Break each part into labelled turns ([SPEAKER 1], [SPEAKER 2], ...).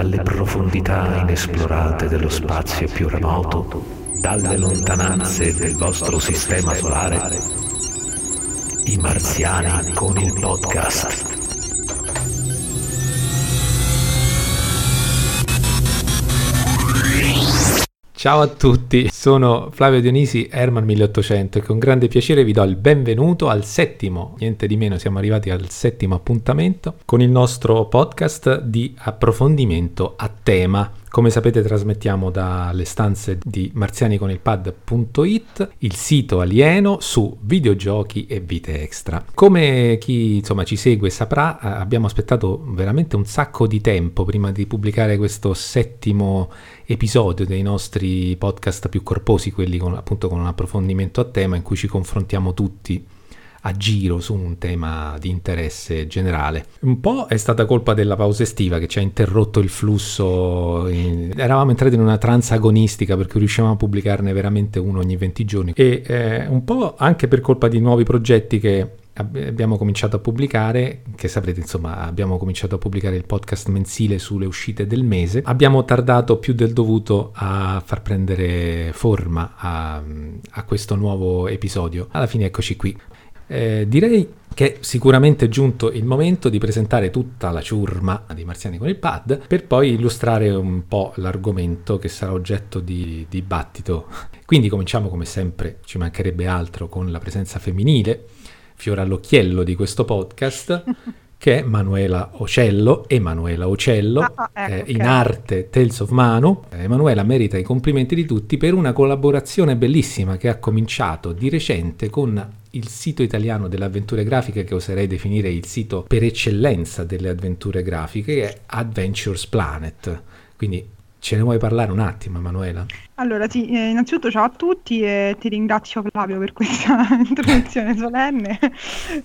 [SPEAKER 1] dalle profondità inesplorate dello spazio più remoto, dalle lontananze del vostro sistema solare, i marziani con il podcast.
[SPEAKER 2] Ciao a tutti, sono Flavio Dionisi, Herman 1800 e con grande piacere vi do il benvenuto al settimo, niente di meno, siamo arrivati al settimo appuntamento con il nostro podcast di approfondimento a tema come sapete trasmettiamo dalle stanze di marzianiconilpad.it, il sito alieno su videogiochi e vite extra. Come chi insomma ci segue saprà, eh, abbiamo aspettato veramente un sacco di tempo prima di pubblicare questo settimo episodio dei nostri podcast più corposi, quelli con, appunto con un approfondimento a tema in cui ci confrontiamo tutti a giro su un tema di interesse generale. Un po' è stata colpa della pausa estiva che ci ha interrotto il flusso, in... eravamo entrati in una trance agonistica per riuscivamo a pubblicarne veramente uno ogni 20 giorni e eh, un po' anche per colpa di nuovi progetti che abbiamo cominciato a pubblicare, che saprete insomma abbiamo cominciato a pubblicare il podcast mensile sulle uscite del mese, abbiamo tardato più del dovuto a far prendere forma a, a questo nuovo episodio. Alla fine eccoci qui. Eh, direi che sicuramente è giunto il momento di presentare tutta la ciurma di Marziani con il pad per poi illustrare un po' l'argomento che sarà oggetto di dibattito. Quindi cominciamo come sempre, ci mancherebbe altro, con la presenza femminile, fiore all'occhiello di questo podcast. che è Manuela Ocello, Emanuela Ocello, ah, ah, ecco, eh, okay. in arte Tales of Manu. Emanuela merita i complimenti di tutti per una collaborazione bellissima che ha cominciato di recente con il sito italiano delle avventure grafiche che oserei definire il sito per eccellenza delle avventure grafiche che è Adventures Planet. Quindi Ce ne vuoi parlare un attimo, Emanuela?
[SPEAKER 3] Allora, sì, eh, innanzitutto ciao a tutti e ti ringrazio Flavio per questa introduzione solenne.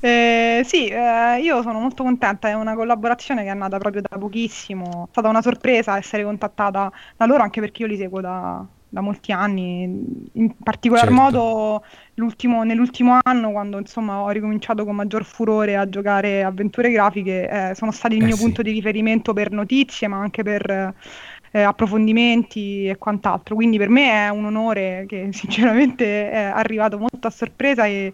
[SPEAKER 3] Eh, sì, eh, io sono molto contenta, è una collaborazione che è nata proprio da pochissimo, è stata una sorpresa essere contattata da loro anche perché io li seguo da, da molti anni, in particolar certo. modo nell'ultimo anno quando insomma ho ricominciato con maggior furore a giocare avventure grafiche, eh, sono stati il eh mio sì. punto di riferimento per notizie ma anche per eh, approfondimenti e quant'altro. Quindi per me è un onore che sinceramente è arrivato molto a sorpresa e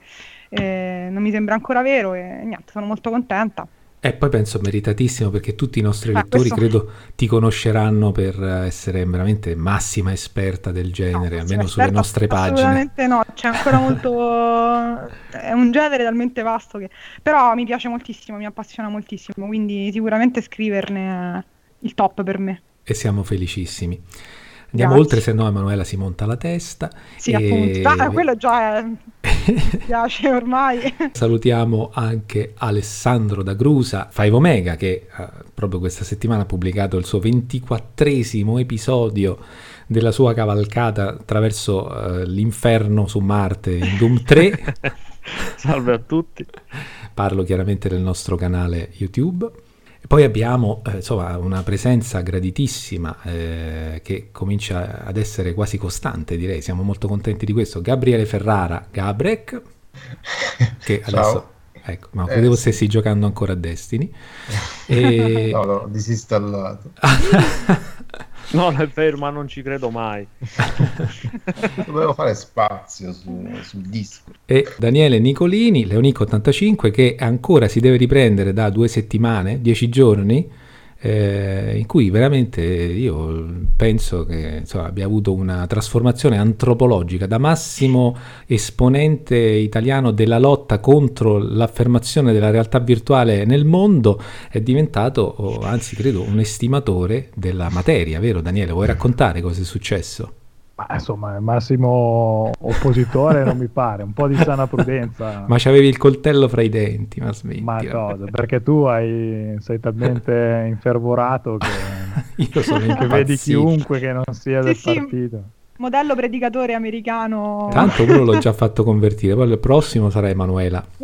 [SPEAKER 3] eh, non mi sembra ancora vero e niente, sono molto contenta.
[SPEAKER 2] E poi penso meritatissimo perché tutti i nostri lettori questo... credo ti conosceranno per essere veramente massima esperta del genere, no, almeno sulle nostre pagine.
[SPEAKER 3] Assolutamente no, c'è ancora molto... è un genere talmente vasto che... Però mi piace moltissimo, mi appassiona moltissimo, quindi sicuramente scriverne il top per me
[SPEAKER 2] e siamo felicissimi. Andiamo Grazie. oltre, se no Emanuela si monta la testa.
[SPEAKER 3] Sì, e... appunto. Ah, quello già è... mi piace ormai.
[SPEAKER 2] Salutiamo anche Alessandro da Grusa, Five Omega, che uh, proprio questa settimana ha pubblicato il suo ventiquattresimo episodio della sua cavalcata attraverso uh, l'inferno su Marte in Doom 3.
[SPEAKER 4] Salve a tutti.
[SPEAKER 2] Parlo chiaramente del nostro canale YouTube. Poi abbiamo eh, insomma, una presenza graditissima eh, che comincia ad essere quasi costante, direi. Siamo molto contenti di questo. Gabriele Ferrara, Gabrek, che adesso... Ecco, ma eh, credevo stessi giocando ancora a Destiny.
[SPEAKER 5] E... no, l'ho disinstallato.
[SPEAKER 4] Non è vero, ma non ci credo mai.
[SPEAKER 5] Dovevo fare spazio su, sul disco.
[SPEAKER 2] E Daniele Nicolini, Leonico85, che ancora si deve riprendere da due settimane, dieci giorni, eh, in cui veramente io penso che insomma, abbia avuto una trasformazione antropologica da massimo esponente italiano della lotta contro l'affermazione della realtà virtuale nel mondo, è diventato, anzi credo, un estimatore della materia, vero Daniele? Vuoi raccontare cosa è successo?
[SPEAKER 6] Ma insomma, il massimo oppositore non mi pare, un po' di sana prudenza.
[SPEAKER 2] ma c'avevi il coltello fra i denti, ma smetti.
[SPEAKER 6] Ma cosa? Perché tu hai, sei talmente infervorato che,
[SPEAKER 2] Io sono
[SPEAKER 6] che vedi chiunque che non sia del sì, partito.
[SPEAKER 3] Modello predicatore americano.
[SPEAKER 2] Tanto uno l'ho già fatto convertire, poi il prossimo sarà Emanuela.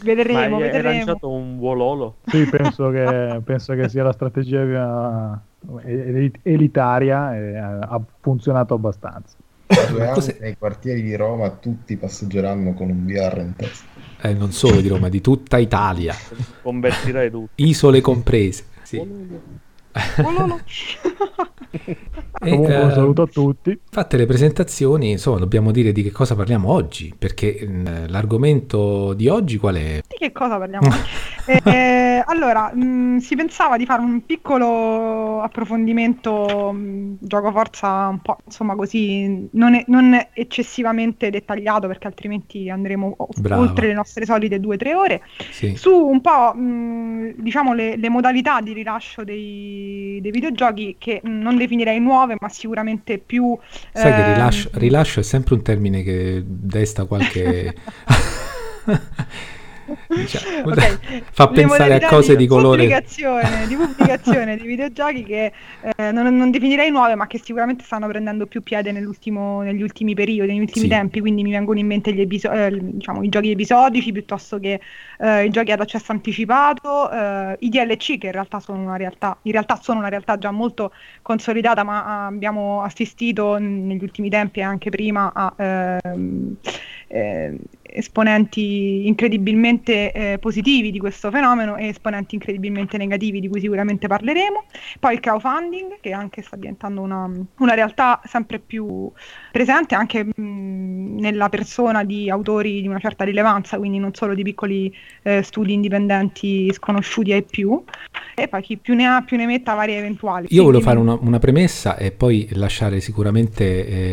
[SPEAKER 3] Vedremo,
[SPEAKER 4] Ma
[SPEAKER 3] hai, vedremo.
[SPEAKER 4] Hai lanciato un vololo?
[SPEAKER 6] Sì, penso che, penso che sia la strategia elitaria e ha funzionato abbastanza.
[SPEAKER 5] Due anni nei quartieri di Roma tutti passeggeranno con un VR in testa.
[SPEAKER 2] Eh, non solo di Roma, di tutta Italia.
[SPEAKER 4] Convertirei tutti.
[SPEAKER 2] Isole comprese. Sì.
[SPEAKER 3] Oh, no, no.
[SPEAKER 2] E,
[SPEAKER 6] Comunque un
[SPEAKER 2] eh,
[SPEAKER 6] saluto a tutti.
[SPEAKER 2] Fatte le presentazioni, insomma, dobbiamo dire di che cosa parliamo oggi, perché mm, l'argomento di oggi qual è?
[SPEAKER 3] Di che cosa parliamo? Eh, allora, mh, si pensava di fare un piccolo approfondimento, mh, gioco forza un po', insomma così, non, è- non eccessivamente dettagliato perché altrimenti andremo
[SPEAKER 2] Brava.
[SPEAKER 3] oltre le nostre solite due o tre ore,
[SPEAKER 2] Sì.
[SPEAKER 3] su un po' mh, diciamo le, le modalità di rilascio dei, dei videogiochi che mh, non definirei nuove ma sicuramente più...
[SPEAKER 2] Sai che
[SPEAKER 3] ehm,
[SPEAKER 2] rilascio, rilascio è sempre un termine che desta qualche... Diciamo,
[SPEAKER 3] Ok,
[SPEAKER 2] fa pensare a cose di colore.
[SPEAKER 3] Pubblicazione, di pubblicazione di videogiochi che eh, non, non definirei nuove, ma che sicuramente stanno prendendo più piede negli ultimi periodi, negli ultimi
[SPEAKER 2] Sì.
[SPEAKER 3] tempi. Quindi mi vengono in mente episo- eh, diciamo, i giochi episodici piuttosto che eh, i giochi ad accesso anticipato, eh, i DLC che in realtà sono una realtà, in realtà sono una realtà già molto consolidata, ma abbiamo assistito negli ultimi tempi e anche prima a ehm, eh, esponenti incredibilmente eh, positivi di questo fenomeno e esponenti incredibilmente negativi di cui sicuramente parleremo. Poi il crowdfunding che anche sta diventando una, una realtà sempre più presente anche mh, nella persona di autori di una certa rilevanza, quindi non solo di piccoli eh, studi indipendenti sconosciuti ai più. E poi chi più ne ha più ne metta varie eventuali.
[SPEAKER 2] Io volevo fare una, una premessa e poi lasciare sicuramente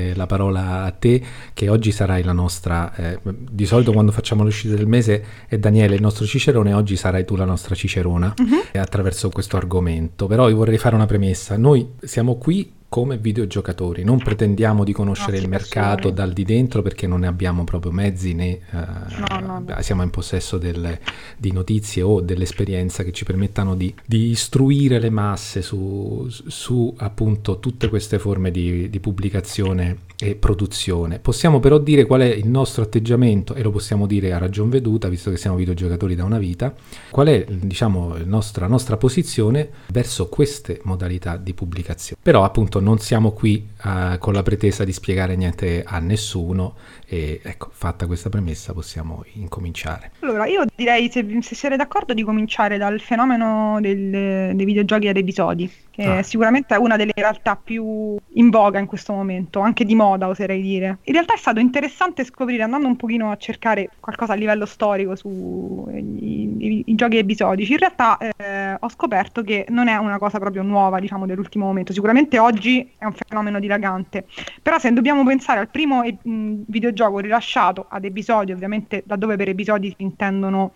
[SPEAKER 2] eh, la parola a te, che oggi sarai la nostra. eh, di solito quando facciamo l'uscita del mese è Daniele il nostro cicerone, oggi sarai tu la nostra cicerona eh, attraverso questo argomento. Però io vorrei fare una premessa. Noi siamo qui come videogiocatori, non pretendiamo di conoscere
[SPEAKER 3] No,
[SPEAKER 2] il mercato dal di dentro perché non ne abbiamo proprio mezzi né
[SPEAKER 3] No, no, no.
[SPEAKER 2] siamo in possesso del- di notizie o dell'esperienza che ci permettano di, di istruire le masse su, su, appunto tutte queste forme di, di pubblicazione e produzione. Possiamo però dire qual è il nostro atteggiamento e lo possiamo dire a ragion veduta, visto che siamo videogiocatori da una vita, qual è diciamo la nostra posizione verso queste modalità di pubblicazione. Però appunto non siamo qui eh, con la pretesa di spiegare niente a nessuno e ecco, fatta questa premessa possiamo incominciare.
[SPEAKER 3] Allora, io direi, se, se siete d'accordo, di cominciare dal fenomeno del- dei videogiochi ad episodi, che
[SPEAKER 2] Ah.
[SPEAKER 3] è sicuramente una delle realtà più in voga in questo momento, anche di moda, oserei dire. In realtà è stato interessante scoprire, andando un pochino a cercare qualcosa a livello storico sui giochi episodici, in realtà eh, ho scoperto che non è una cosa proprio nuova, diciamo, dell'ultimo momento. Sicuramente oggi è un fenomeno dilagante, però se dobbiamo pensare al primo eh, mh, videogioco rilasciato ad episodi, ovviamente laddove per episodi si intendono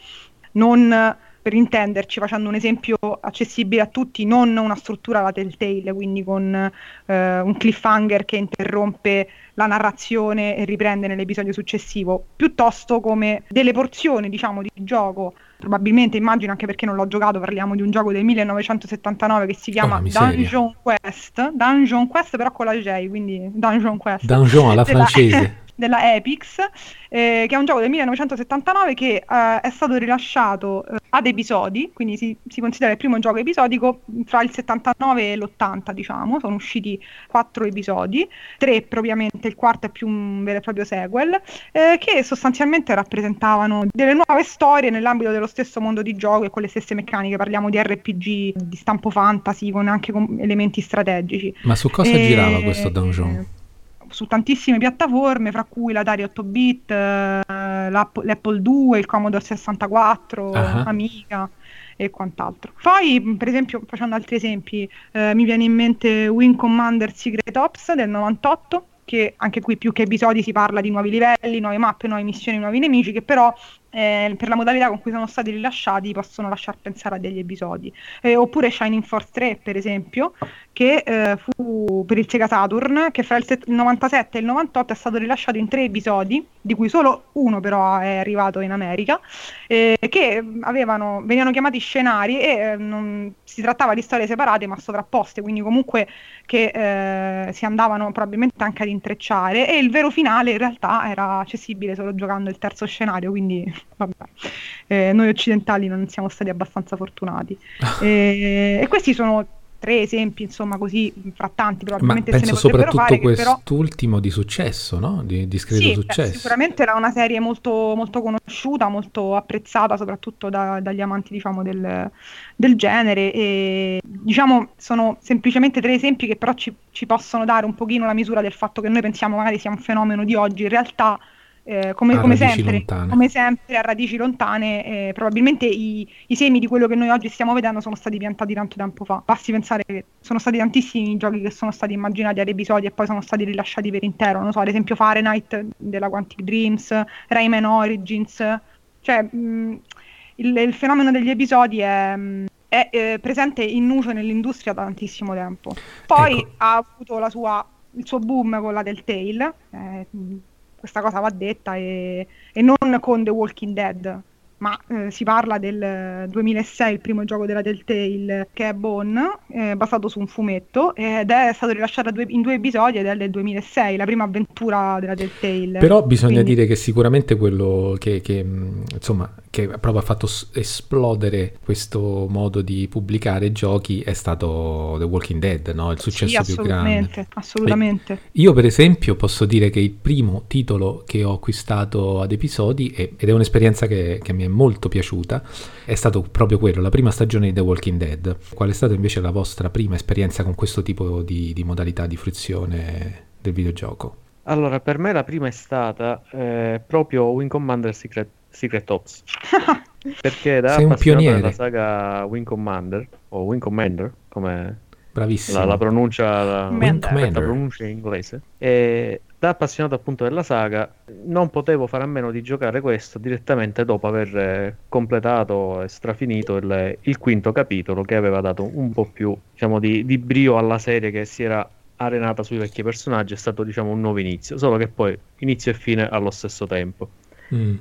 [SPEAKER 3] non eh, per intenderci, facendo un esempio accessibile a tutti, non una struttura alla Telltale, quindi con eh, un cliffhanger che interrompe la narrazione e riprende nell'episodio successivo, piuttosto come delle porzioni, diciamo, di gioco. Probabilmente immagino anche perché non l'ho giocato, parliamo di un gioco del 1979 che si chiama
[SPEAKER 2] Oh.
[SPEAKER 3] Dungeon Quest, Dungeon Quest però con la J, quindi Dungeon Quest
[SPEAKER 2] Dungeon alla francese.
[SPEAKER 3] della Epix, eh, che è un gioco del 1979 che eh, è stato rilasciato eh, ad episodi, quindi si, si considera il primo gioco episodico tra il 79 e l'80, diciamo, sono usciti quattro episodi, tre propriamente, il quarto è più un vero e proprio sequel, eh, che sostanzialmente rappresentavano delle nuove storie nell'ambito dello stesso mondo di gioco e con le stesse meccaniche, parliamo di RPG di stampo fantasy con anche con elementi strategici.
[SPEAKER 2] Ma su cosa
[SPEAKER 3] E-
[SPEAKER 2] girava questo Dungeon?
[SPEAKER 3] Eh, Su tantissime piattaforme, fra cui l'Atari 8-bit, eh, l'App- l'Apple 2, il Commodore 64,
[SPEAKER 2] Ah.
[SPEAKER 3] Amiga e quant'altro. Poi, per esempio, facendo altri esempi, eh, mi viene in mente Wing Commander Secret Ops del 98, che anche qui più che episodi si parla di nuovi livelli, nuove mappe, nuove missioni, nuovi nemici, che però eh, per la modalità con cui sono stati rilasciati possono lasciar pensare a degli episodi. Eh, oppure Shining Force 3, per esempio, che eh, fu per il Sega Saturn, che fra il set- il 97 e il 98 è stato rilasciato in tre episodi, di cui solo uno però è arrivato in America, eh, che avevano, venivano chiamati scenari e eh, non- si trattava di storie separate ma sovrapposte, quindi comunque che eh, si andavano probabilmente anche ad intrecciare e il vero finale in realtà era accessibile solo giocando il terzo scenario, quindi vabbè, eh, noi occidentali non siamo stati abbastanza fortunati. e, e questi sono tre esempi, insomma, così fra tanti
[SPEAKER 2] Ma
[SPEAKER 3] probabilmente se ne
[SPEAKER 2] penso
[SPEAKER 3] potrebbero
[SPEAKER 2] soprattutto
[SPEAKER 3] fare, che però
[SPEAKER 2] quest'ultimo di successo, no? Di discreto
[SPEAKER 3] sì, beh,
[SPEAKER 2] successo.
[SPEAKER 3] sicuramente era una serie molto, molto conosciuta, molto apprezzata, soprattutto da- dagli amanti, diciamo, del, del genere. E diciamo, sono semplicemente tre esempi che però ci, ci possono dare un pochino la misura del fatto che noi pensiamo magari sia un fenomeno di oggi, in realtà. Eh, come, come sempre, come sempre, a radici lontane, eh, probabilmente i, i semi di quello che noi oggi stiamo vedendo sono stati piantati tanto tempo fa. Basti pensare che sono stati tantissimi i giochi che sono stati immaginati ad episodi e poi sono stati rilasciati per intero. Non so, ad esempio Fahrenheit della Quantic Dreams, Rayman Origins. Cioè, mh, il, il fenomeno degli episodi è, mh, è, eh, presente in uso nell'industria da tantissimo tempo. Poi
[SPEAKER 2] Ecco.
[SPEAKER 3] ha avuto la sua- il suo boom con la Telltale, eh, questa cosa va detta, e, e non con The Walking Dead, ma eh, si parla del 2006, il primo gioco della Telltale, che è Bone, eh, basato su un fumetto, ed è stato rilasciato due- in due episodi ed è del 2006, la prima avventura della Telltale.
[SPEAKER 2] Però bisogna
[SPEAKER 3] Quindi-
[SPEAKER 2] dire che sicuramente quello che, che, mh, insomma, che proprio ha fatto esplodere questo modo di pubblicare giochi è stato The Walking Dead, no? Il successo
[SPEAKER 3] sì,
[SPEAKER 2] più grande.
[SPEAKER 3] assolutamente, assolutamente.
[SPEAKER 2] Io per esempio posso dire che il primo titolo che ho acquistato ad episodi, e- ed è un'esperienza che, che mi è molto piaciuta, è stato proprio quello, la prima stagione di The Walking Dead. Qual è stata invece la vostra prima esperienza con questo tipo di, di modalità di fruizione del videogioco?
[SPEAKER 4] Allora, per me la prima è stata eh, proprio Wing Commander Secret, Secret Ops. Perché da
[SPEAKER 2] Sei un
[SPEAKER 4] appassionato
[SPEAKER 2] pioniere.
[SPEAKER 4] della saga Wing Commander, o Wing Commander, come
[SPEAKER 2] Bravissimo.
[SPEAKER 4] la, la pronuncia, la, la pronuncia in inglese. E da appassionato appunto della saga, non potevo fare a meno di giocare questo direttamente dopo aver eh, completato e strafinito il, il quinto capitolo, che aveva dato un po' più, diciamo, di, di brio alla serie che si era arenata sui vecchi personaggi. È stato, diciamo, un nuovo inizio, solo che poi inizio e fine allo stesso tempo.
[SPEAKER 2] Mm.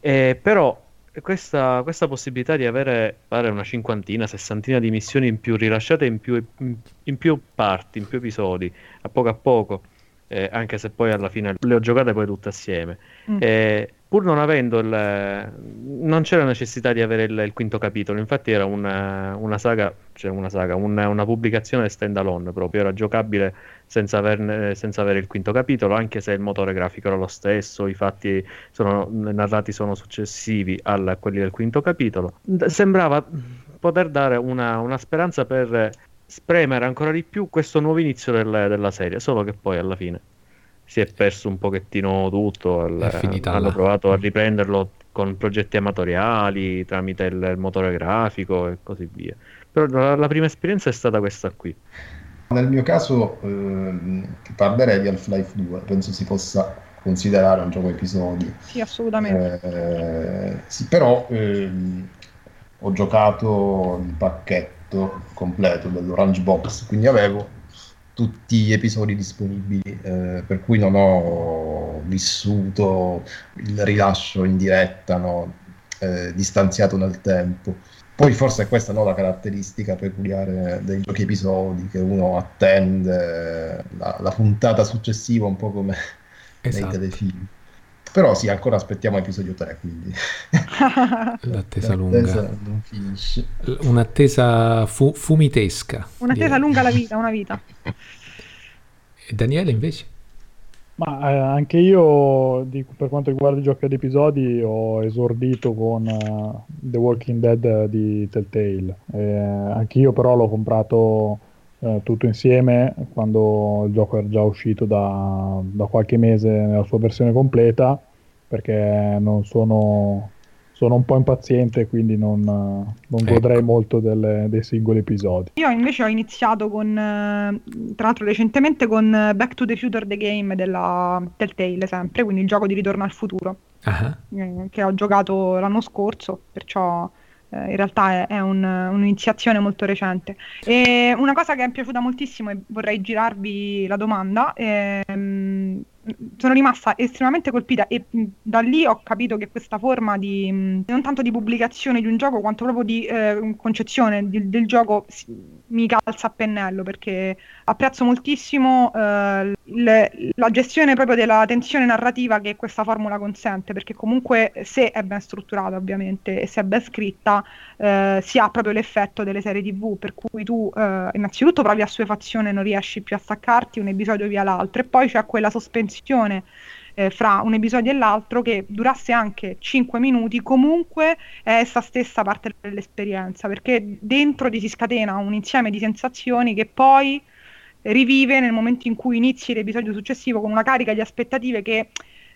[SPEAKER 4] Eh, però questa, questa possibilità di avere pare una cinquantina, sessantina di missioni in più rilasciate in più, in, in più parti, in più episodi, a poco a poco, eh, anche se poi alla fine le ho giocate poi tutte assieme.
[SPEAKER 3] Mm.
[SPEAKER 4] Eh, pur non avendo il, non c'era necessità di avere il, il quinto capitolo, infatti era una, una saga, cioè una saga, una, una pubblicazione stand alone proprio, era giocabile senza, averne- senza avere il quinto capitolo, anche se il motore grafico era lo stesso, i fatti sono, narrati sono successivi a quelli del quinto capitolo. Sembrava poter dare una, una speranza per spremere ancora di più questo nuovo inizio del- della serie, solo che poi alla fine si è perso un pochettino tutto. il-
[SPEAKER 2] È finita
[SPEAKER 4] hanno provato a riprenderlo con progetti amatoriali tramite il, il motore grafico e così via. Però la, la prima esperienza è stata questa qui.
[SPEAKER 5] Nel mio caso ehm, parlerei di Half-Life 2, penso si possa considerare un gioco episodi.
[SPEAKER 3] Sì, assolutamente.
[SPEAKER 5] Eh, sì, però ehm, ho giocato il pacchetto completo dell'Orange Box, quindi avevo tutti gli episodi disponibili, eh, per cui non ho vissuto il rilascio in diretta, no, eh, distanziato nel tempo. Poi forse è questa no, la caratteristica peculiare dei giochi episodi, che uno attende la, la puntata successiva un po' come nei
[SPEAKER 2] Esatto,
[SPEAKER 5] telefilm. Però sì, ancora aspettiamo episodio 3, quindi
[SPEAKER 2] l'attesa
[SPEAKER 5] l'attesa
[SPEAKER 2] lunga.
[SPEAKER 5] non finisce.
[SPEAKER 2] Un'attesa fu- fumitesca.
[SPEAKER 3] Un'attesa
[SPEAKER 2] direi.
[SPEAKER 3] lunga la vita, una vita.
[SPEAKER 2] E Daniele invece?
[SPEAKER 6] Ma eh, anche io, di- per quanto riguarda i giochi ad episodi, ho esordito con eh, The Walking Dead di Telltale. Eh, anche io però l'ho comprato eh, tutto insieme quando il gioco era già uscito da, da qualche mese nella sua versione completa, perché non sono, sono un po' impaziente, quindi non, non
[SPEAKER 2] Ecco.
[SPEAKER 6] godrei molto delle- dei singoli episodi.
[SPEAKER 3] Io invece ho iniziato con, eh, tra l'altro recentemente, con eh, Back to the Future The Game della Telltale, sempre, quindi il gioco di Ritorno al futuro, eh, che ho giocato l'anno scorso, perciò in realtà è, è un- un'iniziazione molto recente. E una cosa che mi è piaciuta moltissimo e vorrei girarvi la domanda, ehm, sono rimasta estremamente colpita e mh, da lì ho capito che questa forma di, mh, non tanto di pubblicazione di un gioco quanto proprio di eh, concezione di- del gioco mi calza a pennello perché apprezzo moltissimo eh, le, la gestione proprio della tensione narrativa che questa formula consente, perché comunque se è ben strutturata ovviamente e se è ben scritta eh, si ha proprio l'effetto delle serie tv, per cui tu eh, innanzitutto provi assuefazione, non riesci più a staccarti un episodio via l'altro e poi c'è quella sospensione eh, fra un episodio e l'altro che durasse anche 5 minuti, comunque è essa stessa parte dell'esperienza, perché dentro ti si scatena un insieme di sensazioni che poi rivive nel momento in cui inizi l'episodio successivo con una carica di aspettative che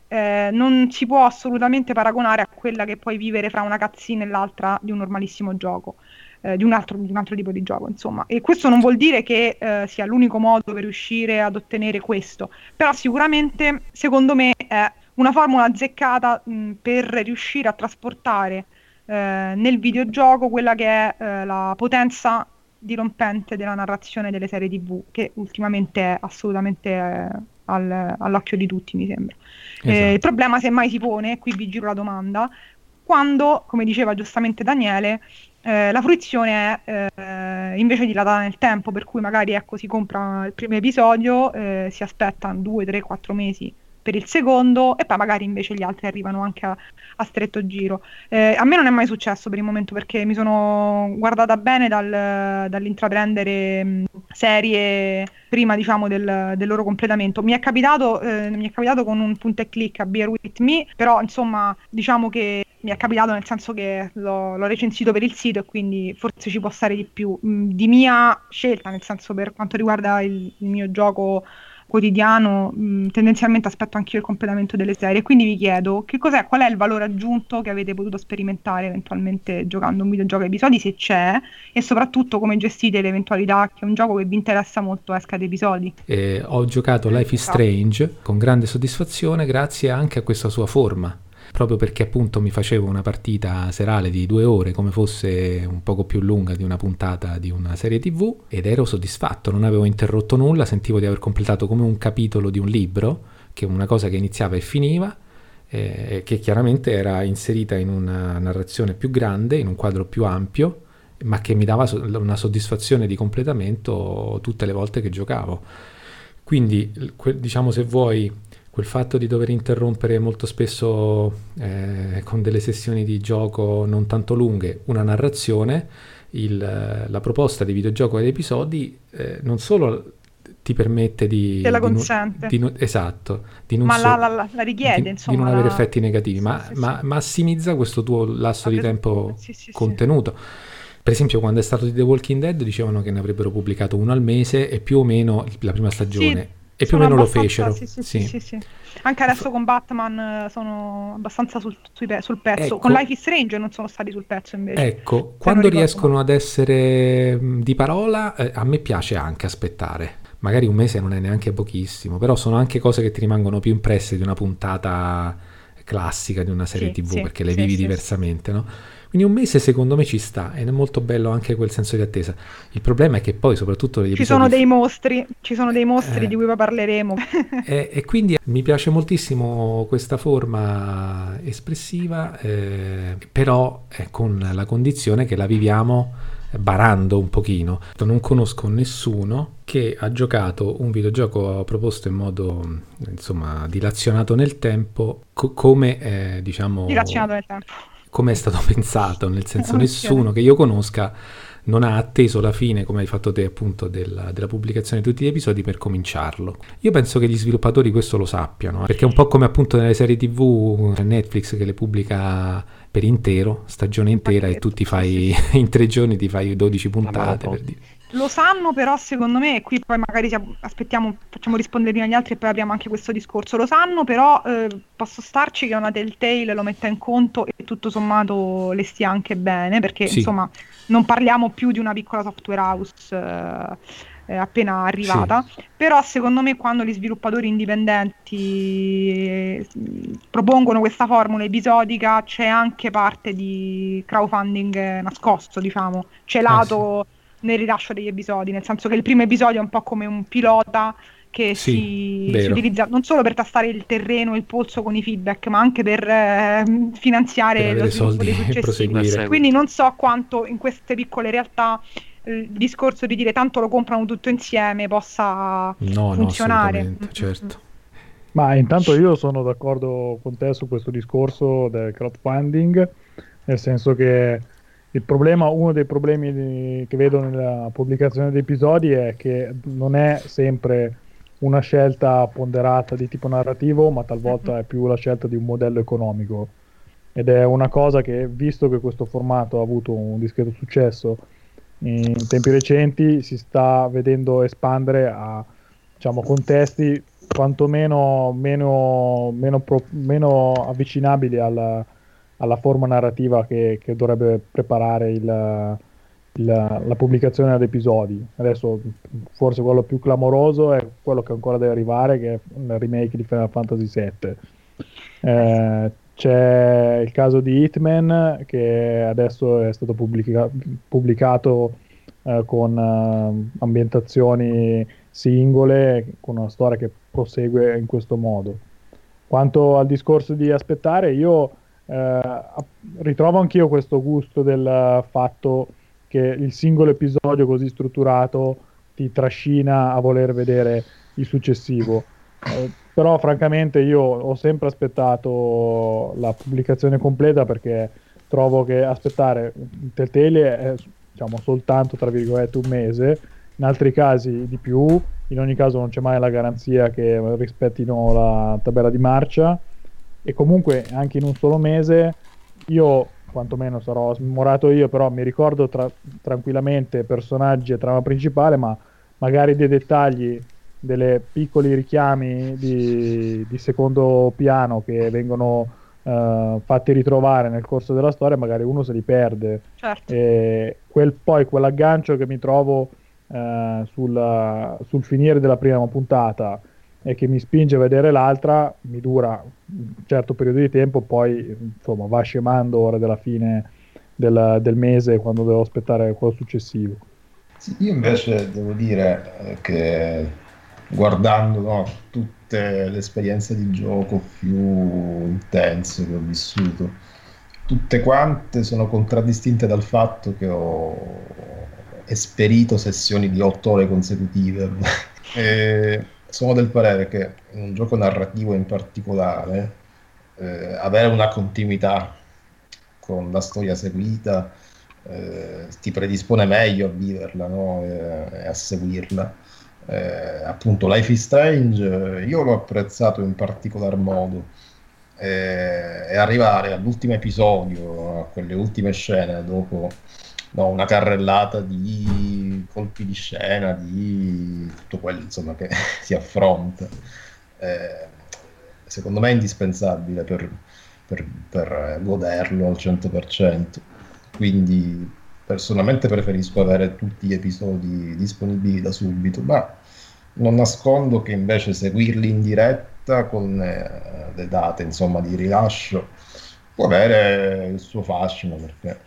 [SPEAKER 3] eh, non si può assolutamente paragonare a quella che puoi vivere fra una cutscene e l'altra di un normalissimo gioco eh, di, un altro, di, un altro, tipo di gioco, insomma. E questo non vuol dire che eh, sia l'unico modo per riuscire ad ottenere questo, però sicuramente, secondo me, è una formula azzeccata mh, per riuscire a trasportare eh, nel videogioco quella che è eh, la potenza dirompente della narrazione delle serie TV, che ultimamente è assolutamente eh, al, all'occhio di tutti, mi sembra. Eh, esatto. il problema, se mai si pone, qui vi giro la domanda, quando, come diceva giustamente Daniele, eh, la fruizione è eh, invece dilatata nel tempo, per cui magari ecco, si compra il primo episodio, eh, si aspetta 2, 3, 4 mesi per il secondo e poi magari invece gli altri arrivano anche a, a stretto giro. Eh, a me non è mai successo per il momento perché mi sono guardata bene dal, dall'intraprendere mh, serie prima diciamo del, del, loro completamento. Mi è, capitato, eh, mi è capitato con un punto e click a Beer With Me, però insomma diciamo che mi è capitato nel senso che l'ho, l'ho, recensito per il sito e quindi forse ci può stare di più. Mm, di mia scelta, nel senso per quanto riguarda il, il mio gioco quotidiano, mh, mm, tendenzialmente aspetto anch'io il completamento delle serie. Quindi vi chiedo che cos'è, qual è il valore aggiunto che avete potuto sperimentare eventualmente giocando un videogioco a episodi, se c'è, e soprattutto come gestite l'eventualità che un gioco che vi interessa molto esca ad episodi.
[SPEAKER 2] Eh, ho giocato Life is Strange con grande soddisfazione grazie anche a questa sua forma proprio perché appunto mi facevo una partita serale di due ore come fosse un poco più lunga di una puntata di una serie tv ed ero soddisfatto, non avevo interrotto nulla, sentivo di aver completato come un capitolo di un libro, che è una cosa che iniziava e finiva, eh, che chiaramente era inserita in una narrazione più grande, in un quadro più ampio, ma che mi dava una soddisfazione di completamento tutte le volte che giocavo. Quindi, diciamo se vuoi, quel fatto di dover interrompere molto spesso eh, con delle sessioni di gioco non tanto lunghe una narrazione, il, la proposta di videogioco ad episodi eh, non solo ti permette di...
[SPEAKER 3] Te la consente.
[SPEAKER 2] Di, di, esatto. Di non
[SPEAKER 3] ma
[SPEAKER 2] so,
[SPEAKER 3] la, la, la, richiede,
[SPEAKER 2] di,
[SPEAKER 3] insomma.
[SPEAKER 2] Di non
[SPEAKER 3] la...
[SPEAKER 2] avere effetti negativi,
[SPEAKER 3] sì,
[SPEAKER 2] ma,
[SPEAKER 3] sì,
[SPEAKER 2] ma
[SPEAKER 3] sì.
[SPEAKER 2] massimizza questo tuo lasso di tempo contenuto. Per esempio, quando è stato di The Walking Dead dicevano che ne avrebbero pubblicato uno al mese e più o meno la prima stagione. E più o meno lo fecero.
[SPEAKER 3] Sì sì, sì, sì, sì, Anche adesso con Batman sono abbastanza sul, sul pezzo.
[SPEAKER 2] Ecco.
[SPEAKER 3] Con Life is Strange non sono stati sul pezzo invece.
[SPEAKER 2] Ecco, quando riescono ad essere di parola, eh, a me piace anche aspettare. Magari un mese non è neanche pochissimo, però sono anche cose che ti rimangono più impresse di una puntata classica di una serie tv perché le vivi diversamente, no? Quindi un mese secondo me ci sta ed è molto bello anche quel senso di attesa. Il problema è che poi soprattutto
[SPEAKER 3] gli Ci sono dei mostri, ci sono dei mostri eh, di cui poi parleremo.
[SPEAKER 2] e, e, quindi mi piace moltissimo questa forma espressiva, eh, però è con la condizione che la viviamo barando un pochino. Non conosco nessuno che ha giocato un videogioco proposto in modo insomma dilazionato nel tempo co- come eh, diciamo
[SPEAKER 3] dilazionato nel tempo
[SPEAKER 2] come è stato pensato, nel senso okay. nessuno che io conosca non ha atteso la fine, come hai fatto te appunto, della, della, pubblicazione di tutti gli episodi per cominciarlo. Io penso che gli sviluppatori questo lo sappiano, eh, perché è un po' come appunto nelle serie tv Netflix che le pubblica per intero, stagione intera, e tu ti fai in tre giorni ti fai 12 puntate per dire.
[SPEAKER 3] Lo sanno però secondo me, e qui poi magari aspettiamo, facciamo rispondere prima agli altri e poi apriamo anche questo discorso, lo sanno però eh, posso starci che una Telltale lo metta in conto e tutto sommato le stia anche bene, perché sì. insomma non parliamo più di una piccola software house eh, appena arrivata, sì. però secondo me quando gli sviluppatori indipendenti eh, propongono questa formula episodica c'è anche parte di crowdfunding nascosto, diciamo, celato... Eh sì nel rilascio degli episodi, nel senso che il primo episodio è un po' come un pilota che
[SPEAKER 2] sì,
[SPEAKER 3] si, si, utilizza non solo per tastare il terreno, il polso con i feedback, ma anche per eh, finanziare
[SPEAKER 2] per
[SPEAKER 3] lo sviluppo dei successivi. Quindi non so quanto in queste piccole realtà il discorso di dire tanto lo comprano tutto insieme possa
[SPEAKER 2] No, no,
[SPEAKER 3] funzionare.
[SPEAKER 2] assolutamente,
[SPEAKER 3] Mm, mm,
[SPEAKER 2] certo.
[SPEAKER 6] Ma intanto io sono d'accordo con te su questo discorso del crowdfunding, nel senso che il problema, uno dei problemi di- che vedo nella pubblicazione di episodi è che non è sempre una scelta ponderata di tipo narrativo, ma talvolta è più la scelta di un modello economico. Ed è una cosa che, visto che questo formato ha avuto un discreto successo in tempi recenti, si sta vedendo espandere a diciamo, contesti quantomeno meno, meno, pro- meno avvicinabili alla, alla forma narrativa che, che dovrebbe preparare il- il- la pubblicazione ad episodi. Adesso forse quello più clamoroso è quello che ancora deve arrivare, che è il remake di Final Fantasy VII. Eh, c'è il caso di Hitman che adesso è stato pubblica- pubblicato eh, con eh, ambientazioni singole, con una storia che prosegue in questo modo. Quanto al discorso di aspettare, io eh, ritrovo anch'io questo gusto del fatto che il singolo episodio così strutturato ti trascina a voler vedere il successivo. Eh, però francamente io ho sempre aspettato la pubblicazione completa perché trovo che aspettare Telltale è diciamo soltanto tra virgolette un mese, in altri casi di più, in ogni caso non c'è mai la garanzia che rispettino la tabella di marcia e comunque anche in un solo mese io quantomeno sarò smemorato io, però mi ricordo tra- tranquillamente personaggi e trama principale, ma magari dei dettagli, delle piccoli richiami di, di secondo piano che vengono eh, fatti ritrovare nel corso della storia, magari uno se li perde.
[SPEAKER 3] Certo.
[SPEAKER 6] E quel, poi quell'aggancio che mi trovo eh, sul, sul finire della prima puntata e che mi spinge a vedere l'altra mi dura un certo periodo di tempo, poi insomma va scemando ora della fine del, del mese quando devo aspettare quello successivo.
[SPEAKER 5] Io invece devo dire eh, che guardando no, tutte le esperienze di gioco più intense che ho vissuto, tutte quante sono contraddistinte dal fatto che ho esperito sessioni di otto ore consecutive. e sono del parere che in un gioco narrativo in particolare eh, avere una continuità con la storia seguita eh, ti predispone meglio a viverla no? e, e a seguirla. Eh, appunto, Life is Strange, eh, io l'ho apprezzato in particolar modo. eh, e arrivare all'ultimo episodio, a quelle ultime scene, dopo no, una carrellata di colpi di scena, di tutto quello insomma, che si affronta, eh, secondo me è indispensabile per, per- per goderlo al 100%. Quindi personalmente preferisco avere tutti gli episodi disponibili da subito, ma non nascondo che invece seguirli in diretta con eh, le date insomma, di rilascio può avere il suo fascino perché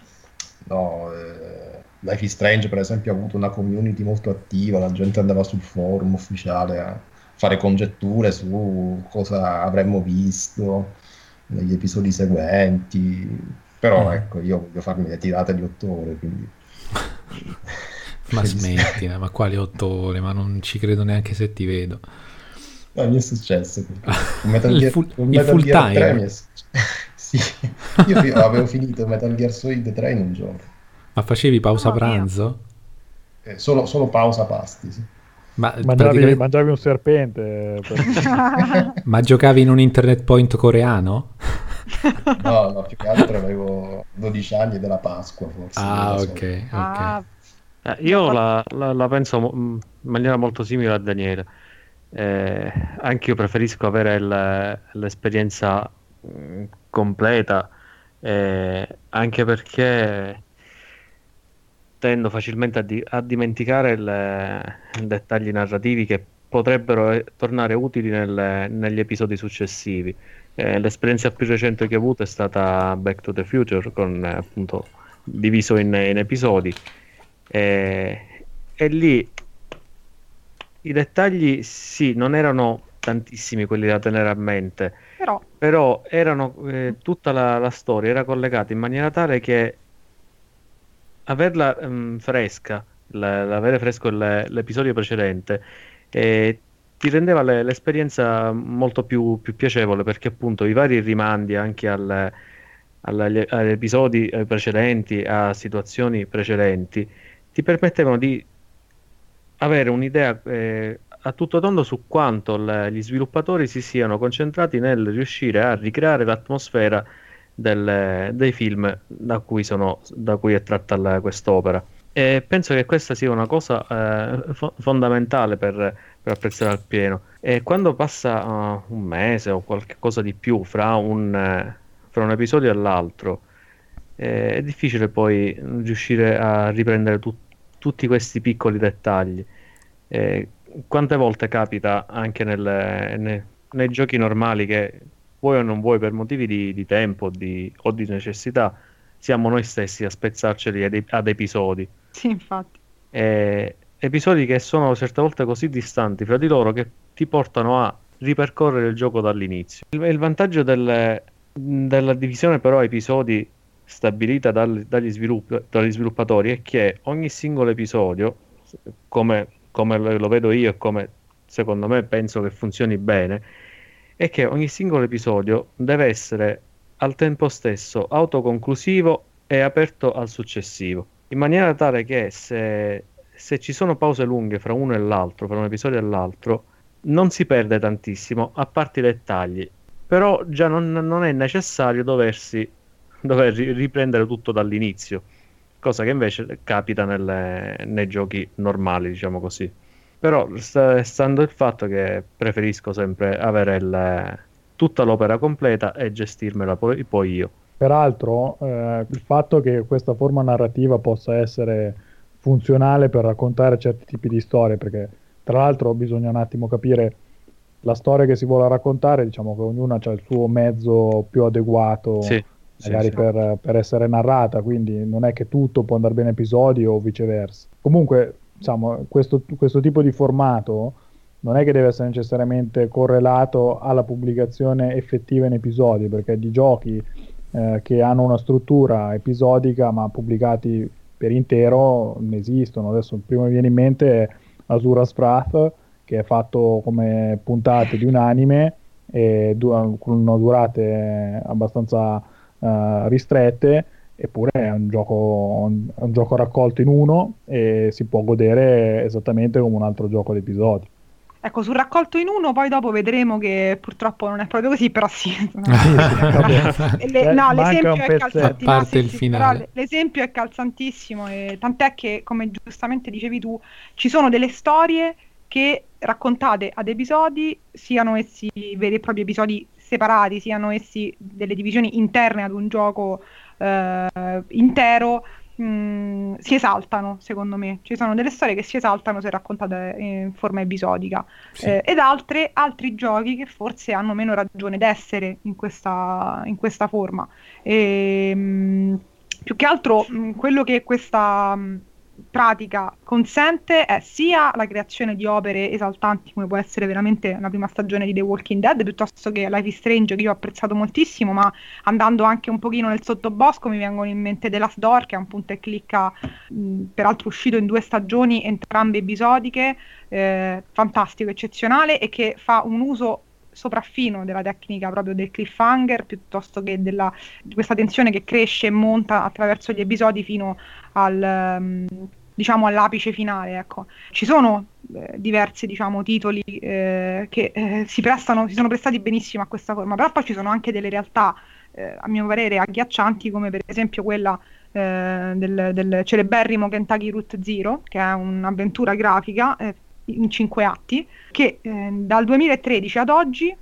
[SPEAKER 5] no, eh, Life is Strange per esempio ha avuto una community molto attiva, la gente andava sul forum ufficiale a fare congetture su cosa avremmo visto negli episodi seguenti, però
[SPEAKER 2] Mm.
[SPEAKER 5] ecco io voglio farmi le tirate di otto ore, quindi...
[SPEAKER 2] Ma smettila, ma quali otto ore? Ma non ci credo neanche se ti vedo.
[SPEAKER 5] No, mi è successo. Metal
[SPEAKER 2] Il
[SPEAKER 5] Gear, con
[SPEAKER 2] il full time?
[SPEAKER 5] 3 mi è successo. Sì, io fi- avevo finito Metal Gear Solid 3 in un giorno.
[SPEAKER 2] Ma facevi pausa
[SPEAKER 3] mia.
[SPEAKER 2] pranzo?
[SPEAKER 5] Eh, solo, solo pausa pasti, sì.
[SPEAKER 2] Ma,
[SPEAKER 6] Mangiavi,
[SPEAKER 2] praticamente-
[SPEAKER 6] mangiavi un serpente. per-
[SPEAKER 2] ma giocavi in un internet point coreano?
[SPEAKER 5] No, no, più che altro avevo 12 anni della Pasqua, forse.
[SPEAKER 2] Ah, ok, ok.
[SPEAKER 3] Ah,
[SPEAKER 4] Eh, io la, la- la penso mo- in maniera molto simile a Daniele. Eh, anche io preferisco avere l'esperienza mh, completa, eh, anche perché tendo facilmente a, di- a dimenticare le- i dettagli narrativi che potrebbero eh, tornare utili nel- negli episodi successivi. Eh, l'esperienza più recente che ho avuto è stata Back to the Future, con eh, appunto diviso in, in episodi. E lì i dettagli sì, non erano tantissimi quelli da tenere a mente,
[SPEAKER 3] però
[SPEAKER 4] però erano eh, tutta la, la storia era collegata in maniera tale che averla ehm, fresca l'avere fresco l'episodio precedente eh, ti rendeva le, l'esperienza molto più, più, piacevole perché appunto i vari rimandi anche al, agli, agli episodi precedenti, a situazioni precedenti, ti permettevano di avere un'idea eh, a tutto tondo su quanto le, gli sviluppatori si siano concentrati nel riuscire a ricreare l'atmosfera del, dei film da cui, sono, da cui è tratta la, quest'opera. E penso che questa sia una cosa eh, fo- fondamentale per, per, apprezzare al pieno. E quando passa uh, un mese o qualcosa di più fra un, eh, fra un episodio e l'altro, eh, è difficile poi riuscire a riprendere tu- tutti questi piccoli dettagli. Eh, quante volte capita anche nelle, nei, nei giochi normali che vuoi o non vuoi per motivi di, di tempo di, o di necessità, siamo noi stessi a spezzarceli ad, ad episodi.
[SPEAKER 3] Sì, infatti.
[SPEAKER 4] Eh, episodi che sono certe volte così distanti fra di loro che ti portano a ripercorrere il gioco dall'inizio. Il, il vantaggio delle, della divisione però episodi stabilita dal, dagli, svilupp- dagli sviluppatori è che ogni singolo episodio, come, come lo vedo io e come secondo me penso che funzioni bene, è che ogni singolo episodio deve essere al tempo stesso autoconclusivo e aperto al successivo, in maniera tale che se, se ci sono pause lunghe fra uno e l'altro, fra un episodio e l'altro, non si perde tantissimo, a parte i dettagli, però già non, non è necessario doversi dover riprendere tutto dall'inizio, cosa che invece capita nelle, nei giochi normali, diciamo così. Però stando il fatto che preferisco sempre avere il, tutta l'opera completa e gestirmela poi, poi io.
[SPEAKER 6] Peraltro, eh, il fatto che questa forma narrativa possa essere funzionale per raccontare certi tipi di storie, perché tra l'altro bisogna un attimo capire la storia che si vuole raccontare, diciamo che ognuna ha il suo mezzo più adeguato, sì, magari sì, per, sì. per, essere narrata, quindi non è che tutto può andare bene episodi o viceversa. Comunque, diciamo, questo, questo tipo di formato non è che deve essere necessariamente correlato alla pubblicazione effettiva in episodi, perché di giochi eh, che hanno una struttura episodica ma pubblicati per intero ne esistono. Adesso il primo che mi viene in mente è Azura's Wrath, che è fatto come puntate di un anime e du- con durate abbastanza uh, ristrette eppure è un gioco, un, un gioco raccolto in uno e si può godere esattamente come un altro gioco di episodi.
[SPEAKER 3] Ecco, sul raccolto in uno, poi dopo vedremo che purtroppo non è proprio così, però sì. Le, no, l'esempio è calzantissimo. L'esempio è calzantissimo, e tant'è che, come giustamente dicevi tu, ci sono delle storie che raccontate ad episodi, siano essi veri e propri episodi separati, siano essi delle divisioni interne ad un gioco eh, intero, mh, mm, si esaltano, secondo me. Ci sono delle storie che si esaltano se raccontate in forma episodica, sì. eh, ed altre, altri giochi che forse hanno meno ragione d'essere in questa, in questa forma. E, mh, mm, più che altro mh, mm, quello che questa pratica consente è sia la creazione di opere esaltanti come può essere veramente la prima stagione di The Walking Dead piuttosto che Life is Strange che io ho apprezzato moltissimo ma andando anche un pochino nel sottobosco mi vengono in mente The Last Door che è un punto e clicca mh, peraltro uscito in due stagioni entrambe episodiche eh, fantastico, eccezionale e che fa un uso sopraffino della tecnica proprio del cliffhanger piuttosto che della, di questa tensione che cresce e monta attraverso gli episodi fino al, um, diciamo all'apice finale. Ecco. Ci sono eh, diversi diciamo, titoli eh, che eh, si, prestano, si sono prestati benissimo a questa forma, però poi ci sono anche delle realtà, eh, a mio parere, agghiaccianti come per esempio quella eh, del, del, celeberrimo Kentucky Route Zero, che è un'avventura grafica eh, in cinque atti, che eh, dal 2013 ad oggi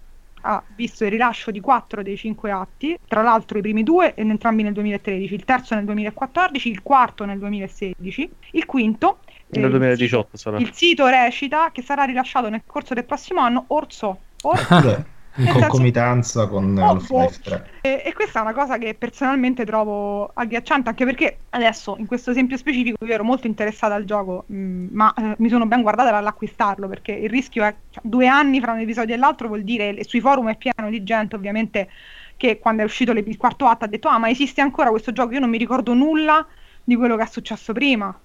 [SPEAKER 3] ha visto il rilascio di quattro dei cinque atti, tra l'altro i primi due entrambi nel 2013, il terzo nel 2014, il quarto nel 2016, il quinto
[SPEAKER 4] nel 2018
[SPEAKER 3] il, sarà. Il sito recita che sarà rilasciato nel corso del prossimo anno Orso. Orso
[SPEAKER 5] in concomitanza con Half-Life 3.
[SPEAKER 3] E, e, questa è una cosa che personalmente trovo agghiacciante, anche perché adesso in questo esempio specifico io ero molto interessata al gioco, mh, mm, ma eh, mi sono ben guardata dall'acquistarlo, perché il rischio è cioè, due anni fra un episodio e l'altro vuol dire, sui forum è pieno di gente ovviamente che quando è uscito il quarto atto ha detto ah ma esiste ancora questo gioco, io non mi ricordo nulla di quello che è successo prima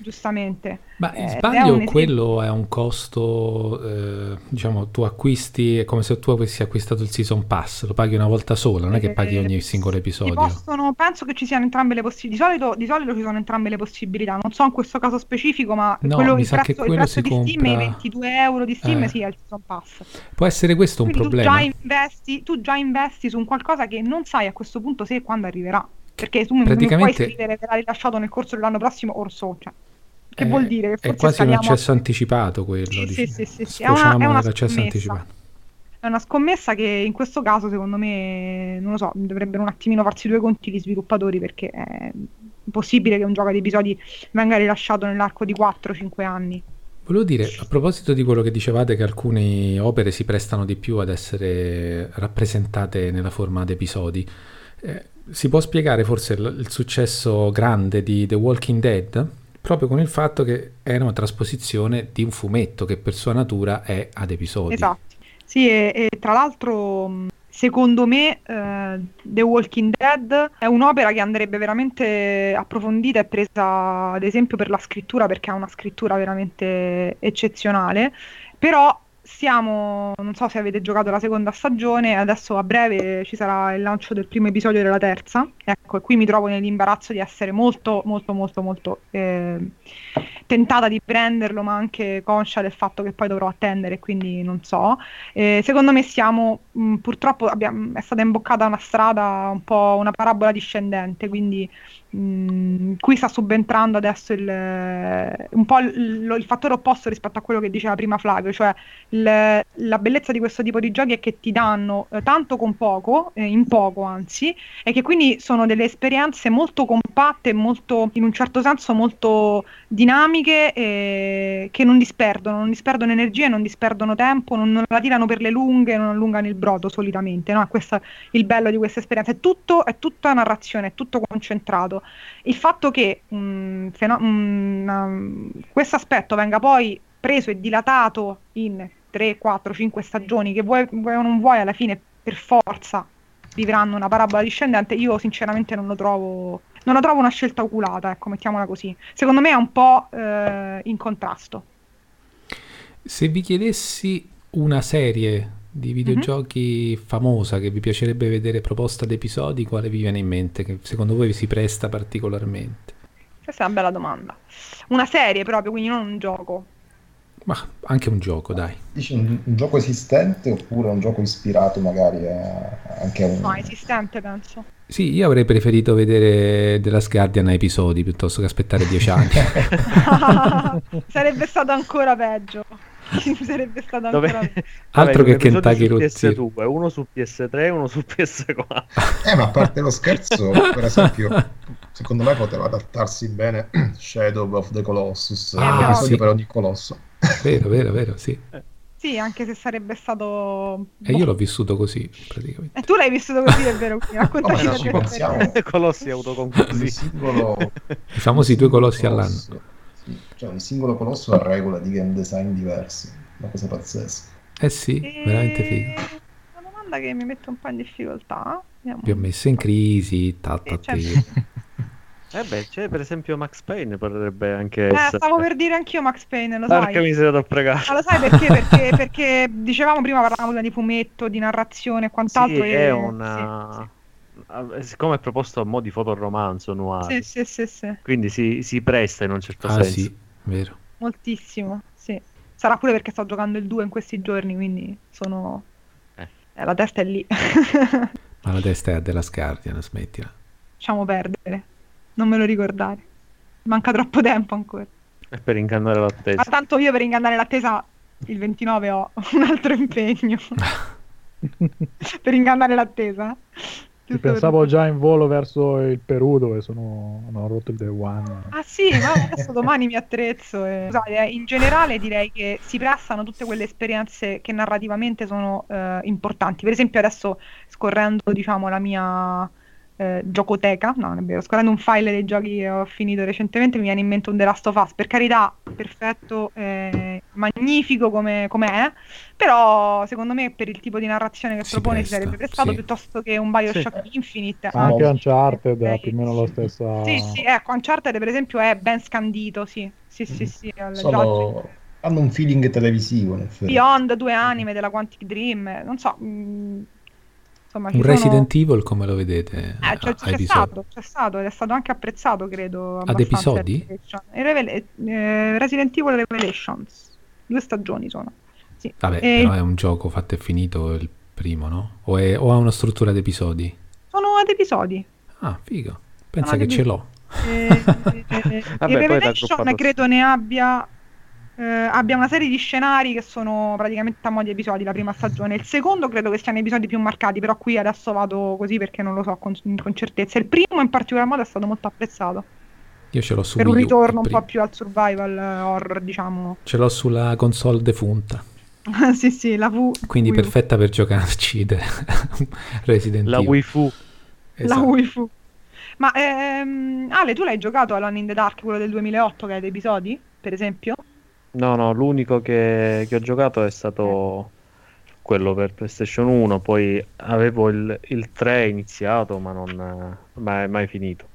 [SPEAKER 3] giustamente.
[SPEAKER 2] Ma
[SPEAKER 3] Eh, è
[SPEAKER 2] sbaglio,
[SPEAKER 3] un esempio-
[SPEAKER 2] quello è un costo, eh, diciamo, tu acquisti, è come se tu avessi acquistato il Season Pass, lo paghi una volta sola, non è che paghi ogni singolo
[SPEAKER 3] si
[SPEAKER 2] episodio.
[SPEAKER 3] possono- penso che ci siano entrambe le possibilità. Di solito, di solito ci sono entrambe le possibilità. Non so in questo caso specifico, ma
[SPEAKER 2] No,
[SPEAKER 3] quello,
[SPEAKER 2] mi
[SPEAKER 3] il
[SPEAKER 2] sa che
[SPEAKER 3] prezzo, il
[SPEAKER 2] quello
[SPEAKER 3] prezzo
[SPEAKER 2] si
[SPEAKER 3] di Steam,
[SPEAKER 2] compra-
[SPEAKER 3] i 22 euro di Steam,
[SPEAKER 2] Eh.
[SPEAKER 3] sì, è il Season Pass.
[SPEAKER 2] Può essere questo un
[SPEAKER 3] Quindi tu
[SPEAKER 2] problema?
[SPEAKER 3] già, investi, tu già investi su un qualcosa che non sai a questo punto se e quando arriverà. Perché tu non- puoi scrivere verrà rilasciato nel corso dell'anno prossimo or so. Cioè. Che
[SPEAKER 2] Eh,
[SPEAKER 3] vuol dire? Che
[SPEAKER 2] È quasi un accesso anticipato quello,
[SPEAKER 3] Sì,
[SPEAKER 2] dici.
[SPEAKER 3] sì, sì, sì. È una- è una
[SPEAKER 2] anticipato.
[SPEAKER 3] È una scommessa che in questo caso, secondo me, non lo so, dovrebbero un attimino farsi due conti gli sviluppatori perché è impossibile che un gioco di episodi venga rilasciato nell'arco di 4-5 anni.
[SPEAKER 2] Volevo dire, a proposito di quello che dicevate, che alcune opere si prestano di più ad essere rappresentate nella forma di episodi, eh, si può spiegare forse il, successo grande di The Walking Dead proprio con il fatto che è una trasposizione di un fumetto che per sua natura è ad episodi.
[SPEAKER 3] Esatto. Sì, e, e tra l'altro, mh, secondo me, eh, The Walking Dead è un'opera che andrebbe veramente approfondita e presa ad esempio per la scrittura, perché ha una scrittura veramente eccezionale. Però siamo, non so se avete giocato la seconda stagione, adesso a breve ci sarà il lancio del primo episodio della terza. Ecco, e qui mi trovo nell'imbarazzo di essere molto, molto, molto, molto eh, tentata di prenderlo, ma anche conscia del fatto che poi dovrò attendere, quindi non so. Eh, secondo me siamo, mh, purtroppo abbiamo- è stata imboccata una strada, un po' una parabola discendente, quindi mh, qui sta subentrando adesso il, un po' il, il fattore opposto rispetto a quello che diceva prima Flavio, cioè il- la bellezza di questo tipo di giochi è che ti danno eh, tanto con poco, eh, in poco anzi, e che quindi sono delle esperienze molto compatte, molto, in un certo senso molto dinamiche, eh, che non disperdono, non disperdono energia, non disperdono tempo, non, non la tirano per le lunghe, non allungano il brodo solitamente, no? Questo è il bello di questa esperienza, è tutto, è tutta narrazione, è tutto concentrato. Il fatto che mm, feno- mm, questo aspetto venga poi preso e dilatato in 3, 4, 5 stagioni, che vuoi, vuoi o non vuoi, alla fine per forza vivranno una parabola discendente, io sinceramente non lo trovo, non la trovo una scelta oculata, ecco, mettiamola così. Secondo me è un po' eh, in contrasto.
[SPEAKER 2] Se vi chiedessi una serie di videogiochi famosa che vi piacerebbe vedere proposta ad episodi, quale vi viene in mente? Che secondo voi si presta particolarmente?
[SPEAKER 3] Questa è una bella domanda. Una serie proprio, quindi non un gioco.
[SPEAKER 2] Ma anche un gioco, dai.
[SPEAKER 5] Dici un, un gioco esistente oppure un gioco ispirato magari a, anche a un...
[SPEAKER 3] No, esistente penso.
[SPEAKER 2] Sì, io avrei preferito vedere The Last Guardian a episodi piuttosto che aspettare dieci anni.
[SPEAKER 3] Sarebbe stato ancora peggio. Sarebbe stato
[SPEAKER 4] Dove...
[SPEAKER 3] ancora.
[SPEAKER 2] Altro
[SPEAKER 4] Vabbè,
[SPEAKER 2] che Kentucky Road
[SPEAKER 4] PS2, uno su PS3 e uno su PS4.
[SPEAKER 5] Eh, ma a parte lo scherzo, per esempio, secondo me poteva adattarsi bene Shadow of the Colossus,
[SPEAKER 2] Ah, sì.
[SPEAKER 5] per ogni colosso.
[SPEAKER 2] Vero, vero, vero, sì.
[SPEAKER 3] Sì, anche se sarebbe stato...
[SPEAKER 2] E io l'ho vissuto così, praticamente.
[SPEAKER 3] E tu l'hai vissuto così, è vero? Quindi raccontaci
[SPEAKER 5] No,
[SPEAKER 3] la
[SPEAKER 5] ci pensiamo.
[SPEAKER 4] Colossi autoconclusivi.
[SPEAKER 5] singolo,
[SPEAKER 2] I famosi due colossi all'anno.
[SPEAKER 5] Sì, cioè un singolo colosso ha regole di game design diverse, una cosa pazzesca.
[SPEAKER 2] Eh sì,
[SPEAKER 3] E-
[SPEAKER 2] veramente figo.
[SPEAKER 3] Una domanda che mi mette un po' in difficoltà. Vediamo.
[SPEAKER 2] Vi ho messo in crisi, ta, ta,
[SPEAKER 3] Sì, certo.
[SPEAKER 4] Eh beh, c'è per esempio Max Payne potrebbe anche
[SPEAKER 3] Eh,
[SPEAKER 4] essere.
[SPEAKER 3] stavo per dire anch'io Max Payne, lo sai.
[SPEAKER 4] Porca miseria, t'ho pregato.
[SPEAKER 3] Ma lo sai perché? Perché, perché dicevamo prima parlavamo di fumetto, di narrazione e quant'altro.
[SPEAKER 4] Sì,
[SPEAKER 3] e-
[SPEAKER 4] è una... Ah, Siccome è proposto a mo' di fotoromanzo noir,
[SPEAKER 3] Sì, sì, sì, sì, sì,
[SPEAKER 4] quindi si, si presta in un certo
[SPEAKER 2] Ah
[SPEAKER 4] senso.
[SPEAKER 2] sì, vero.
[SPEAKER 3] moltissimo, sì. Sarà pure perché sto giocando il 2 in questi giorni, quindi sono...
[SPEAKER 4] Eh.
[SPEAKER 3] eh, la testa è lì.
[SPEAKER 2] Ma la testa è a The Last Guardian, smettila.
[SPEAKER 3] Lasciamo perdere. Non me lo ricordare. Manca troppo tempo ancora.
[SPEAKER 4] È per ingannare
[SPEAKER 3] Ma
[SPEAKER 4] l'attesa.
[SPEAKER 3] tanto io per ingannare l'attesa il 29 ho un altro impegno. per ingannare l'attesa. Per-
[SPEAKER 6] pensavo già in volo verso il Perù dove sono, hanno rotto il Day One.
[SPEAKER 3] Ah sì, ma adesso domani mi attrezzo. E... Scusate, eh, in generale direi che si prestano tutte quelle esperienze che narrativamente sono eh, importanti. Per esempio adesso scorrendo diciamo la mia eh, giocoteca, no non è vero, scorrendo un file dei giochi che ho finito recentemente mi viene in mente un The Last of Us. Per carità, perfetto, eh, magnifico come, come è, però secondo me per il tipo di narrazione che
[SPEAKER 2] Si
[SPEAKER 3] propone
[SPEAKER 2] presta,
[SPEAKER 3] si sarebbe prestato
[SPEAKER 2] sì.
[SPEAKER 3] piuttosto che un Bioshock Infinite.
[SPEAKER 6] Anche
[SPEAKER 5] no.
[SPEAKER 6] Uncharted ha
[SPEAKER 3] Eh,
[SPEAKER 6] più o meno la stessa...
[SPEAKER 3] Sì, sì, ecco, Uncharted per esempio è ben scandito, sì, sì, sì,
[SPEAKER 2] Mm.
[SPEAKER 3] sì, al-
[SPEAKER 5] Sono- hanno un feeling televisivo.
[SPEAKER 3] Beyond due anime della Quantic Dream, non so, mm, insomma ci
[SPEAKER 2] Un
[SPEAKER 3] sono-
[SPEAKER 2] Resident Evil come lo vedete
[SPEAKER 3] Eh,
[SPEAKER 2] a,
[SPEAKER 3] c'è, stato, c'è stato ed è stato anche apprezzato, credo.
[SPEAKER 2] Ad episodi?
[SPEAKER 3] Revela- eh, Resident Evil Revelations, due stagioni sono. Sì.
[SPEAKER 2] Vabbè,
[SPEAKER 3] E
[SPEAKER 2] però è un gioco fatto e finito il primo, no? O, è- o ha una struttura ad episodi?
[SPEAKER 3] Sono ad episodi.
[SPEAKER 2] Ah, figo. Pensa che ce
[SPEAKER 3] episodi.
[SPEAKER 2] l'ho.
[SPEAKER 3] Eh, eh,
[SPEAKER 4] Vabbè, poi
[SPEAKER 3] Revelation credo ne abbia, eh, abbia una serie di scenari che sono praticamente a mo' di episodi la prima stagione. Il secondo credo che siano episodi più marcati, però qui adesso vado così perché non lo so con, con certezza. Il primo in particolar modo è stato molto apprezzato
[SPEAKER 2] Io ce l'ho su
[SPEAKER 3] per un
[SPEAKER 2] Wii
[SPEAKER 3] ritorno un po' più al survival eh, horror, diciamo.
[SPEAKER 2] Ce l'ho sulla console defunta,
[SPEAKER 3] sì, sì, la V.
[SPEAKER 2] quindi
[SPEAKER 3] Wii
[SPEAKER 2] perfetta per giocarci de- Resident
[SPEAKER 4] La
[SPEAKER 2] Evil.
[SPEAKER 4] Wii Fu.
[SPEAKER 3] La
[SPEAKER 2] Esatto.
[SPEAKER 3] Wii Fu. Ma ehm, Ale, tu l'hai giocato a Alone in the Dark, quello del 2008 che ha dei episodi, per esempio?
[SPEAKER 4] No, no, l'unico che, che ho giocato è stato quello per PlayStation 1, poi avevo il, il 3 iniziato, ma non mai, mai finito.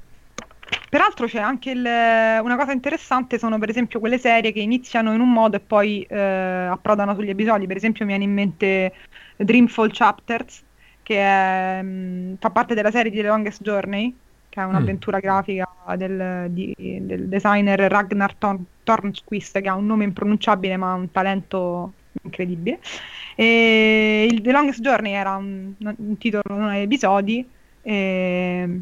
[SPEAKER 3] Peraltro c'è anche il- una cosa interessante, sono per esempio quelle serie che iniziano in un modo e poi eh, approdano sugli episodi. Per esempio mi viene in mente Dreamfall Chapters, che è, mh, fa parte della serie di The Longest Journey, che è un'avventura grafica del, di- del designer Ragnar Thorn- Thornquist, che ha un nome impronunciabile ma un talento incredibile. E il The Longest Journey era un, un titolo degli episodi. E,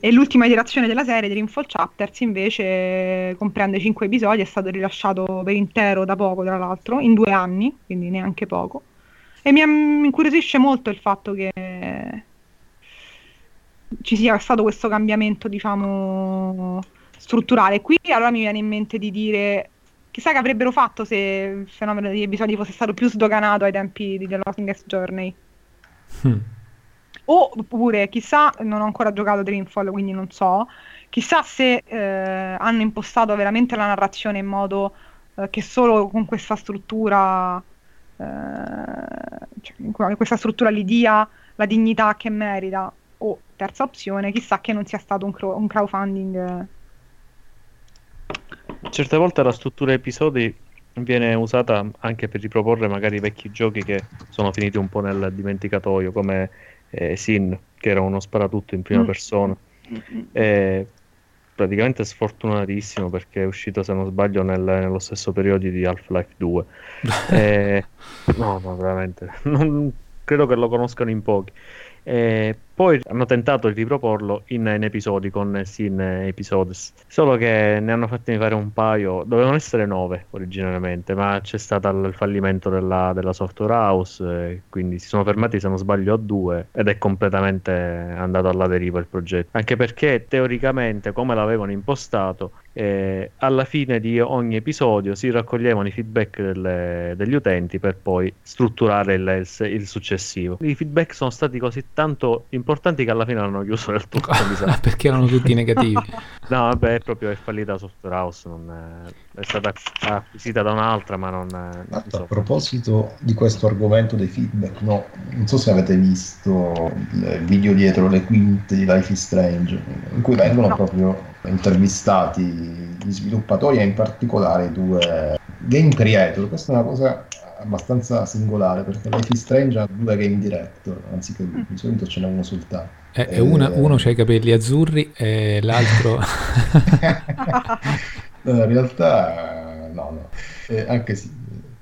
[SPEAKER 3] e l'ultima iterazione della serie, Dreamfall Chapters, invece comprende 5 episodi, è stato rilasciato per intero da poco, tra l'altro, in due anni, quindi neanche poco. E mi incuriosisce molto il fatto che ci sia stato questo cambiamento, diciamo, strutturale. Qui allora mi viene in mente di dire, chissà che avrebbero fatto se il fenomeno degli episodi fosse stato più sdoganato ai tempi di The Longest Journey.
[SPEAKER 2] Mm.
[SPEAKER 3] Oppure, chissà, non ho ancora giocato Dreamfall, quindi non so, chissà se eh, hanno impostato veramente la narrazione in modo eh, che solo con questa struttura, eh, cioè, con questa struttura gli dia la dignità che merita. Terza opzione, chissà che non sia stato un, cro- un crowdfunding. eh.
[SPEAKER 4] Certe volte la struttura episodi viene usata anche per riproporre magari vecchi giochi che sono finiti un po' nel dimenticatoio, come eh, Sin, che era uno sparatutto in prima
[SPEAKER 3] Mm.
[SPEAKER 4] persona. È praticamente sfortunatissimo perché è uscito, se non sbaglio, nel- nello stesso periodo di Half-Life 2. Eh, no, no, veramente. Non- credo che lo conoscano in pochi. Eh, poi hanno tentato di riproporlo in, in episodi con Sin Episodes, solo che ne hanno fatti fare un paio, dovevano essere nove originariamente, ma c'è stato il fallimento della, della software house, quindi si sono fermati se non sbaglio a due ed è completamente andato alla deriva il progetto, anche perché teoricamente come l'avevano impostato, eh, alla fine di ogni episodio si raccoglievano i feedback delle- degli utenti per poi strutturare il, il- il successivo. I feedback sono stati così tanto importanti che alla fine hanno chiuso del tutto. mi sa.
[SPEAKER 2] Perché erano tutti negativi.
[SPEAKER 4] No, vabbè, è proprio è fallita la software house, non è, è stata acquisita da un'altra, ma non, è- non
[SPEAKER 5] Esatto, a
[SPEAKER 4] so.
[SPEAKER 5] proposito di questo argomento dei feedback, no, non so se avete visto il video dietro le quinte di Life is Strange, in cui vengono
[SPEAKER 3] No.
[SPEAKER 5] proprio intervistati gli sviluppatori e in particolare i due game creator. Questa è una cosa abbastanza singolare perché Life is Strange ha due game director, anziché due, di solito ce n'è uno soltanto.
[SPEAKER 2] Eh, e una-
[SPEAKER 5] Eh.
[SPEAKER 2] uno c'ha i capelli azzurri e l'altro...
[SPEAKER 5] No, in realtà no, no, Eh, anche sì,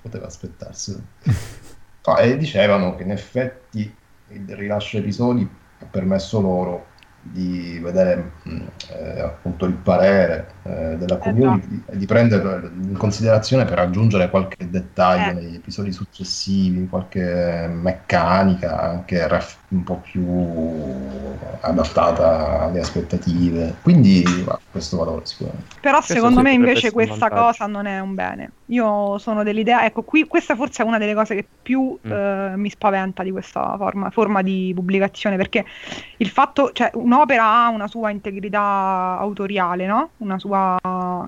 [SPEAKER 5] poteva aspettarselo. No, e dicevano che in effetti il rilascio episodi ha permesso loro di vedere mh, eh, appunto il parere eh, della community e di prenderlo in considerazione per aggiungere qualche dettaglio
[SPEAKER 3] Eh.
[SPEAKER 5] negli episodi successivi, qualche meccanica anche raff- un po' più adattata alle aspettative. Quindi ha questo valore sicuramente.
[SPEAKER 3] Però
[SPEAKER 4] Questo
[SPEAKER 3] secondo me invece questa
[SPEAKER 4] vantaggio.
[SPEAKER 3] cosa non è un bene. Io sono dell'idea, ecco, qui questa forse è una delle cose che più
[SPEAKER 4] Mm.
[SPEAKER 3] eh, mi spaventa di questa forma, forma di pubblicazione, perché il fatto, cioè un'opera ha una sua integrità autoriale, no? Una sua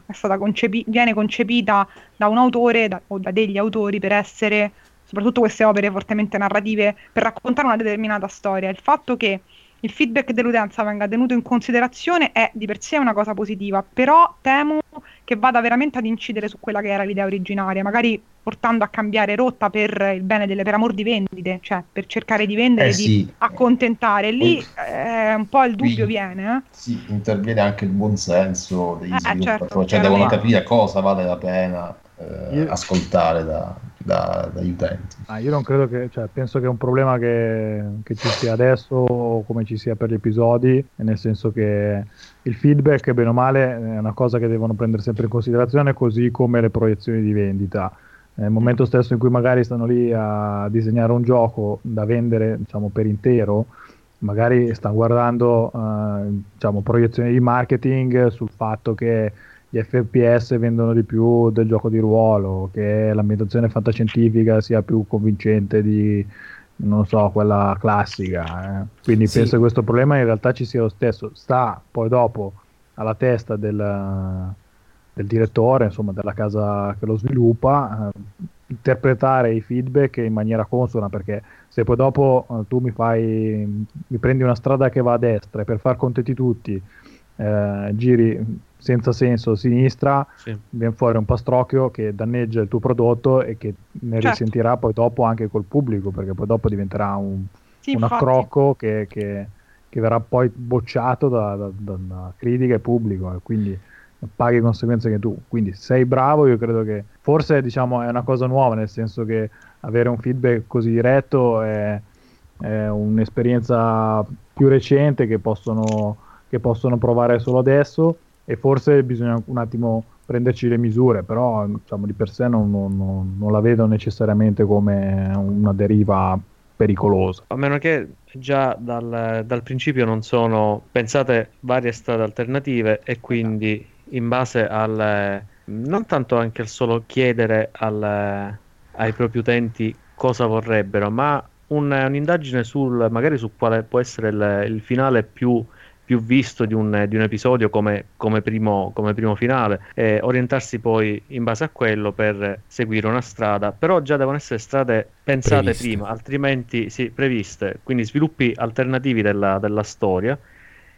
[SPEAKER 3] è stata concepi- viene concepita da un autore da, o da degli autori per essere, soprattutto queste opere fortemente narrative, per raccontare una determinata storia. Il fatto che il feedback dell'utenza venga tenuto in considerazione è di per sé una cosa positiva, però temo che vada veramente ad incidere su quella che era l'idea originaria, magari portando a cambiare rotta per il bene delle, per amor di vendite, cioè per cercare di vendere,
[SPEAKER 5] Eh,
[SPEAKER 3] di
[SPEAKER 5] sì.
[SPEAKER 3] accontentare. Lì eh, un po' il dubbio
[SPEAKER 5] Qui-
[SPEAKER 3] viene. Eh?
[SPEAKER 5] Sì, interviene anche il buon senso degli
[SPEAKER 3] Eh,
[SPEAKER 5] sviluppatori,
[SPEAKER 3] certo,
[SPEAKER 5] cioè devono capire cosa vale la pena eh,
[SPEAKER 6] Io-
[SPEAKER 5] ascoltare da- da- dagli utenti.
[SPEAKER 6] Ah, io non credo che, cioè, penso che è un problema che, che ci sia adesso come ci sia per gli episodi, nel senso che il feedback, bene o male, è una cosa che devono prendere sempre in considerazione, così come le proiezioni di vendita. Nel momento stesso in cui magari stanno lì a disegnare un gioco da vendere, diciamo, per intero, magari stanno guardando eh, diciamo, proiezioni di marketing sul fatto che gli FPS vendono di più del gioco di ruolo, che l'ambientazione fantascientifica sia più convincente di, non so, quella classica. eh. Quindi
[SPEAKER 2] Sì.
[SPEAKER 6] penso che questo problema in realtà ci sia lo stesso. Sta poi dopo alla testa del, del direttore, insomma, della casa che lo sviluppa, eh, interpretare i feedback in maniera consona, perché se poi dopo eh, tu mi fai, mi prendi una strada che va a destra e per far contenti tutti eh, giri senza senso sinistra,
[SPEAKER 4] Sì.
[SPEAKER 6] viene fuori un pastrocchio che danneggia il tuo prodotto e che ne
[SPEAKER 3] Certo.
[SPEAKER 6] risentirà poi dopo anche col pubblico, perché poi dopo diventerà un,
[SPEAKER 3] Sì,
[SPEAKER 6] un accrocco che, che- che verrà poi bocciato da, da- da- critica e pubblico e quindi paghi conseguenze che tu. Quindi se sei bravo, io credo che forse diciamo è una cosa nuova, nel senso che avere un feedback così diretto è, è un'esperienza più recente che possono, che possono provare solo adesso e forse bisogna un attimo prenderci le misure, però diciamo, di per sé non, non- non- la vedo necessariamente come una deriva pericolosa.
[SPEAKER 4] A meno che già dal, dal principio non sono pensate varie strade alternative e quindi in base al non tanto anche al solo chiedere al- ai propri utenti cosa vorrebbero, ma un- un'indagine sul magari su quale può essere il, il finale più, più visto di un, di un episodio come, come primo, come primo finale. E orientarsi poi in base a quello per seguire una strada, però già devono essere strade pensate
[SPEAKER 2] Previste.
[SPEAKER 4] prima, altrimenti sì, previste, quindi sviluppi alternativi della, della storia,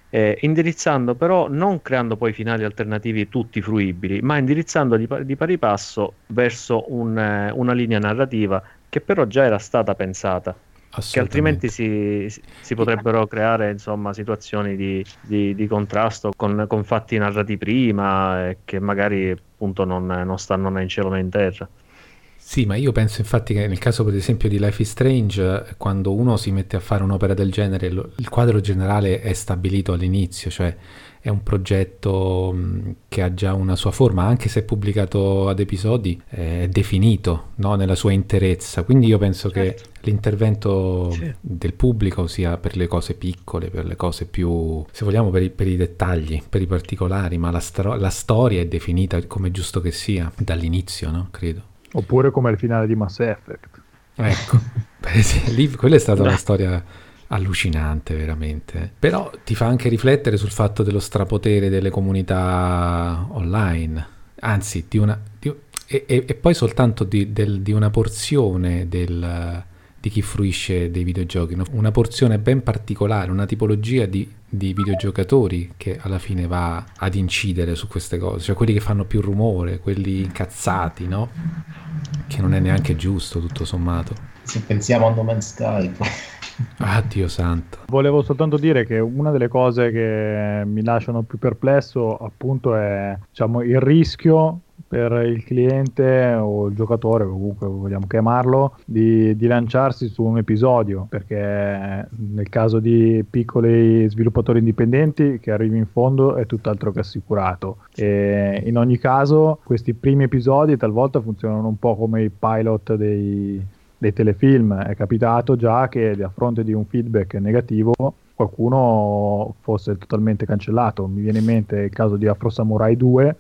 [SPEAKER 4] eh, indirizzando però, non creando poi finali alternativi tutti fruibili, ma indirizzando di, di pari passo verso un, una linea narrativa che però già era stata pensata che altrimenti si, si- potrebbero creare insomma situazioni di, di- di contrasto con, con fatti narrati prima e che magari appunto non, non stanno né in cielo né in terra.
[SPEAKER 2] Sì, ma io penso infatti che nel caso per esempio di Life is Strange, eh, quando uno si mette a fare un'opera del genere, lo- il quadro generale è stabilito all'inizio, cioè è un progetto mh, che ha già una sua forma, anche se è pubblicato ad episodi, è definito no, nella sua interezza. Quindi io penso
[SPEAKER 3] Certo.
[SPEAKER 2] che l'intervento
[SPEAKER 4] Sì.
[SPEAKER 2] del pubblico sia per le cose piccole, per le cose più, se vogliamo, per i, per i dettagli, per i particolari, ma la, stro- la storia è definita come giusto che sia dall'inizio, no? Credo.
[SPEAKER 6] Oppure come il finale di Mass Effect.
[SPEAKER 2] Ecco, lì- quella è stata una storia allucinante veramente. Però ti fa anche riflettere sul fatto dello strapotere delle comunità online, anzi di una, di- e, e- poi soltanto di, del- di una porzione del- di chi fruisce dei videogiochi, una porzione ben particolare, una tipologia di, di videogiocatori che alla fine va ad incidere su queste cose, cioè quelli che fanno più rumore, quelli incazzati, no? Che non è neanche giusto tutto sommato.
[SPEAKER 5] Se pensiamo a No Man's Sky,
[SPEAKER 2] Ah, Dio santo.
[SPEAKER 6] Volevo soltanto dire che una delle cose che mi lasciano più perplesso appunto è diciamo, il rischio per il cliente o il giocatore, comunque vogliamo chiamarlo, di, di lanciarsi su un episodio, perché nel caso di piccoli sviluppatori indipendenti che arrivi in fondo è tutt'altro che assicurato. E in ogni caso questi primi episodi talvolta funzionano un po' come i pilot dei, dei telefilm. È capitato già che a fronte di un feedback negativo qualcuno fosse totalmente cancellato. Mi viene in mente il caso di Afro Samurai 2,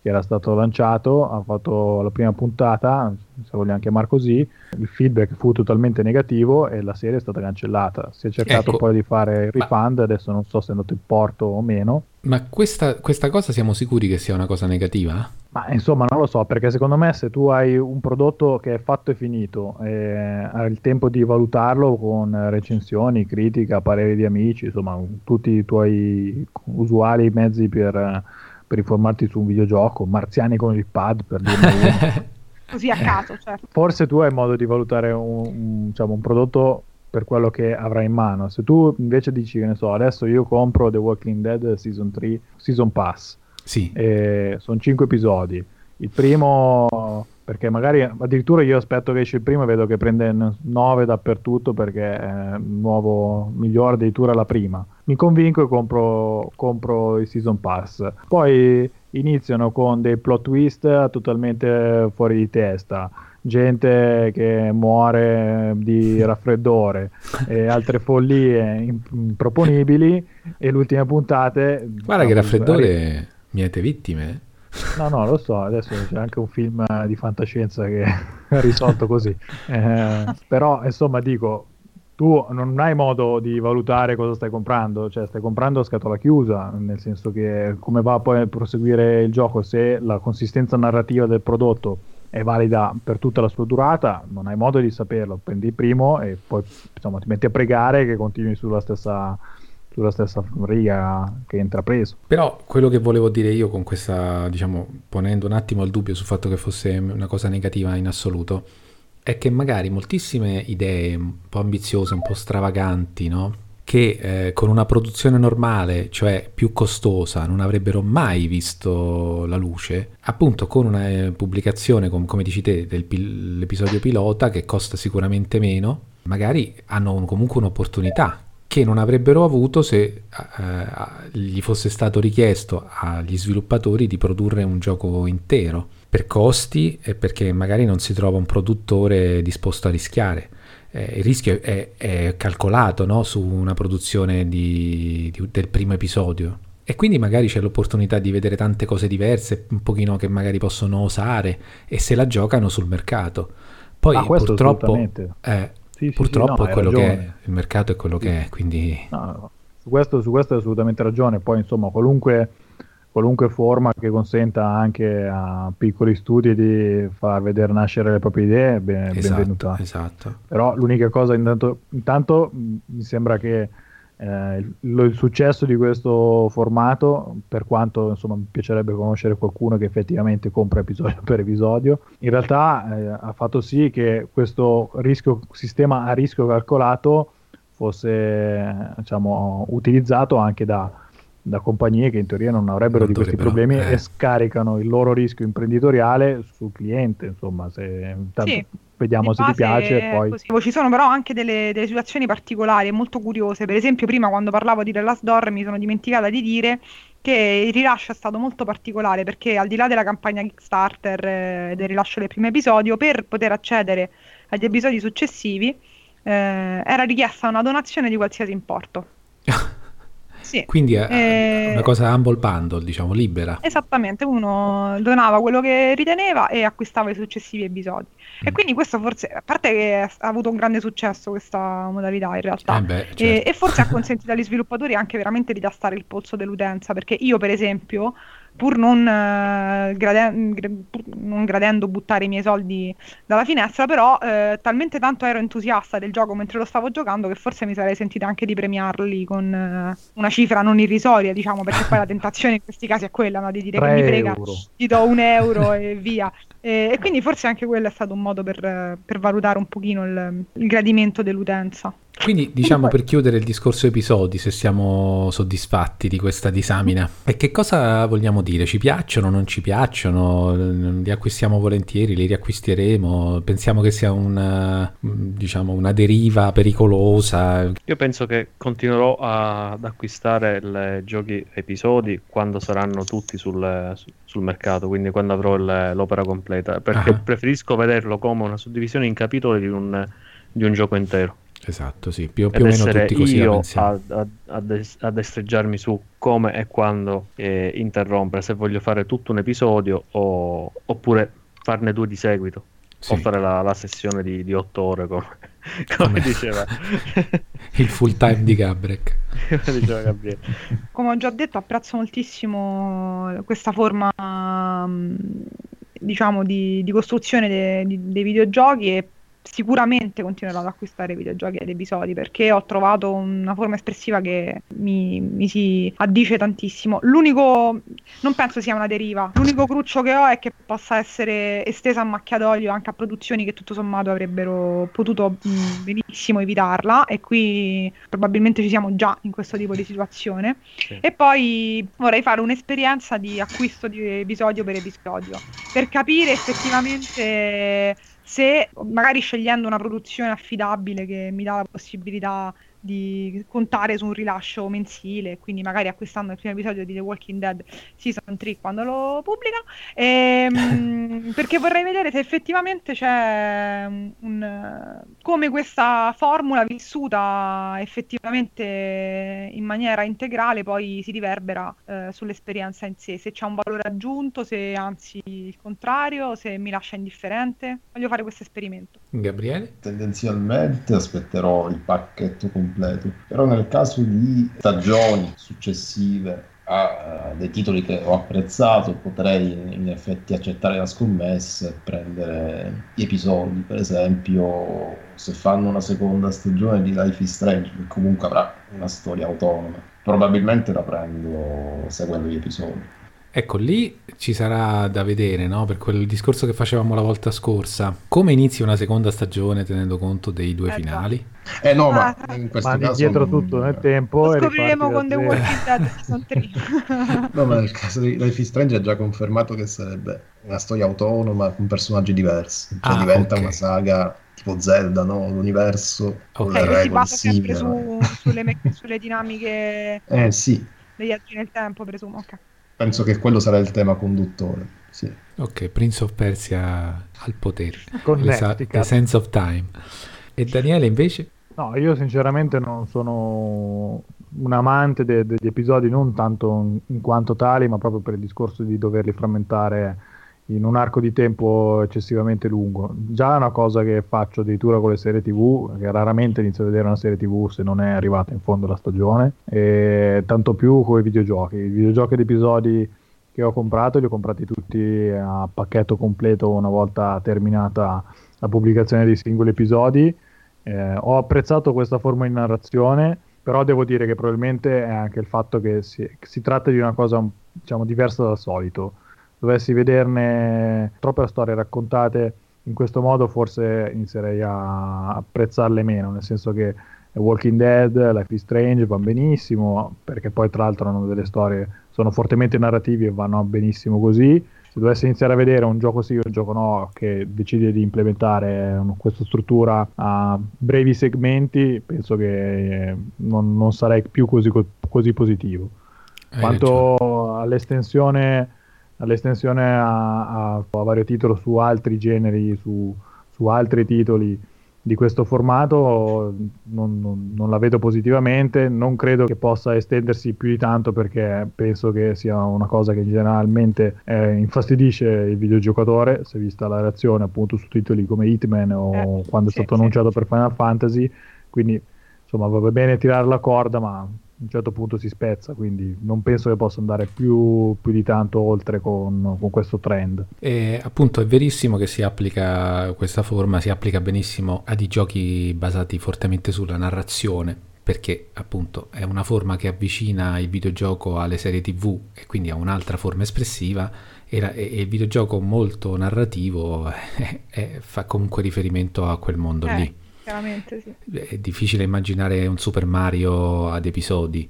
[SPEAKER 6] che era stato lanciato, ha fatto la prima puntata, se vogliamo chiamare così, il feedback fu totalmente negativo e la serie è stata cancellata. Si è cercato
[SPEAKER 2] Ecco.
[SPEAKER 6] poi di fare il
[SPEAKER 2] Ma-
[SPEAKER 6] refund, adesso non so se è andato in porto o meno,
[SPEAKER 2] Ma questa, questa cosa siamo sicuri che sia una cosa negativa?
[SPEAKER 6] ma insomma non lo so, perché secondo me se tu hai un prodotto che è fatto e finito, e hai il tempo di valutarlo con recensioni, critica, pareri di amici, insomma tutti i tuoi usuali mezzi per, per informarti su un videogioco, marziani con il pad per dirne uno.
[SPEAKER 3] Così a caso, certo.
[SPEAKER 6] forse tu hai modo di valutare un, un- diciamo, un prodotto per quello che avrai in mano. Se tu invece dici, che ne so, adesso io compro The Walking Dead Season 3, Season Pass,
[SPEAKER 2] Sì.
[SPEAKER 6] sono 5 episodi. Il primo, perché magari addirittura io aspetto che esce il primo e vedo che prende 9 dappertutto perché è nuovo migliore addirittura la prima. Mi convinco e compro, compro il Season Pass. Poi iniziano con dei plot twist totalmente fuori di testa. Gente che muore di raffreddore e altre follie imp- improponibili. E le ultime puntate.
[SPEAKER 2] Guarda che raffreddore miete vittime.
[SPEAKER 6] No, no, lo so, adesso c'è anche un film eh, di fantascienza che è risolto così. Eh, però, insomma, dico, tu non hai modo di valutare cosa stai comprando, cioè stai comprando a scatola chiusa, nel senso che come va poi a proseguire il gioco, se la consistenza narrativa del prodotto è valida per tutta la sua durata, non hai modo di saperlo. Prendi il primo e poi insomma, ti metti a pregare che continui sulla stessa, sulla stessa riga che hai intrapreso.
[SPEAKER 2] Però quello che volevo dire io con questa, diciamo, ponendo un attimo il dubbio sul fatto che fosse una cosa negativa in assoluto, è che magari moltissime idee un po' ambiziose, un po' stravaganti, no? Che eh, con una produzione normale, cioè più costosa, non avrebbero mai visto la luce, appunto con una eh, pubblicazione, com- come dici te, dell'episodio pilota che costa sicuramente meno, magari hanno un- comunque un'opportunità che non avrebbero avuto se eh, gli fosse stato richiesto agli sviluppatori di produrre un gioco intero per costi e perché magari non si trova un produttore disposto a rischiare. Eh, il rischio è, è calcolato no, su una produzione di- di- del primo episodio e quindi magari c'è l'opportunità di vedere tante cose diverse, un pochino che magari possono osare e se la giocano sul mercato. Poi
[SPEAKER 6] Ah,
[SPEAKER 2] purtroppo, eh,
[SPEAKER 6] Sì,
[SPEAKER 2] purtroppo
[SPEAKER 6] sì, no,
[SPEAKER 2] è quello che
[SPEAKER 6] ragione.
[SPEAKER 2] è, il mercato è quello che è, quindi
[SPEAKER 6] No, no, su, questo, su questo hai assolutamente ragione. Poi, insomma, qualunque, qualunque forma che consenta anche a piccoli studi di far vedere nascere le proprie idee, ben- benvenuta.
[SPEAKER 2] esatto, esatto.
[SPEAKER 6] Però l'unica cosa, intanto, intanto mi sembra che eh, il, lo- il successo di questo formato, per quanto insomma, mi piacerebbe conoscere qualcuno che effettivamente compra episodio per episodio, in realtà eh, ha fatto sì che questo rischio, sistema a rischio calcolato fosse diciamo, utilizzato anche da, da compagnie che in teoria non avrebbero
[SPEAKER 2] Non
[SPEAKER 6] di questi problemi
[SPEAKER 2] eh.
[SPEAKER 6] e scaricano il loro rischio imprenditoriale sul cliente. Insomma, se tanto
[SPEAKER 3] Sì,
[SPEAKER 6] vediamo
[SPEAKER 3] Di
[SPEAKER 6] se ti piace poi.
[SPEAKER 3] Ci sono però anche delle, delle situazioni particolari e molto curiose. Per esempio, prima quando parlavo di The Last Door mi sono dimenticata di dire che il rilascio è stato molto particolare perché al di là della campagna Kickstarter eh, del rilascio del primo episodio, per poter accedere agli episodi successivi eh, era richiesta una donazione di qualsiasi importo. Sì.
[SPEAKER 2] Quindi è
[SPEAKER 3] Eh,
[SPEAKER 2] una cosa humble bundle, diciamo, libera.
[SPEAKER 3] Esattamente, uno donava quello che riteneva e acquistava i successivi episodi.
[SPEAKER 2] Mm.
[SPEAKER 3] E quindi questo forse, a parte che ha avuto un grande successo questa modalità in realtà,
[SPEAKER 2] Eh beh,
[SPEAKER 3] e,
[SPEAKER 2] certo.
[SPEAKER 3] e forse ha consentito agli sviluppatori anche veramente di tastare il polso dell'utenza, perché io per esempio, pur non, eh, grade- gra- pur non gradendo buttare i miei soldi dalla finestra, però eh, talmente tanto ero entusiasta del gioco mentre lo stavo giocando che forse mi sarei sentita anche di premiarli con eh, una cifra non irrisoria, diciamo, perché poi la tentazione in questi casi è quella, no? di dire che
[SPEAKER 6] 3
[SPEAKER 3] mi frega,
[SPEAKER 6] euro.
[SPEAKER 3] gli do un euro e via. E, e quindi forse anche quello è stato un modo per, per valutare un pochino il, il gradimento dell'utenza.
[SPEAKER 2] Quindi diciamo per chiudere il discorso episodi, se siamo soddisfatti di questa disamina, e che cosa vogliamo dire? Ci piacciono, non ci piacciono? Li acquistiamo volentieri, li riacquisteremo? Pensiamo che sia una, diciamo, una deriva pericolosa?
[SPEAKER 4] Io penso che continuerò a- ad acquistare i giochi episodi quando saranno tutti sul, su- sul mercato, quindi quando avrò il- l'opera completa, perché
[SPEAKER 2] Ah.
[SPEAKER 4] preferisco vederlo come una suddivisione in capitoli di un, di un gioco intero.
[SPEAKER 2] Esatto, sì, più, più o meno tutti così
[SPEAKER 4] io a, a, a des- a destreggiarmi su come e quando eh, interrompere, se voglio fare tutto un episodio o- oppure farne due di seguito
[SPEAKER 2] Sì.
[SPEAKER 4] o fare la, la sessione di, di otto ore come, come
[SPEAKER 2] Come-
[SPEAKER 4] diceva,
[SPEAKER 2] Il full time di Gabrek.
[SPEAKER 4] Come
[SPEAKER 3] ho già detto, apprezzo moltissimo questa forma, mm, diciamo, di, di costruzione de- di- dei videogiochi e sicuramente continuerò ad acquistare videogiochi ed episodi perché ho trovato una forma espressiva che mi, mi si addice tantissimo. L'unico, non penso sia una deriva, l'unico cruccio che ho è che possa essere estesa a macchia d'olio anche a produzioni che tutto sommato avrebbero potuto mm, benissimo evitarla e qui probabilmente ci siamo già in questo tipo di situazione.
[SPEAKER 4] Sì.
[SPEAKER 3] E poi vorrei fare un'esperienza di acquisto di episodio per episodio per capire effettivamente se magari scegliendo una produzione affidabile che mi dà la possibilità di contare su un rilascio mensile, quindi magari acquistando il primo episodio di The Walking Dead Season 3 quando lo pubblica, ehm, perché vorrei vedere se effettivamente c'è un, un- come questa formula vissuta effettivamente in maniera integrale poi si riverbera eh, sull'esperienza in sé, se c'è un valore aggiunto, se anzi il contrario, se mi lascia indifferente. Voglio fare questo esperimento.
[SPEAKER 2] Gabriele?
[SPEAKER 5] Tendenzialmente aspetterò il pacchetto completo, però nel caso di stagioni successive a eh, dei titoli che ho apprezzato, potrei in effetti accettare la scommessa e prendere gli episodi. Per esempio, se fanno una seconda stagione di Life is Strange, che comunque avrà una storia autonoma, probabilmente la prendo seguendo gli episodi.
[SPEAKER 2] Ecco, lì ci sarà da vedere, no? Per quel discorso che facevamo la volta scorsa. Come inizia una seconda stagione tenendo conto dei due
[SPEAKER 3] già.
[SPEAKER 2] finali?
[SPEAKER 5] Eh no, ma
[SPEAKER 3] Ah.
[SPEAKER 5] in questo
[SPEAKER 6] Mandi
[SPEAKER 5] caso
[SPEAKER 6] dietro
[SPEAKER 5] non-
[SPEAKER 6] tutto nel tempo
[SPEAKER 3] Lo scopriremo con The. Walking Dead Season 3.
[SPEAKER 5] No, ma nel caso di Life is Strange è già confermato che sarebbe una storia autonoma con personaggi diversi. Cioè
[SPEAKER 2] Ah,
[SPEAKER 5] diventa
[SPEAKER 2] ok.
[SPEAKER 5] una saga tipo Zelda, no? L'universo con
[SPEAKER 2] Ok,
[SPEAKER 5] le regole
[SPEAKER 3] basa sempre
[SPEAKER 5] simili.
[SPEAKER 3] su- sulle, me- sulle dinamiche
[SPEAKER 5] Eh sì,
[SPEAKER 3] degli viaggi nel tempo, presumo. Ok.
[SPEAKER 5] Penso che quello sarà il tema conduttore. Sì.
[SPEAKER 2] Ok, Prince of Persia al potere.
[SPEAKER 6] Con
[SPEAKER 2] The, Sense of Time. E Daniele invece?
[SPEAKER 6] No, io sinceramente non sono un amante de- degli episodi, non tanto in, in quanto tali, ma proprio per il discorso di doverli frammentare in un arco di tempo eccessivamente lungo. Già è una cosa che faccio addirittura con le serie TV, che raramente inizio a vedere una serie TV se non è arrivata in fondo la stagione, e tanto più con i videogiochi. I videogiochi ed episodi che ho comprato li ho comprati tutti a pacchetto completo una volta terminata la pubblicazione dei singoli episodi. Eh, ho apprezzato questa forma di narrazione, però devo dire che probabilmente è anche il fatto che si, si tratta di una cosa diciamo, diversa dal solito. Dovessi vederne troppe storie raccontate in questo modo, forse inizierei a apprezzarle meno, nel senso che Walking Dead, Life is Strange va benissimo, perché poi tra l'altro hanno delle storie, sono fortemente narrativi e vanno benissimo così. Se dovessi iniziare a vedere un gioco sì o un gioco no che decide di implementare questa struttura a brevi segmenti, penso che eh, non, non sarei più così, co- così positivo.
[SPEAKER 2] Ragione.
[SPEAKER 6] Quanto all'estensione, all'estensione a, a- a vario titolo su altri generi, su, su altri titoli di questo formato, non, non- non la vedo positivamente. Non credo che possa estendersi più di tanto perché penso che sia una cosa che generalmente eh, infastidisce il videogiocatore. È vista la reazione appunto su titoli come Hitman o
[SPEAKER 3] Eh,
[SPEAKER 6] quando
[SPEAKER 3] sì,
[SPEAKER 6] è stato
[SPEAKER 3] sì.
[SPEAKER 6] annunciato per Final Fantasy. Quindi insomma va bene tirare la corda, ma a un certo punto si spezza, quindi non penso che possa andare più, più di tanto oltre con, con questo trend.
[SPEAKER 2] E appunto è verissimo che si applica questa forma, si applica benissimo a dei giochi basati fortemente sulla narrazione, perché appunto è una forma che avvicina il videogioco alle serie TV e quindi a un'altra forma espressiva e, la- e il videogioco molto narrativo eh, eh, fa comunque riferimento a quel mondo
[SPEAKER 3] Eh,
[SPEAKER 2] lì.
[SPEAKER 3] Chiaramente sì.
[SPEAKER 2] È difficile immaginare un Super Mario ad episodi,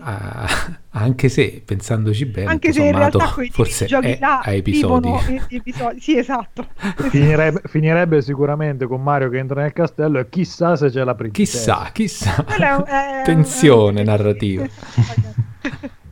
[SPEAKER 2] Ah, anche se pensandoci bene,
[SPEAKER 3] Anche se in realtà quei
[SPEAKER 2] forse
[SPEAKER 3] giochi
[SPEAKER 2] è
[SPEAKER 3] là
[SPEAKER 2] a episodi.
[SPEAKER 3] episodi. Sì, esatto.
[SPEAKER 6] Finirebbe, finirebbe sicuramente con Mario che entra nel castello e chissà se c'è la princessa.
[SPEAKER 2] Chissà, chissà.
[SPEAKER 3] È è-
[SPEAKER 2] Tensione
[SPEAKER 3] è-
[SPEAKER 2] narrativa.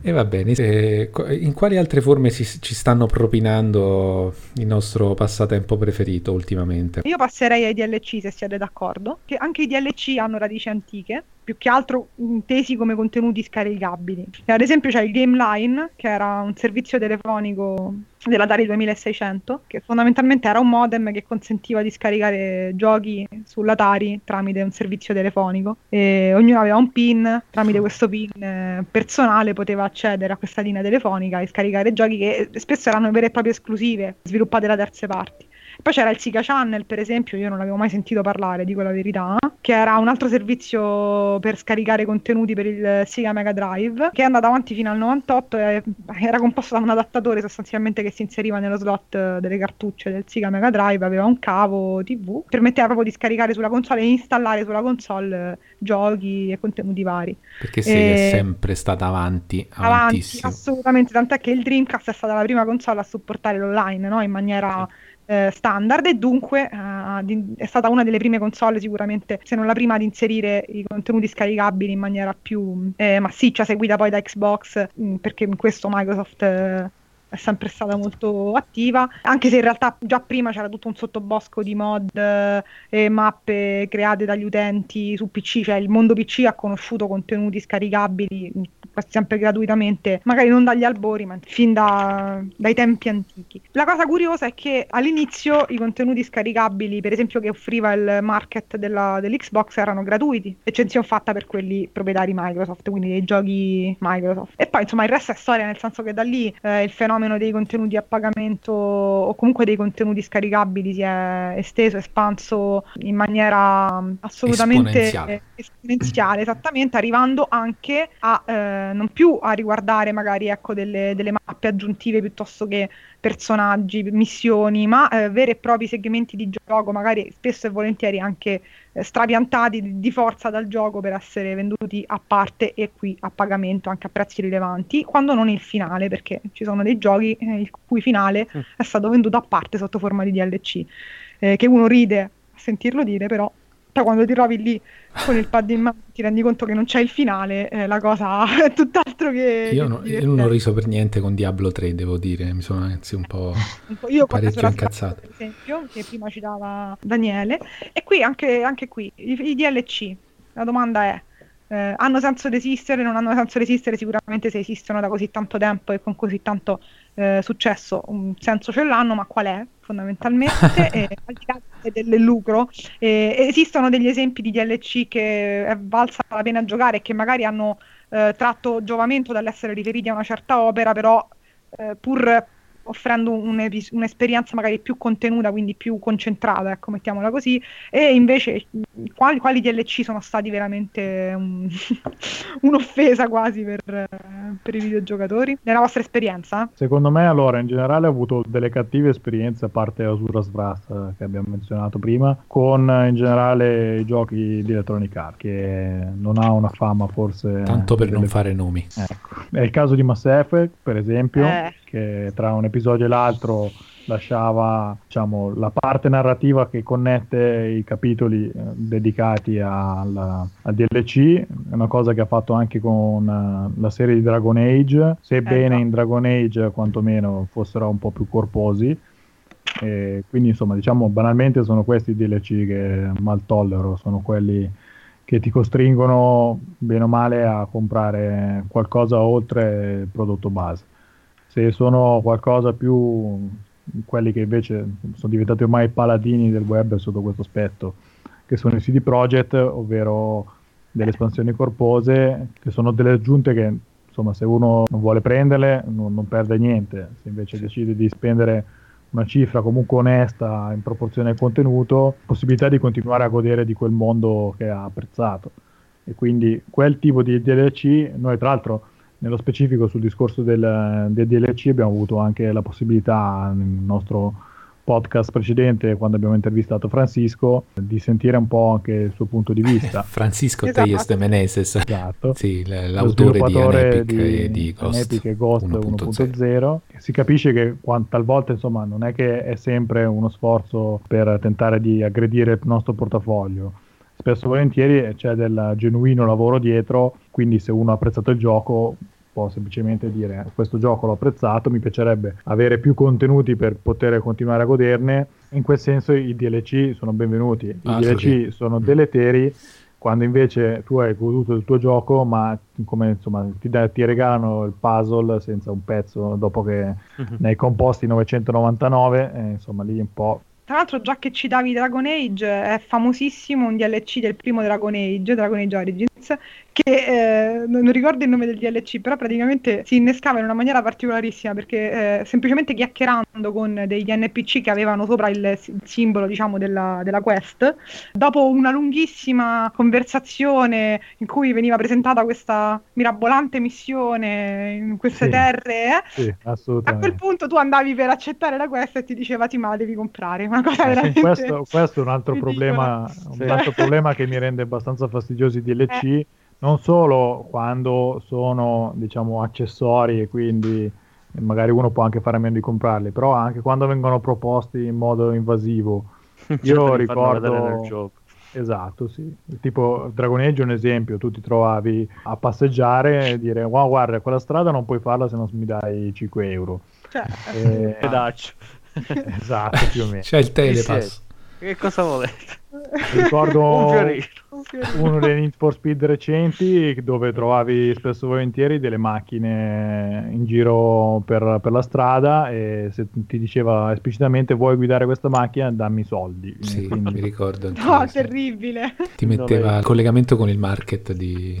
[SPEAKER 2] E va bene, e in quali altre forme si, ci stanno propinando il nostro passatempo preferito ultimamente?
[SPEAKER 3] Io passerei ai DLC se siete d'accordo, che anche i DLC hanno radici antiche, più che altro intesi come contenuti scaricabili. Ad esempio c'è il Game Line, che era un servizio telefonico della Dari 2600, che fondamentalmente era un modem che consentiva di scaricare giochi sull'Atari tramite un servizio telefonico e ognuno aveva un PIN, tramite questo PIN eh, personale poteva accedere a questa linea telefonica e scaricare giochi che spesso erano vere e proprie esclusive sviluppate da terze parti. Poi c'era il Sika Channel, per esempio, io non avevo mai sentito parlare, dico la verità, che era un altro servizio per scaricare contenuti per il Sega Mega Drive, che è andato avanti fino al 98 e era composto da un adattatore sostanzialmente che si inseriva nello slot delle cartucce del Sega Mega Drive, aveva un cavo TV, permetteva proprio di scaricare sulla console e installare sulla console giochi e contenuti vari.
[SPEAKER 2] Perché Sega e... è sempre stata avanti,
[SPEAKER 3] avanti, assolutamente, tant'è che il Dreamcast è stata la prima console a supportare l'online, no? in maniera... Sì eh, standard e dunque eh, è stata una delle prime console sicuramente, se non la prima, ad inserire i contenuti scaricabili in maniera più eh, massiccia, seguita poi da Xbox, mh, mm, perché in questo Microsoft eh, è sempre stata molto attiva, anche se in realtà già prima c'era tutto un sottobosco di mod eh, e mappe create dagli utenti su PC, cioè il mondo PC ha conosciuto contenuti scaricabili sempre gratuitamente, magari non dagli albori, ma fin da, dai tempi antichi. La cosa curiosa è che all'inizio i contenuti scaricabili, per esempio che offriva il market della, dell'Xbox, erano gratuiti, eccezione fatta per quelli proprietari Microsoft, quindi dei giochi Microsoft. E poi insomma il resto è storia, nel senso che da lì eh, il fenomeno dei contenuti a pagamento o comunque dei contenuti scaricabili si è esteso, espanso in maniera assolutamente esponenziale, esponenziale esattamente, arrivando anche a... Eh, non più a riguardare magari ecco, delle, delle, mappe aggiuntive piuttosto che personaggi, missioni, ma eh, veri e propri segmenti di gioco, magari spesso e volentieri anche eh, strapiantati di, di, forza dal gioco per essere venduti a parte e qui a pagamento anche a prezzi rilevanti, quando non il finale, perché ci sono dei giochi eh, il cui finale mm. è stato venduto a parte sotto forma di DLC, eh, che uno ride a sentirlo dire, però quando ti trovi lì con il pad in mano ti rendi conto che non c'è il finale, eh, la cosa è tutt'altro che...
[SPEAKER 2] Io, no, io non ho riso per niente con Diablo 3, devo dire, mi sono anzi un po', un po io parecchio incazzato.
[SPEAKER 3] Per esempio, che prima citava Daniele, e qui anche, anche qui, i, i DLC, la domanda è, eh, hanno senso di esistere, non hanno senso di esistere, sicuramente se esistono da così tanto tempo e con così tanto eh, successo, un senso ce l'hanno, ma qual è fondamentalmente? e, al di là del lucro, eh, esistono degli esempi di DLC che è valsa la pena giocare e che magari hanno eh, tratto giovamento dall'essere riferiti a una certa opera, però eh, pur offrendo un'esperienza magari più contenuta, quindi più concentrata, ecco, mettiamola così, e invece quali, quali DLC sono stati veramente un, un'offesa quasi per, per, i videogiocatori? Nella vostra esperienza?
[SPEAKER 6] Secondo me, allora, in generale ho avuto delle cattive esperienze, a parte Asuras Wrath eh, che abbiamo menzionato prima, con in generale i giochi di Electronic Arts, che non ha una fama forse...
[SPEAKER 2] Tanto per delle... non fare nomi.
[SPEAKER 6] Ecco. È il caso di Mass Effect, per esempio. Eh che tra un episodio e l'altro lasciava diciamo, la parte narrativa che connette i capitoli eh, dedicati al, al, DLC, è una cosa che ha fatto anche con uh, la serie di Dragon Age, sebbene ecco. in Dragon Age quantomeno fossero un po' più corposi. E quindi insomma diciamo banalmente sono questi i DLC che mal tollero, sono quelli che ti costringono bene o male a comprare qualcosa oltre il prodotto base se sono qualcosa più quelli che invece sono diventati ormai paladini del web sotto questo aspetto, che sono i CD project, ovvero delle espansioni corpose, che sono delle aggiunte che insomma se uno non vuole prenderle non, non perde niente, se invece decide di spendere una cifra comunque onesta in proporzione al contenuto, possibilità di continuare a godere di quel mondo che ha apprezzato. E quindi quel tipo di DLC, noi tra l'altro nello specifico sul discorso del, del, DLC abbiamo avuto anche la possibilità nel nostro podcast precedente, quando abbiamo intervistato Francisco, di sentire un po' anche il suo punto di vista.
[SPEAKER 2] Francisco esatto. Telles de Meneses,
[SPEAKER 6] esatto.
[SPEAKER 2] sì, l'autore di Anepic di, e di Ghost,
[SPEAKER 6] e Ghost 1.0. 1.0. Si capisce che talvolta insomma, non è che è sempre uno sforzo per tentare di aggredire il nostro portafoglio spesso e volentieri c'è del genuino lavoro dietro, quindi se uno ha apprezzato il gioco può semplicemente dire questo gioco l'ho apprezzato, mi piacerebbe avere più contenuti per poter continuare a goderne. In quel senso i DLC sono benvenuti, i
[SPEAKER 2] Ah,
[SPEAKER 6] DLC
[SPEAKER 2] sì.
[SPEAKER 6] sono deleteri quando invece tu hai goduto del tuo gioco, ma come insomma ti, da- ti regalano il puzzle senza un pezzo dopo che ne hai composti 999, eh, insomma lì un po'.
[SPEAKER 3] Tra l'altro, già che citavi Dragon Age, è famosissimo un DLC del primo Dragon Age, Dragon Age Origins, che eh, non ricordo il nome del DLC, però praticamente si innescava in una maniera particolarissima perché eh, semplicemente chiacchierando con degli NPC che avevano sopra il, il simbolo, diciamo, della, della quest, dopo una lunghissima conversazione in cui veniva presentata questa mirabolante missione in queste
[SPEAKER 6] Sì.
[SPEAKER 3] terre, eh,
[SPEAKER 6] Sì,
[SPEAKER 3] a quel punto tu andavi per accettare la quest e ti diceva sì ma la devi comprare, una cosa
[SPEAKER 6] Eh,
[SPEAKER 3] veramente
[SPEAKER 6] questo, questo è un altro, problema,
[SPEAKER 4] Sì.
[SPEAKER 6] un altro problema che mi rende abbastanza fastidiosi i DLC, non solo quando sono diciamo accessori e quindi magari uno può anche fare a meno di comprarli, però anche quando vengono proposti in modo invasivo.
[SPEAKER 4] Già
[SPEAKER 6] Io ricordo-. Esatto, sì. Tipo Dragon Age è un esempio, tu ti trovavi a passeggiare e dire wow guarda quella strada non puoi farla se non mi dai 5 euro.
[SPEAKER 3] Cioè,
[SPEAKER 6] Eh,
[SPEAKER 4] Pedaccio.
[SPEAKER 6] esatto, più o meno.
[SPEAKER 2] C'è il telepass.
[SPEAKER 4] Che cosa volete?
[SPEAKER 6] Ricordo
[SPEAKER 4] Un fiorino.
[SPEAKER 6] uno dei Need for Speed recenti dove trovavi spesso e volentieri delle macchine in giro per, per la strada e se ti diceva esplicitamente vuoi guidare questa macchina dammi i soldi.
[SPEAKER 2] Sì,
[SPEAKER 6] Quindi-
[SPEAKER 2] mi ricordo.
[SPEAKER 3] no, terribile.
[SPEAKER 2] Ti metteva il collegamento con il market di...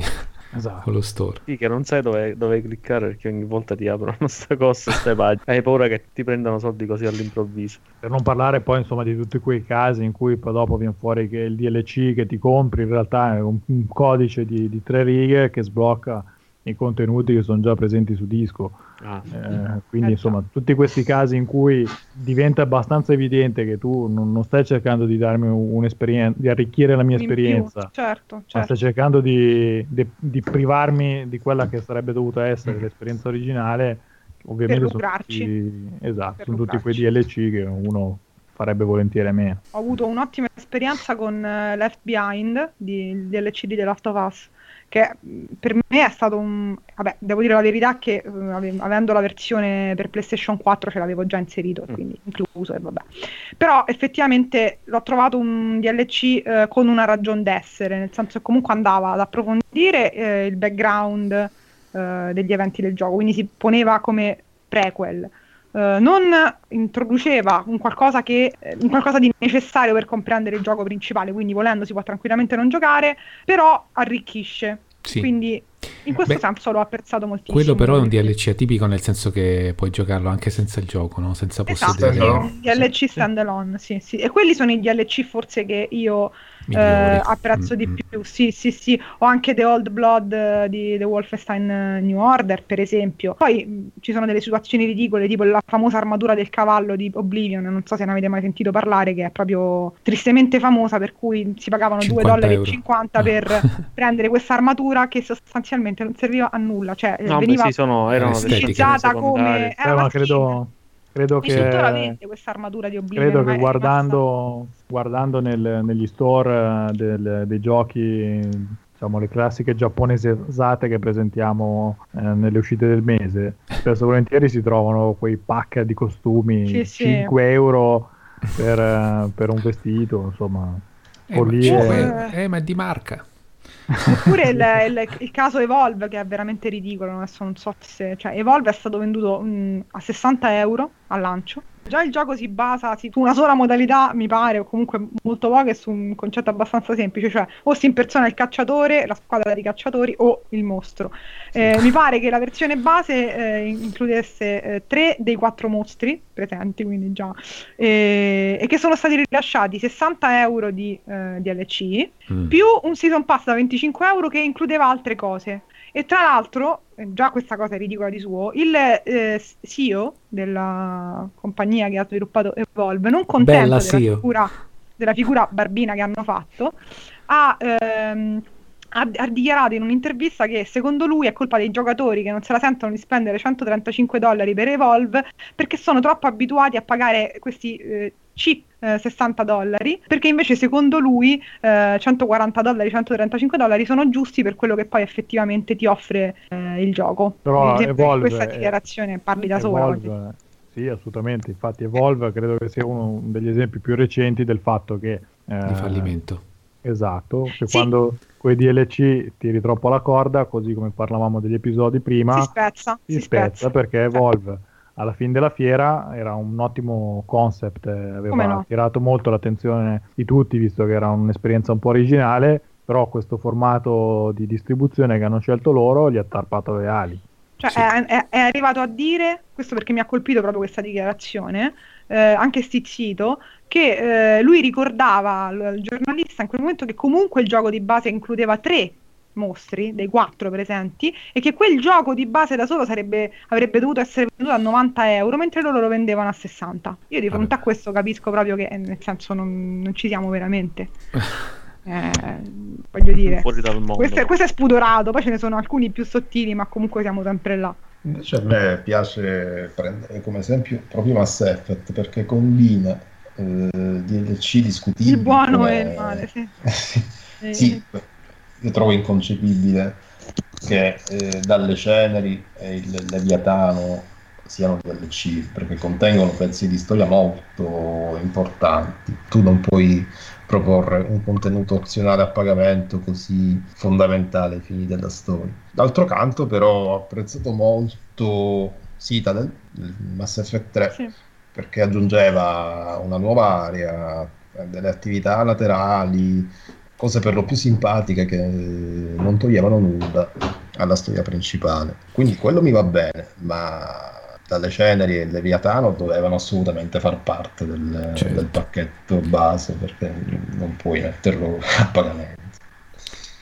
[SPEAKER 6] esatto.
[SPEAKER 2] con lo store.
[SPEAKER 4] Sì, che non sai dove, dove cliccare perché ogni volta ti aprono sta cosa, stai pagine. Hai paura che ti prendano soldi così all'improvviso.
[SPEAKER 6] Per non parlare poi insomma di tutti quei casi in cui poi dopo viene fuori che il DLC che ti compri in realtà è un, un codice di, di tre righe che sblocca i contenuti che sono già presenti su disco.
[SPEAKER 4] Ah,
[SPEAKER 6] Eh, quindi
[SPEAKER 3] Eh,
[SPEAKER 6] insomma tutti questi casi in cui diventa abbastanza evidente che tu non, non stai cercando di darmi un- un'esperienza, di arricchire la mia
[SPEAKER 3] In più,
[SPEAKER 6] esperienza,
[SPEAKER 3] certo,
[SPEAKER 6] ma
[SPEAKER 3] certo.
[SPEAKER 6] stai cercando di, di- di privarmi di quella che sarebbe dovuta essere l'esperienza originale, ovviamente
[SPEAKER 3] Per
[SPEAKER 6] sono tutti, esatto, sono tutti quei. DLC che uno farebbe volentieri a meno.
[SPEAKER 3] Ho avuto un'ottima esperienza con eh, Left Behind di il DLC di The Last of Us che per me è stato un vabbè devo dire la verità che eh, ave- avendo la versione per PlayStation 4 ce l'avevo già inserito
[SPEAKER 4] Mm.
[SPEAKER 3] quindi incluso e vabbè però effettivamente l'ho trovato un DLC eh, con una ragione d'essere nel senso che comunque andava ad approfondire eh, il background eh, degli eventi del gioco quindi si poneva come prequel eh, non introduceva un qualcosa, che, eh, un qualcosa di necessario per comprendere il gioco principale, quindi volendo si può tranquillamente non giocare, però arricchisce.
[SPEAKER 2] Sì.
[SPEAKER 3] Quindi in questo
[SPEAKER 2] Beh,
[SPEAKER 3] senso l'ho apprezzato moltissimo.
[SPEAKER 2] Quello però è un DLC atipico nel senso che puoi giocarlo anche senza il gioco, no? Senza
[SPEAKER 3] Esatto,
[SPEAKER 2] possedere
[SPEAKER 3] un DLC standalone, sì, sì. E quelli sono i DLC forse che io. Eh, apprezzo di
[SPEAKER 2] Mm, mm.
[SPEAKER 3] più. Sì, sì, sì. Ho anche The Old Blood eh, di The Wolfenstein eh, New Order, per esempio. Poi mh, ci sono delle situazioni ridicole, tipo la famosa armatura del cavallo di Oblivion, non so se ne avete mai sentito parlare, che è proprio tristemente famosa, per cui si pagavano 2,50
[SPEAKER 2] 50
[SPEAKER 3] dollari e 50 per prendere questa armatura che sostanzialmente non serviva a nulla, cioè
[SPEAKER 4] no, beh,
[SPEAKER 3] veniva
[SPEAKER 4] sì, sono, erano
[SPEAKER 3] come era
[SPEAKER 6] Eh,
[SPEAKER 3] una
[SPEAKER 6] credo, credo che
[SPEAKER 3] vende questa armatura di Oblivion.
[SPEAKER 6] Credo che guardando, guardando nel- negli store eh, del- dei giochi, diciamo le classiche giapponesate che presentiamo eh, nelle uscite del mese, spesso e volentieri si trovano quei pack di costumi,
[SPEAKER 3] Sì, sì.
[SPEAKER 6] 5 euro per, eh, per un vestito, insomma,
[SPEAKER 2] Eh, ma, cinque- eh, ma è di marca.
[SPEAKER 3] Oppure il, il- il caso Evolve che è veramente ridicolo, adesso non so se... Cioè, Evolve è stato venduto mh, a 60 euro al lancio. Già il gioco si basa su una sola modalità, mi pare, o comunque molto poco, e su un concetto abbastanza semplice, cioè o si impersona il cacciatore, la squadra di cacciatori, o il mostro. Eh, mi pare che la versione base eh, includesse eh, tre dei quattro mostri presenti, quindi già, eh, e che sono stati rilasciati 60 euro di eh, DLC,
[SPEAKER 2] Mm.
[SPEAKER 3] più un season pass da 25 euro che includeva altre cose. E tra l'altro, già questa cosa è ridicola di suo, il eh, CEO della compagnia che ha sviluppato Evolve, non contento
[SPEAKER 2] Bella
[SPEAKER 3] della figura, della figura barbina che hanno fatto, ha, ehm, ha- ha dichiarato in un'intervista che secondo lui è colpa dei giocatori che non se la sentono di spendere 135 dollari per Evolve perché sono troppo abituati a pagare questi eh, DLC eh, 60 dollari, perché invece secondo lui eh, 140 dollari, 135 dollari sono giusti per quello che poi effettivamente ti offre eh, il gioco.
[SPEAKER 6] Però Evolve
[SPEAKER 3] questa
[SPEAKER 6] è-
[SPEAKER 3] dichiarazione parli da sola.
[SPEAKER 6] Evolve, sì, assolutamente. Infatti, Evolve credo che sia uno degli esempi più recenti del fatto che. eh,
[SPEAKER 2] Di fallimento.
[SPEAKER 6] Esatto, che
[SPEAKER 3] Sì.
[SPEAKER 6] quando con i DLC tiri troppo la corda, così come parlavamo degli episodi prima,
[SPEAKER 3] Si spezza,
[SPEAKER 6] si
[SPEAKER 3] si
[SPEAKER 6] spezza
[SPEAKER 3] spezza.
[SPEAKER 6] perché Evolve alla fine della fiera era un ottimo concept, eh, aveva
[SPEAKER 3] no?
[SPEAKER 6] attirato molto l'attenzione di tutti visto che era un'esperienza un po' originale, però questo formato di distribuzione che hanno scelto loro gli ha tarpato le ali.
[SPEAKER 3] Cioè,
[SPEAKER 2] Sì.
[SPEAKER 3] è, è- è arrivato a dire, questo perché mi ha colpito proprio questa dichiarazione, eh, anche stizzito, che eh, lui ricordava al giornalista in quel momento che comunque il gioco di base includeva tre mostri, dei quattro presenti, e che quel gioco di base da solo sarebbe, avrebbe dovuto essere venduto a 90 euro, mentre loro lo vendevano a 60. Io di fronte a questo capisco proprio che, nel senso, non, non ci siamo veramente. Eh, voglio dire,
[SPEAKER 4] Fuori dal mondo.
[SPEAKER 3] questo è, questo è spudorato, poi ce ne sono alcuni più sottili, ma comunque siamo sempre là.
[SPEAKER 5] Invece a me piace prendere come esempio proprio Mass Effect perché combina eh, DLC discutibili.
[SPEAKER 3] Il buono
[SPEAKER 5] come-
[SPEAKER 3] e il male, sì. Eh,
[SPEAKER 5] sì, io trovo inconcepibile che eh, dalle ceneri e il Leviatano siano DLC perché contengono pezzi di storia molto importanti. Tu non puoi proporre un contenuto opzionale a pagamento così fondamentale ai fini della storia. D'altro canto, però, ho apprezzato molto Citadel, Mass Effect 3,
[SPEAKER 3] Sì.
[SPEAKER 5] perché aggiungeva una nuova area, delle attività laterali, cose per lo più simpatiche che non toglievano nulla alla storia principale. Quindi quello mi va bene, ma dalle ceneri e il Leviatano dovevano assolutamente far parte del,
[SPEAKER 2] Certo.
[SPEAKER 5] del pacchetto base perché non puoi metterlo a pagamento.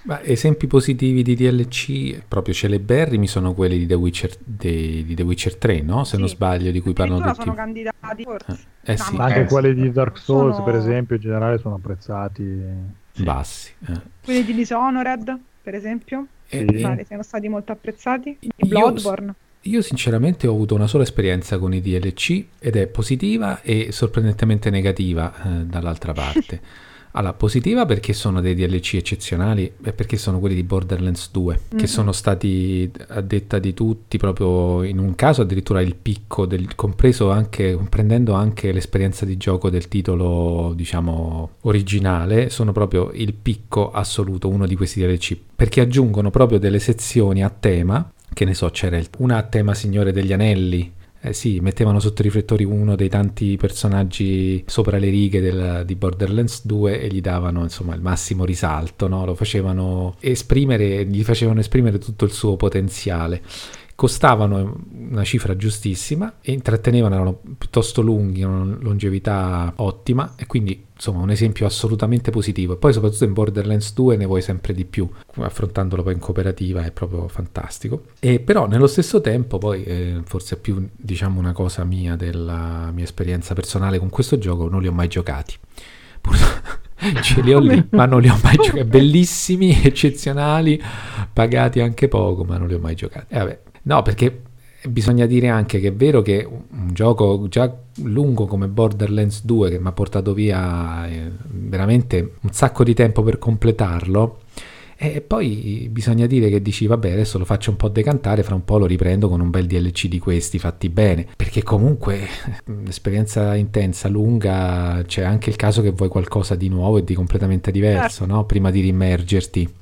[SPEAKER 2] Ma esempi positivi di DLC proprio celeberrimi sono quelli di The Witcher, de- di The Witcher 3, no? Se non
[SPEAKER 3] Sì.
[SPEAKER 2] sbaglio, di cui parlano tutti.
[SPEAKER 3] sono candidati forse.
[SPEAKER 2] Eh
[SPEAKER 3] No,
[SPEAKER 2] sì,
[SPEAKER 3] ma-
[SPEAKER 6] Anche
[SPEAKER 5] Eh,
[SPEAKER 6] quelli
[SPEAKER 5] sì.
[SPEAKER 6] di Dark Souls,
[SPEAKER 3] Sono-
[SPEAKER 6] per esempio, in generale sono apprezzati.
[SPEAKER 2] Bassi. eh.
[SPEAKER 3] Quelli di Dishonored, per esempio,
[SPEAKER 2] E-
[SPEAKER 6] Sì.
[SPEAKER 3] mi
[SPEAKER 2] e-
[SPEAKER 3] pare siano stati molto apprezzati. Di
[SPEAKER 2] Io-
[SPEAKER 3] Bloodborne.
[SPEAKER 2] Io sinceramente ho avuto una sola esperienza con i DLC ed è positiva e sorprendentemente negativa eh, dall'altra parte. Allora, positiva perché sono dei DLC eccezionali e perché sono quelli di Borderlands 2, che
[SPEAKER 3] Mhm.
[SPEAKER 2] sono stati a detta di tutti proprio in un caso addirittura il picco, del, compreso anche, comprendendo anche l'esperienza di gioco del titolo, diciamo, originale, sono proprio il picco assoluto, uno di questi DLC, perché aggiungono proprio delle sezioni a tema che ne so, c'era il- una a tema Signore degli Anelli. Eh sì, mettevano sotto i riflettori uno dei tanti personaggi sopra le righe del- di Borderlands 2 e gli davano insomma il massimo risalto, no? Lo facevano esprimere, gli facevano esprimere tutto il suo potenziale. Costavano una cifra giustissima e intrattenevano, erano piuttosto lunghi, una longevità ottima e quindi insomma un esempio assolutamente positivo. E poi soprattutto in Borderlands 2 ne vuoi sempre di più, affrontandolo poi in cooperativa è proprio fantastico. E però nello stesso tempo poi eh, forse è più diciamo una cosa mia della mia esperienza personale con questo gioco, non li ho mai giocati. Pur- Ce li ho lì, ma non li ho mai giocati. Bellissimi, eccezionali, pagati anche poco, ma non li ho mai giocati. E vabbè. No, perché bisogna dire anche che è vero che un gioco già lungo come Borderlands 2 che mi ha portato via eh, veramente un sacco di tempo per completarlo e poi bisogna dire che dici vabbè adesso lo faccio un po' decantare fra un po' lo riprendo con un bel DLC di questi fatti bene perché comunque un'esperienza intensa lunga c'è anche il caso che vuoi qualcosa di nuovo e di completamente diverso
[SPEAKER 3] Certo.
[SPEAKER 2] no? prima di rimergerti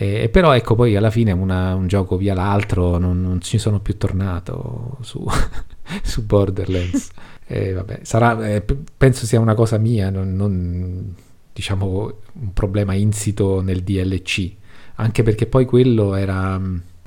[SPEAKER 2] e, però ecco poi alla fine una- un gioco via l'altro non, non ci sono più tornato su, su Borderlands. E vabbè, sarà, eh, penso sia una cosa mia non, non, diciamo un problema insito nel DLC anche perché poi quello era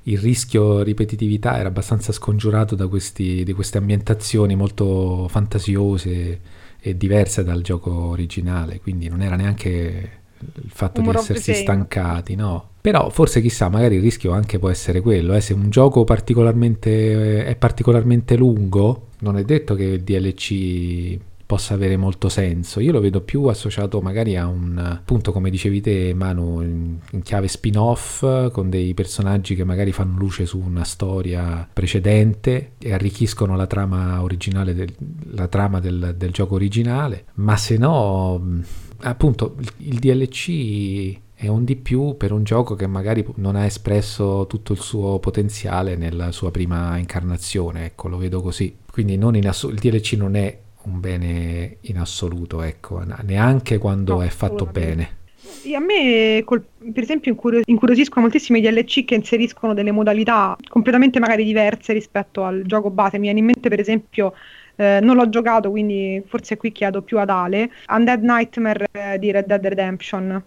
[SPEAKER 2] il rischio ripetitività era abbastanza scongiurato da questi, di queste ambientazioni molto fantasiose e diverse dal gioco originale quindi non era neanche il fatto di essersi stancati no? Però forse chissà magari il rischio anche può essere quello eh, se un gioco particolarmente è particolarmente lungo non è detto che il DLC possa avere molto senso. Io lo vedo più associato magari a un, appunto come dicevi te Manu, in, in chiave spin-off, con dei personaggi che magari fanno luce su una storia precedente e arricchiscono la trama originale, del, la trama del, del gioco originale, ma se no, appunto, il DLC è un di più per un gioco che magari non ha espresso tutto il suo potenziale nella sua prima incarnazione, ecco, lo vedo così. Quindi ass- il DLC non è un bene in assoluto, ecco, neanche quando no, è fatto bene.
[SPEAKER 3] A me, col, per esempio, incurios- incuriosiscono moltissimo i DLC che inseriscono delle modalità completamente magari diverse rispetto al gioco base. Mi viene in mente, per esempio, eh, non l'ho giocato, quindi forse qui chiedo più ad Ale. Undead Nightmare eh, di Red Dead Redemption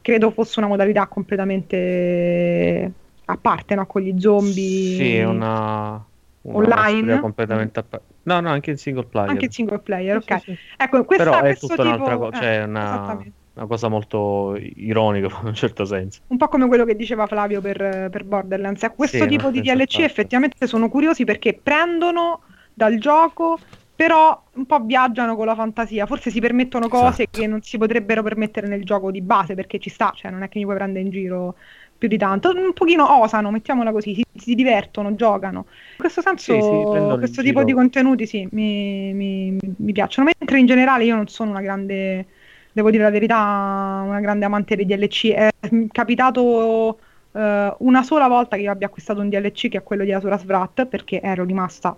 [SPEAKER 3] credo fosse una modalità completamente a parte, no? Con gli zombie.
[SPEAKER 4] Sì, una, una
[SPEAKER 3] online.
[SPEAKER 4] completamente a parte. No, no, anche in single player.
[SPEAKER 3] Anche in single player, ok. Sì, sì. Ecco, questa,
[SPEAKER 4] Però
[SPEAKER 3] è
[SPEAKER 4] tutta
[SPEAKER 3] tipo...
[SPEAKER 4] un'altra cosa, cioè una, una, cosa molto ironica in un certo senso.
[SPEAKER 3] Un po' come quello che diceva Flavio per, per Borderlands. Ecco, questo sì, tipo di DLC effettivamente sono curiosi perché prendono dal gioco però un po' viaggiano con la fantasia, forse si permettono cose esatto. che non si potrebbero permettere nel gioco di base, perché ci sta, cioè non è che mi puoi prendere in giro più di tanto, un pochino osano, mettiamola così, si, si divertono, giocano. In questo senso, sì, sì, questo tipo di contenuti sì, mi, mi, mi, piacciono, mentre in generale io non sono una grande, devo dire la verità, una grande amante dei DLC, è capitato uh, una sola volta che io abbia acquistato un DLC che è quello di Asura Svrat, perché ero rimasta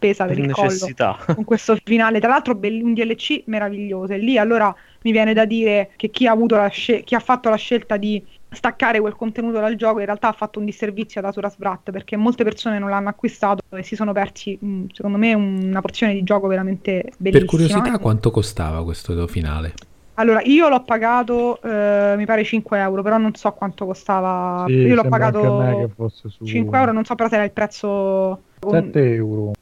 [SPEAKER 3] appesa per, per il
[SPEAKER 4] necessità.
[SPEAKER 3] collo con questo finale. Tra l'altro un DLC meraviglioso. E lì allora mi viene da dire che chi ha, scel- chi ha fatto la scelta di staccare quel contenuto dal gioco in realtà ha fatto un disservizio ad Asuras Brat perché molte persone non l'hanno acquistato e si sono persi secondo me una porzione di gioco veramente bellissima.
[SPEAKER 2] Per curiosità quanto costava questo finale?
[SPEAKER 3] Allora, io l'ho pagato, eh, mi pare 5 euro, però non so quanto costava.
[SPEAKER 6] Sì,
[SPEAKER 3] io l'ho
[SPEAKER 6] pagato
[SPEAKER 3] su... 5 euro, non so però se era il prezzo...
[SPEAKER 6] 7 euro.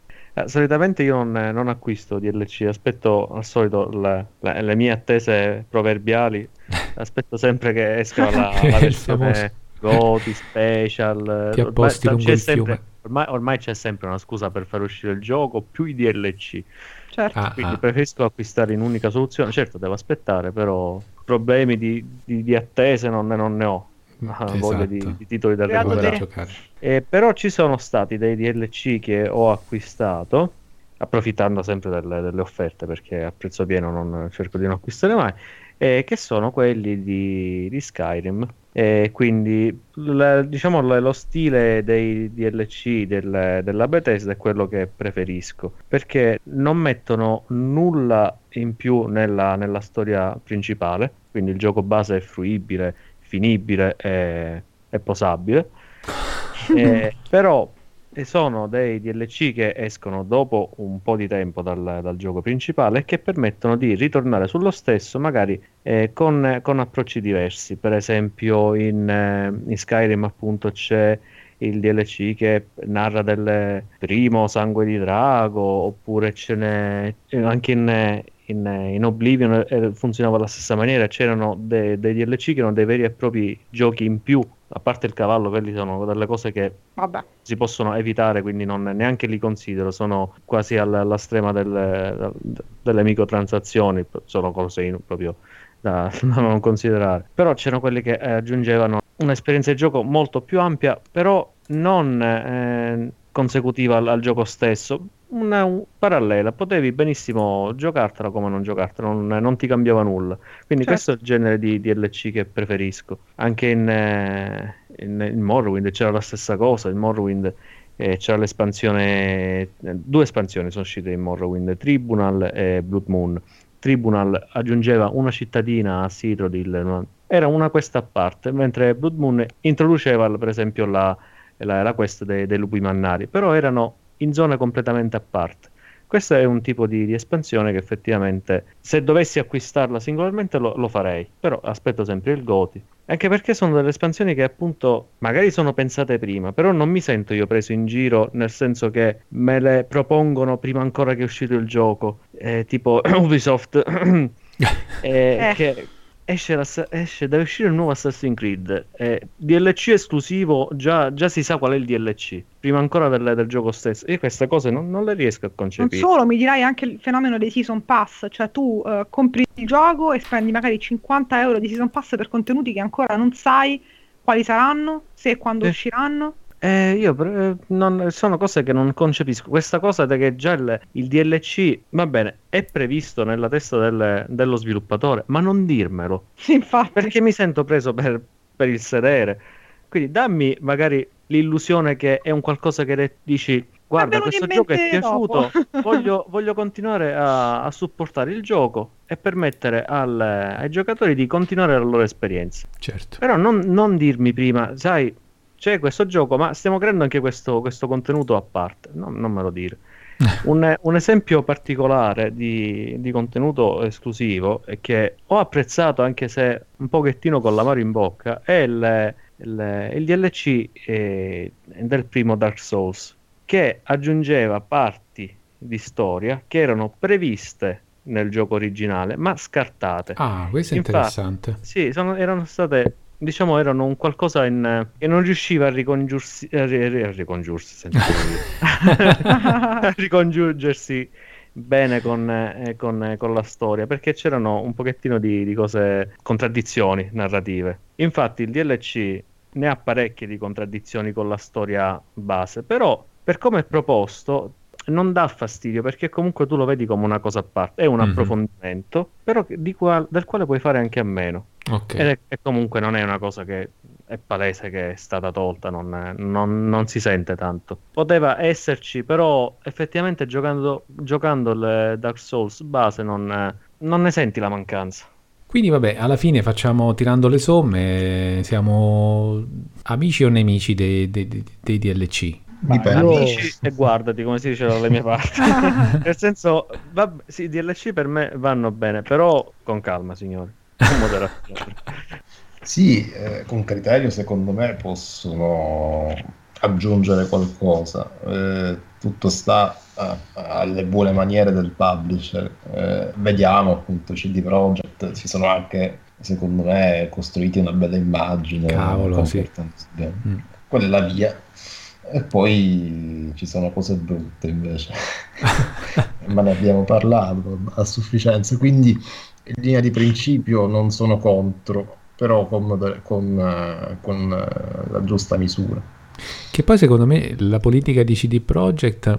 [SPEAKER 4] Eh, solitamente io non, non, acquisto DLC, aspetto al solito la, la, le mie attese proverbiali, aspetto sempre che esca la, la versione Goti, Special.
[SPEAKER 2] Ti apposti ormai, lungo il sempre,
[SPEAKER 4] ormai, ormai, c'è sempre una scusa per far uscire il gioco, più i DLC.
[SPEAKER 3] Certo.
[SPEAKER 4] Ah, Quindi ah. preferisco acquistare in unica soluzione. Certo, devo aspettare, però problemi di, di, di attese non, non ne ho esatto. voglia di, di, titoli da recuperare. Eh, però ci sono stati dei DLC che ho acquistato, approfittando sempre delle, delle, offerte perché a prezzo pieno non, cerco di non acquistare mai, eh, che sono quelli di, di Skyrim. E quindi l, diciamo l, lo stile dei DLC del, della Bethesda è quello che preferisco perché non mettono nulla in più nella, nella storia principale, quindi il gioco base è fruibile finibile e, e posabile. eh, però sono dei DLC che escono dopo un po' di tempo dal, dal gioco principale e che permettono di ritornare sullo stesso, magari eh, con, con, approcci diversi. Per esempio, in, eh, in, Skyrim, appunto, c'è il DLC che narra del primo sangue di drago, oppure ce n'è anche in, in, in Oblivion eh, funzionava alla stessa maniera, c'erano dei, dei DLC che erano dei veri e propri giochi in più, a parte il cavallo, quelli sono delle cose che
[SPEAKER 3] Vabbè.
[SPEAKER 4] si possono evitare, quindi non, neanche li considero, sono quasi alla, alla strema delle, delle microtransazioni, sono cose in, proprio da, da, non considerare. Però c'erano quelli che eh, aggiungevano un'esperienza di gioco molto più ampia, però non eh, consecutiva al, al, gioco stesso, una, un, parallela, potevi benissimo giocartela come non giocartela, non, non ti cambiava nulla. Quindi certo. questo è il genere di DLC che preferisco. Anche in, eh, in, in Morrowind c'era la stessa cosa, in Morrowind eh, c'era l'espansione, eh, due espansioni sono uscite in Morrowind, Tribunal e Blood Moon. Tribunal aggiungeva una cittadina a Citrodil, era una questa a parte, mentre Blood Moon introduceva per esempio la, la, la quest dei, dei lupi mannari, però erano in zone completamente a parte. Questo è un tipo di, di, espansione che effettivamente, se dovessi acquistarla singolarmente, lo, lo, farei. Però aspetto sempre il Goti. Anche perché sono delle espansioni che appunto magari sono pensate prima, però non mi sento io preso in giro, nel senso che me le propongono prima ancora che è uscito il gioco. Eh, tipo Ubisoft, eh, eh. che esce, esce, deve uscire il nuovo Assassin's Creed. Eh, DLC esclusivo, già, già, si sa qual è il DLC, prima ancora del, del gioco stesso. Io queste cose non, non, le riesco a concepire.
[SPEAKER 3] Non solo, mi dirai anche il fenomeno dei Season Pass, cioè tu uh, compri il gioco e spendi magari 50 euro di Season Pass per contenuti che ancora non sai quali saranno, se e quando eh. usciranno.
[SPEAKER 4] Eh, io eh, non, sono cose che non concepisco. Questa cosa che già il, il, DLC, va bene, è previsto nella testa del, dello sviluppatore, ma non dirmelo.
[SPEAKER 3] Infatti.
[SPEAKER 4] Perché mi sento preso per, per, il sedere. Quindi dammi magari l'illusione che è un qualcosa che dici, guarda, questo gioco è piaciuto, voglio, voglio, continuare a, a, supportare il gioco e permettere al, ai giocatori di continuare la loro esperienza.
[SPEAKER 2] Certo.
[SPEAKER 4] Però non, non dirmi prima, sai c'è questo gioco, ma stiamo creando anche questo, questo contenuto a parte. No, non me lo dire. un, un, esempio particolare di, di, contenuto esclusivo che ho apprezzato anche se un pochettino con l'amaro in bocca è il, il, il DLC eh, del primo Dark Souls che aggiungeva parti di storia che erano previste nel gioco originale ma scartate.
[SPEAKER 2] Ah, questo è Infatti, interessante.
[SPEAKER 4] Sì, sono, erano state diciamo erano un qualcosa in, che non riusciva a ricongiursi a, ri, a ricongiursi a ricongiungersi bene con, eh, con, con, la storia perché c'erano un pochettino di, di, cose contraddizioni narrative. Infatti il DLC ne ha parecchie di contraddizioni con la storia base però per come è proposto non dà fastidio perché comunque tu lo vedi come una cosa a parte, è un mm-hmm. approfondimento, però qual- del quale puoi fare anche a meno.
[SPEAKER 2] Okay.
[SPEAKER 4] È, e comunque non è una cosa che è palese che è stata tolta, non, non, non si sente tanto. Poteva esserci, però effettivamente giocando, giocando il Dark Souls base non, non ne senti la mancanza.
[SPEAKER 2] Quindi vabbè, alla fine facciamo tirando le somme, siamo amici o nemici dei, dei, dei DLC?
[SPEAKER 4] Dipende. Amici e guardati come si dice dalle mie parti. Nel senso, va, sì, DLC per me vanno bene, però con calma, signori. Con moderazione.
[SPEAKER 5] sì, eh, con criterio secondo me possono aggiungere qualcosa. Eh, tutto sta a, alle buone maniere del publisher. Eh, vediamo appunto CD Projekt, ci sono anche secondo me costruiti una bella immagine.
[SPEAKER 2] Cavolo, sì.
[SPEAKER 5] Mm. Quella è la via e poi ci sono cose brutte invece, ma ne abbiamo parlato a sufficienza, quindi in linea di principio non sono contro, però con, con, con la giusta misura.
[SPEAKER 2] Che poi secondo me la politica di CD Projekt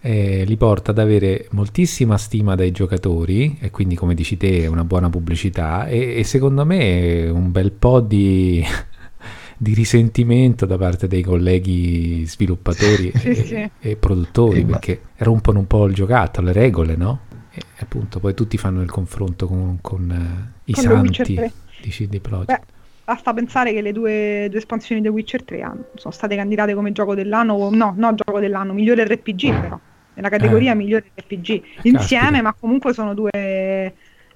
[SPEAKER 2] eh, li porta ad avere moltissima stima dai giocatori e quindi come dici te una buona pubblicità e, e secondo me un bel po' di di risentimento da parte dei colleghi sviluppatori sì, e, sì. e, produttori sì, perché ma... rompono un po' il giocattolo, le regole, no? E appunto poi tutti fanno il confronto con, con uh, i con santi di CD Projekt. Beh,
[SPEAKER 3] basta pensare che le due, due espansioni di The Witcher 3 hanno, sono state candidate come gioco dell'anno, no, no gioco dell'anno, migliore RPG però, nella categoria eh. migliore RPG, insieme Caspita. ma comunque sono due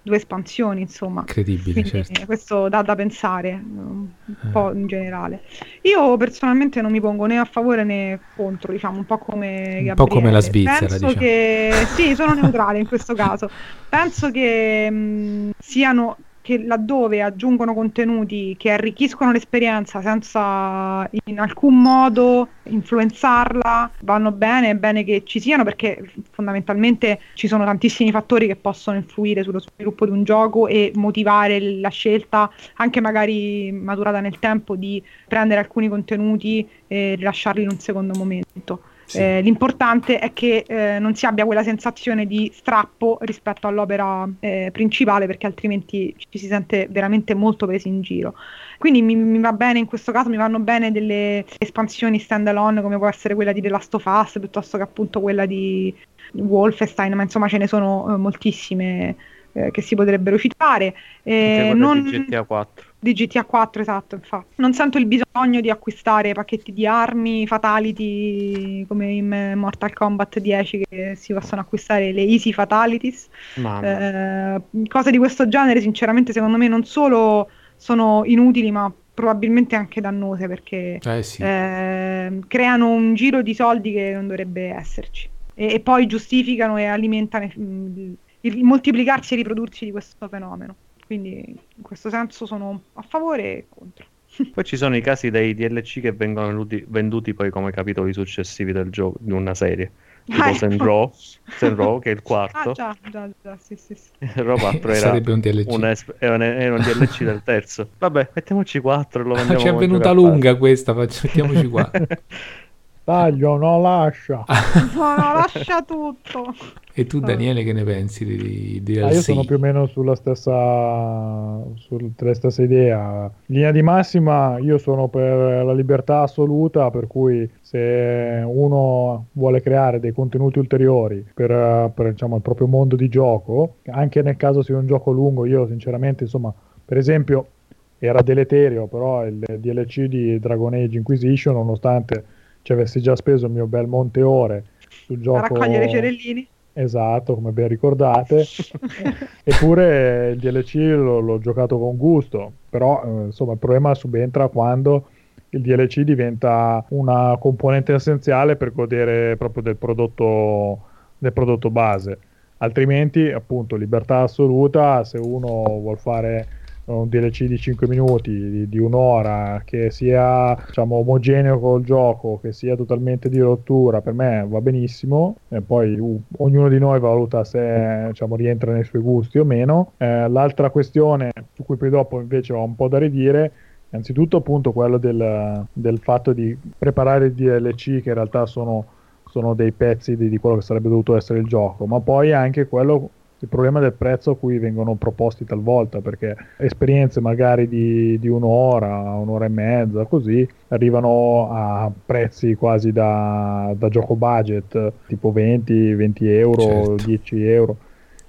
[SPEAKER 3] due espansioni, insomma.
[SPEAKER 2] Incredibile, Quindi,
[SPEAKER 3] certo. Questo dà da pensare un eh. po' in generale. Io personalmente non mi pongo né a favore né contro, diciamo, un po' come Gabriele.
[SPEAKER 2] Un po' come la Svizzera,
[SPEAKER 3] Penso
[SPEAKER 2] diciamo.
[SPEAKER 3] che sì, sono neutrale in questo caso. Penso che mh, siano che laddove aggiungono contenuti che arricchiscono l'esperienza senza in alcun modo influenzarla, vanno bene, è bene che ci siano perché fondamentalmente ci sono tantissimi fattori che possono influire sullo sviluppo di un gioco e motivare la scelta, anche magari maturata nel tempo, di prendere alcuni contenuti e rilasciarli in un secondo momento. Sì. Eh, l'importante è che eh, non si abbia quella sensazione di strappo rispetto all'opera eh, principale perché altrimenti ci si sente veramente molto presi in giro. Quindi mi, mi, va bene in questo caso, mi vanno bene delle espansioni stand alone come può essere quella di The Last of Us piuttosto che appunto quella di Wolfenstein, ma insomma ce ne sono eh, moltissime eh, che si potrebbero citare.
[SPEAKER 4] Eh, non... GTA 4
[SPEAKER 3] di GTA 4, esatto, infatti. Non sento il bisogno di acquistare pacchetti di armi, fatality come in Mortal Kombat 10 che si possono acquistare le easy fatalities. Eh, cose di questo genere, sinceramente, secondo me non solo sono inutili, ma probabilmente anche dannose perché
[SPEAKER 2] eh sì.
[SPEAKER 3] eh, creano un giro di soldi che non dovrebbe esserci. E, e poi giustificano e alimentano il, il moltiplicarsi e riprodursi di questo fenomeno Quindi in questo senso sono a favore e contro.
[SPEAKER 4] Poi ci sono i casi dei DLC che vengono venduti, venduti poi come capitoli successivi del gioco, di una serie. Tipo
[SPEAKER 3] Ah,
[SPEAKER 4] Saint
[SPEAKER 3] ecco.
[SPEAKER 4] Che è il quarto.
[SPEAKER 3] Ah già, già, già, sì, sì, sì.
[SPEAKER 4] Row 4 era
[SPEAKER 2] Sarebbe un DLC.
[SPEAKER 4] un, es- era un- era un DLC del terzo. Vabbè, mettiamoci 4 e lo vendiamo
[SPEAKER 2] Ci è venuta lunga questa, mettiamoci qua.
[SPEAKER 6] Taglio, no, lascia.
[SPEAKER 3] No, no, lascia tutto.
[SPEAKER 2] E tu Daniele che ne pensi di, di
[SPEAKER 6] Ah,
[SPEAKER 2] DLC?
[SPEAKER 6] io sono più o meno sulla stessa, sulla stessa idea. In linea di massima, io sono per la libertà assoluta, per cui se uno vuole creare dei contenuti ulteriori per, eh, per, diciamo, il proprio mondo di gioco, anche nel caso sia un gioco lungo, io sinceramente, insomma, per esempio, era deleterio, però il DLC di Dragon Age Inquisition, nonostante ci avessi già speso il mio bel monte ore sul
[SPEAKER 3] A
[SPEAKER 6] gioco
[SPEAKER 3] raccogliere i cerellini.
[SPEAKER 6] Esatto, come ben ricordate. Eppure il DLC l'ho, l'ho giocato con gusto, però eh, insomma il problema subentra quando il DLC diventa una componente essenziale per godere proprio del prodotto, del prodotto base. Altrimenti, appunto, libertà assoluta, se uno vuol fare un DLC di 5 minuti, di, di un'ora, che sia diciamo, omogeneo col gioco, che sia totalmente di rottura, per me va benissimo. E poi uh, ognuno di noi valuta se diciamo, rientra nei suoi gusti o meno. Eh, l'altra questione su cui poi dopo invece ho un po' da ridire. Innanzitutto appunto quello del, del fatto di preparare i DLC che in realtà sono, sono dei pezzi di, di quello che sarebbe dovuto essere il gioco, ma poi anche quello il problema del prezzo a cui vengono proposti talvolta, perché esperienze magari di, di un'ora, un'ora e mezza, così, arrivano a prezzi quasi da, da gioco budget, tipo 20, 20 euro,
[SPEAKER 2] Certo.
[SPEAKER 6] 10 euro.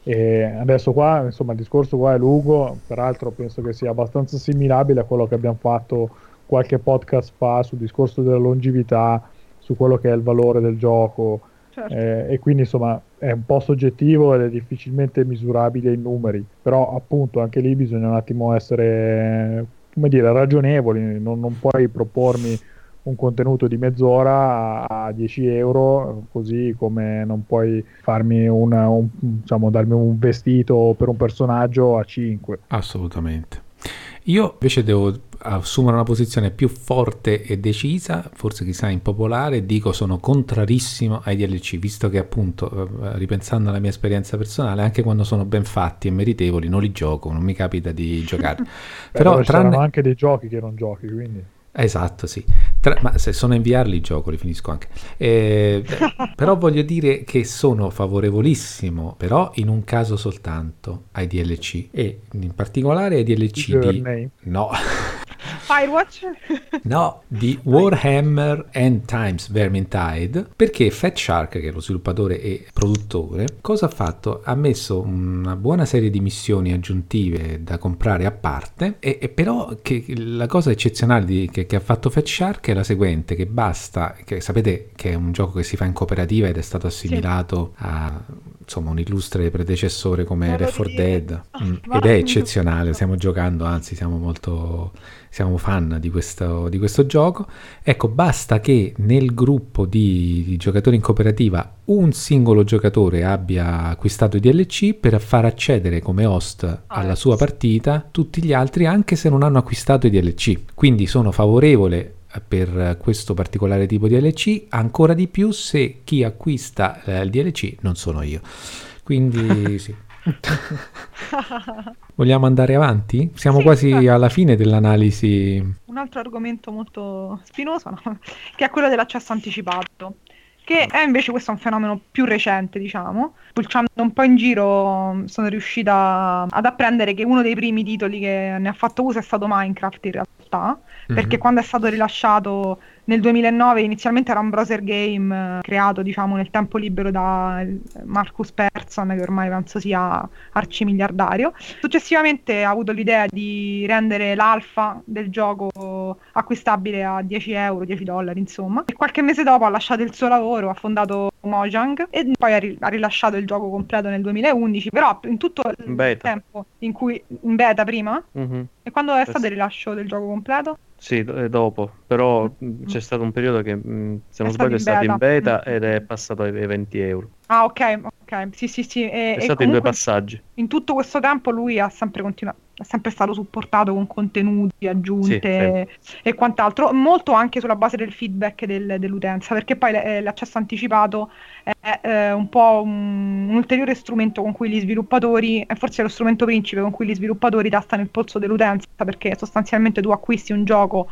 [SPEAKER 6] E adesso qua, insomma, il discorso qua è lungo, peraltro penso che sia abbastanza similabile a quello che abbiamo fatto qualche podcast fa sul discorso della longevità, su quello che è il valore del gioco.
[SPEAKER 3] Certo.
[SPEAKER 6] Eh, e quindi insomma è un po' soggettivo ed è difficilmente misurabile in numeri, però appunto anche lì bisogna un attimo essere, come dire, ragionevoli, non, non puoi propormi un contenuto di mezz'ora a, a 10 euro, così come non puoi farmi una- un, diciamo, darmi un vestito per un personaggio a 5.
[SPEAKER 2] Assolutamente. Io invece devo assumere una posizione più forte e decisa, forse chissà impopolare, dico sono contrarissimo ai DLC, visto che appunto, eh, ripensando alla mia esperienza personale, anche quando sono ben fatti e meritevoli non li gioco, non mi capita di giocare.
[SPEAKER 6] Però,
[SPEAKER 2] Però
[SPEAKER 6] ci saranno
[SPEAKER 2] tranne...
[SPEAKER 6] anche dei giochi che non giochi, quindi...
[SPEAKER 2] Esatto, sì. Tra- ma se sono in VR li gioco, li finisco anche. Eh, però voglio dire che sono favorevolissimo, però in un caso soltanto ai DLC e in particolare ai DLC di... No,
[SPEAKER 3] Firewatch?
[SPEAKER 2] no, di Warhammer End Times Vermintide, perché Fat Shark, che è lo sviluppatore e produttore, cosa ha fatto? Ha messo una buona serie di missioni aggiuntive da comprare a parte, e, e però che la cosa eccezionale di- che, che ha fatto Fat Shark è la seguente, che basta, che sapete che è un gioco che si fa in cooperativa ed è stato assimilato a insomma un illustre predecessore come Left 4
[SPEAKER 3] dire.
[SPEAKER 2] Dead Mm, ed è eccezionale, stiamo giocando, anzi siamo molto siamo fan di questo, di questo gioco. Ecco, basta che nel gruppo di, di giocatori in cooperativa un singolo giocatore abbia acquistato i DLC per far accedere come host alla sua partita tutti gli altri, anche se non hanno acquistato i DLC. Quindi sono favorevole per questo particolare tipo di DLC, ancora di più se chi acquista eh, il DLC non sono io. Quindi sì. Vogliamo andare avanti? Siamo
[SPEAKER 3] Sì,
[SPEAKER 2] quasi
[SPEAKER 3] certo.
[SPEAKER 2] alla fine dell'analisi.
[SPEAKER 3] un altro argomento molto spinoso, no? che è quello dell'accesso anticipato, che è invece questo è un fenomeno più recente, diciamo. Pulciando un po' in giro sono riuscita ad apprendere che uno dei primi titoli che ne ha fatto uso è stato Minecraft in realtà, perché
[SPEAKER 2] Mhm.
[SPEAKER 3] quando è stato rilasciato nel 2009 inizialmente era un browser game eh, creato diciamo nel tempo libero da il- Marcus Persson che ormai penso sia arcimiliardario. Successivamente ha avuto l'idea di rendere l'alfa del gioco acquistabile a 10 euro 10 dollari insomma. E qualche mese dopo ha lasciato il suo lavoro ha fondato Mojang e poi ha, ri- ha rilasciato il gioco completo nel 2011 però in tutto il
[SPEAKER 4] beta.
[SPEAKER 3] tempo in cui in beta prima
[SPEAKER 4] Mhm.
[SPEAKER 3] e quando è stato il rilascio del gioco completo?
[SPEAKER 4] Sì, eh, dopo, però mh, c'è stato un periodo che mh, se non
[SPEAKER 3] È stato
[SPEAKER 4] sbaglio è
[SPEAKER 3] in
[SPEAKER 4] stato in
[SPEAKER 3] beta.
[SPEAKER 4] beta
[SPEAKER 3] Mm.
[SPEAKER 4] ed è passato ai ai 20 euro.
[SPEAKER 3] Ah, ok, ok, sì, sì, sì. E,
[SPEAKER 4] È
[SPEAKER 3] e
[SPEAKER 4] stato in due
[SPEAKER 3] comunque
[SPEAKER 4] passaggi.
[SPEAKER 3] in tutto questo tempo lui ha sempre continuato, è sempre stato supportato con contenuti, aggiunte e quant'altro, molto anche sulla base del feedback del- dell'utenza, perché poi eh, l'accesso anticipato è eh, un po' un, un ulteriore strumento con cui gli sviluppatori, è forse lo strumento principe con cui gli sviluppatori tastano il polso dell'utenza, perché sostanzialmente tu acquisti un gioco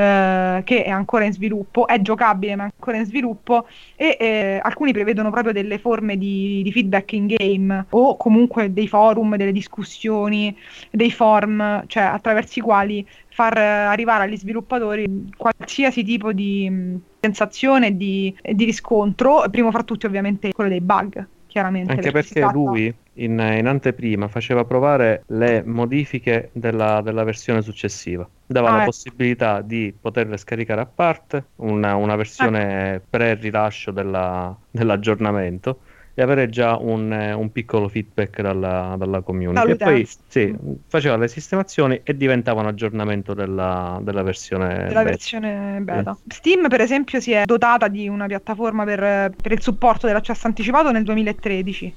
[SPEAKER 3] eh, che è ancora in sviluppo, è giocabile ma è ancora in sviluppo e eh, alcuni prevedono proprio delle forme di, di feedback in game o comunque dei forum, delle discussioni, dei form, cioè attraverso i quali far arrivare agli sviluppatori qualsiasi tipo di mh, sensazione e di, di riscontro, primo fra tutti ovviamente quello dei bug, chiaramente.
[SPEAKER 4] Anche perché lui in, in anteprima faceva provare le modifiche della, della versione successiva. Dava
[SPEAKER 3] Ah,
[SPEAKER 4] la
[SPEAKER 3] ecco.
[SPEAKER 4] possibilità di poterle scaricare a parte, una, una versione
[SPEAKER 3] Ecco.
[SPEAKER 4] pre-rilascio della- dell'aggiornamento e avere già un, eh, un piccolo feedback dalla, dalla community. E poi sì, faceva le sistemazioni e diventava un aggiornamento della, della versione
[SPEAKER 3] della
[SPEAKER 4] beta.
[SPEAKER 3] versione beta. Steam, per esempio, si è dotata di una piattaforma per, per il supporto dell'accesso anticipato nel 2013.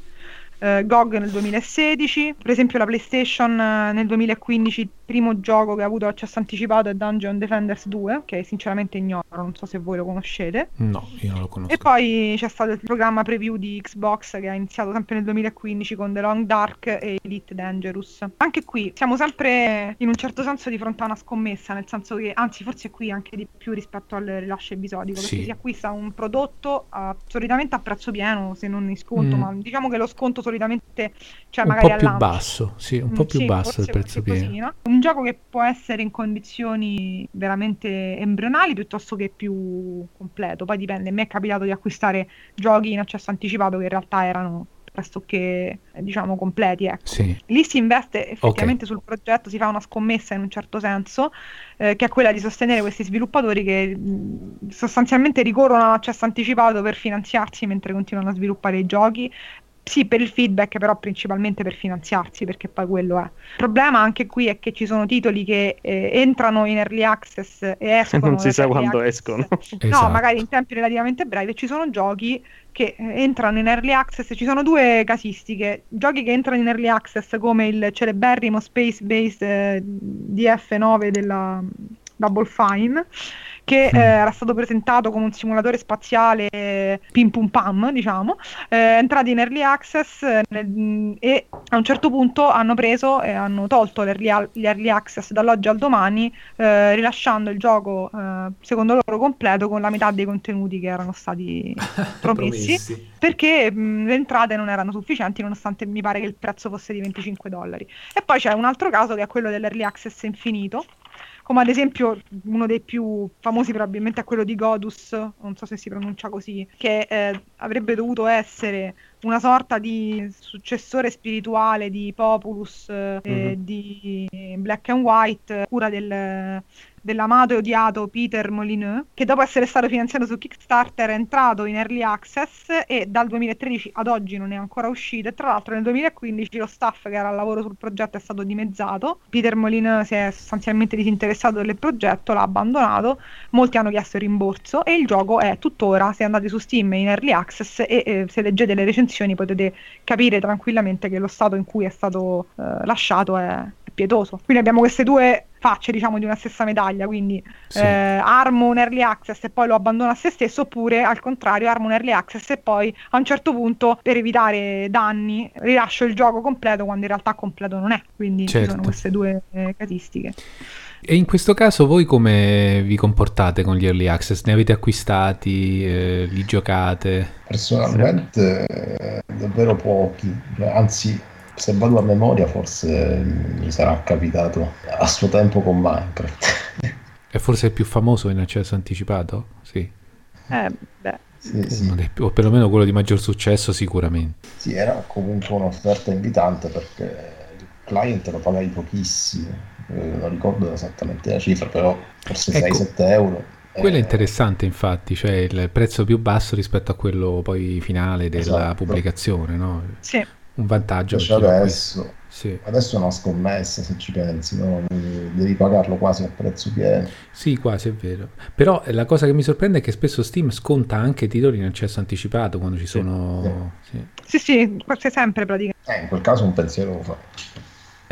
[SPEAKER 3] Eh, GOG nel 2016, per esempio la PlayStation eh, nel 2015 il primo gioco che ha avuto accesso anticipato è Dungeon Defenders 2, che sinceramente ignoro, non so se voi lo conoscete.
[SPEAKER 2] No, io non lo conosco.
[SPEAKER 3] E poi c'è stato il programma preview di Xbox che ha iniziato sempre nel 2015 con The Long Dark e Elite Dangerous. Anche qui siamo sempre in un certo senso di fronte a una scommessa, nel senso che, anzi forse qui anche di più rispetto al rilascio episodico, perché
[SPEAKER 2] Sì.
[SPEAKER 3] si acquista un prodotto a- solitamente a prezzo pieno, se non in sconto,
[SPEAKER 2] Mm.
[SPEAKER 3] ma diciamo che lo sconto solitamente c'è
[SPEAKER 2] un
[SPEAKER 3] magari
[SPEAKER 2] po' più
[SPEAKER 3] lancio.
[SPEAKER 2] basso, sì, un po'
[SPEAKER 3] Mm,
[SPEAKER 2] più
[SPEAKER 3] sì,
[SPEAKER 2] basso del prezzo pieno.
[SPEAKER 3] cosina. Un gioco che può essere in condizioni veramente embrionali piuttosto che più completo. Poi dipende. Me è capitato di acquistare giochi in accesso anticipato che in realtà erano pressoché, diciamo, completi. Ecco.
[SPEAKER 2] Sì,
[SPEAKER 3] Lì si investe effettivamente sul progetto, si fa una scommessa in un certo senso, eh, che è quella di sostenere questi sviluppatori che mh, sostanzialmente ricorrono all'accesso anticipato per finanziarsi mentre continuano a sviluppare i giochi. Sì, per il feedback, però principalmente per finanziarsi, perché poi quello è. Il problema anche qui è che ci sono titoli che eh, entrano in early access e escono
[SPEAKER 4] Non si sa quando
[SPEAKER 3] access.
[SPEAKER 4] escono.
[SPEAKER 3] No,
[SPEAKER 2] Esatto.
[SPEAKER 3] magari in tempi relativamente brevi ci sono giochi che eh, entrano in early access, ci sono due casistiche, giochi che entrano in early access come il celeberrimo Space Based eh, DF9 della Double Fine che
[SPEAKER 2] Mm.
[SPEAKER 3] eh, era stato presentato come un simulatore spaziale pim pum pam, diciamo, eh, entrati in early access eh, nel- e a un certo punto hanno preso e hanno tolto gli early access dall'oggi al domani, eh, rilasciando il gioco eh, secondo loro completo con la metà dei contenuti che erano stati promessi perché mh, le entrate non erano sufficienti nonostante mi pare che il prezzo fosse di 25 dollari. E poi c'è un altro caso che è quello dell'early access infinito, come ad esempio uno dei più famosi probabilmente è quello di Godus, non so se si pronuncia così, che eh, avrebbe dovuto essere una sorta di successore spirituale di Populus eh,
[SPEAKER 4] Mhm.
[SPEAKER 3] di Black and White, cura del, dell'amato e odiato Peter Molyneux, che dopo essere stato finanziato su Kickstarter è entrato in early access e dal 2013 ad oggi non è ancora uscito. E tra l'altro nel 2015 lo staff che era al lavoro sul progetto è stato dimezzato, Peter Molyneux si è sostanzialmente disinteressato del progetto, l'ha abbandonato, molti hanno chiesto il rimborso e il gioco è tuttora, se andate su Steam in early access e eh, se leggete le recensioni potete capire tranquillamente che lo stato in cui è stato eh, lasciato è, pietoso. Quindi abbiamo queste due facce, diciamo, di una stessa medaglia, quindi
[SPEAKER 2] Sì.
[SPEAKER 3] eh, armo un early access e poi lo abbandono a se stesso, oppure al contrario, armo un early access e poi a un certo punto, per evitare danni, rilascio il gioco completo quando in realtà completo non è. Quindi ci
[SPEAKER 2] Certo.
[SPEAKER 3] sono queste due eh, casistiche.
[SPEAKER 2] E in questo caso voi come vi comportate con gli early access? Ne avete acquistati? eh, li giocate?
[SPEAKER 5] Personalmente eh, davvero pochi, Cioè, anzi se vado a memoria forse mi sarà capitato a suo tempo con Minecraft.
[SPEAKER 2] È forse il più famoso in accesso anticipato? Sì.
[SPEAKER 3] Eh, beh,
[SPEAKER 5] Sì, sì.
[SPEAKER 2] O perlomeno quello di maggior successo sicuramente.
[SPEAKER 5] Sì, era comunque un'offerta invitante perché il client lo pagavi pochissimo, eh, non ricordo esattamente la cifra, però forse
[SPEAKER 2] Ecco,
[SPEAKER 5] 6-7 euro.
[SPEAKER 2] Quello è
[SPEAKER 5] Eh,
[SPEAKER 2] interessante infatti, cioè il prezzo più basso rispetto a quello poi finale della
[SPEAKER 5] Esatto.
[SPEAKER 2] pubblicazione, no?
[SPEAKER 3] sì.
[SPEAKER 2] Un vantaggio.
[SPEAKER 5] Adesso,
[SPEAKER 2] sì.
[SPEAKER 5] adesso è una scommessa se ci pensi, no? devi pagarlo quasi a prezzo pieno.
[SPEAKER 2] Sì, quasi è vero. Però la cosa che mi sorprende è che spesso Steam sconta anche titoli in accesso anticipato quando ci sono...
[SPEAKER 3] Sì, sì, sì, sì sempre praticamente.
[SPEAKER 5] Eh, in quel caso un pensiero lo fa.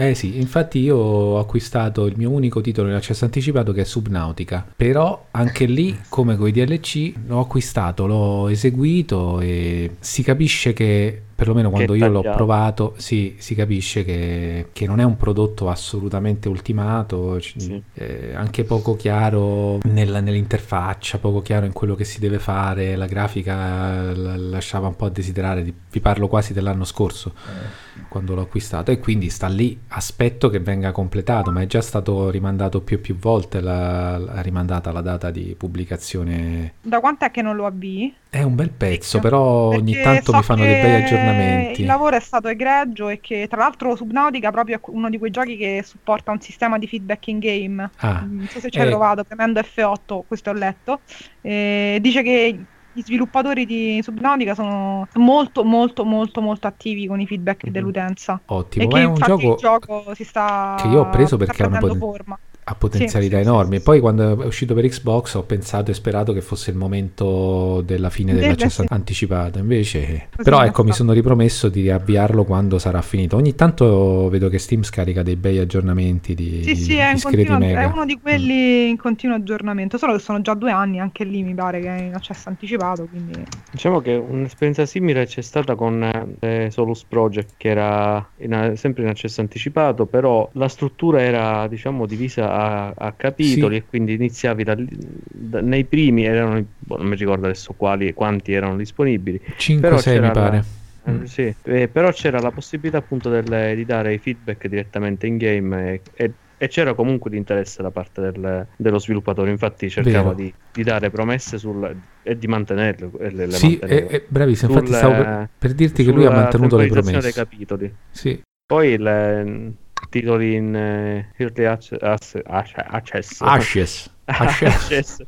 [SPEAKER 2] Eh sì, infatti io ho acquistato il mio unico titolo in accesso anticipato che è Subnautica, però anche lì come con i DLC l'ho acquistato, l'ho eseguito e si capisce che perlomeno quando io l'ho provato, sì, si capisce che, che, non è un prodotto assolutamente ultimato, sì. eh, anche poco chiaro nella, nell'interfaccia, poco chiaro in quello che si deve fare, la grafica lasciava un po' a desiderare, vi parlo quasi dell'anno scorso. Eh quando l'ho acquistato e quindi sta lì, aspetto che venga completato, ma è già stato rimandato più e più volte la, la rimandata la data di pubblicazione.
[SPEAKER 3] Da quant'è che non lo avvii?
[SPEAKER 2] È un bel pezzo, però Perché ogni tanto
[SPEAKER 3] so
[SPEAKER 2] mi fanno dei bei aggiornamenti.
[SPEAKER 3] Il lavoro è stato egregio e che tra l'altro Subnautica proprio è uno di quei giochi che supporta un sistema di feedback in game. Ah, non so se ci hai eh, provato, premendo F8, questo ho letto. Eh, dice che gli sviluppatori di Subnautica sono molto molto molto molto attivi con i feedback mm-hmm. dell'utenza.
[SPEAKER 2] Ottimo.
[SPEAKER 3] E
[SPEAKER 2] che è un gioco,
[SPEAKER 3] gioco si sta
[SPEAKER 2] che io ho preso perché hanno
[SPEAKER 3] pot- forma
[SPEAKER 2] ha potenzialità sì, enormi. Sì, sì, Poi quando è uscito per Xbox ho pensato e sperato che fosse il momento della fine dell'accesso anticipato. Invece, Così però ecco, mi sono ripromesso di avviarlo quando sarà finito. Ogni tanto vedo che Steam scarica dei bei aggiornamenti di,
[SPEAKER 3] sì, sì, è, continuo, è, uno di quelli mm. in continuo aggiornamento. Solo che sono già due anni, anche lì mi pare che è in accesso anticipato. Quindi...
[SPEAKER 4] Diciamo che un'esperienza simile c'è stata con eh, Solus Project, che era in, sempre in accesso anticipato, però la struttura era diciamo divisa a, a capitoli sì. e quindi iniziavi da, da, nei primi erano boh, non mi ricordo adesso quali quanti erano disponibili
[SPEAKER 2] 5-6 mi pare
[SPEAKER 4] la, eh, mm. sì, eh, però c'era la possibilità appunto del, di dare i feedback direttamente in game e, e, e c'era comunque l'interesse da parte del, dello sviluppatore infatti cercava di, di, dare promesse sul, e di mantenerle
[SPEAKER 2] le, le sì, è, è bravissimo infatti stavo per, per dirti che lui ha mantenuto le promesse
[SPEAKER 4] dei capitoli
[SPEAKER 2] sì.
[SPEAKER 4] poi le, titoli in uh, Early Access. Access.
[SPEAKER 2] access.
[SPEAKER 4] access.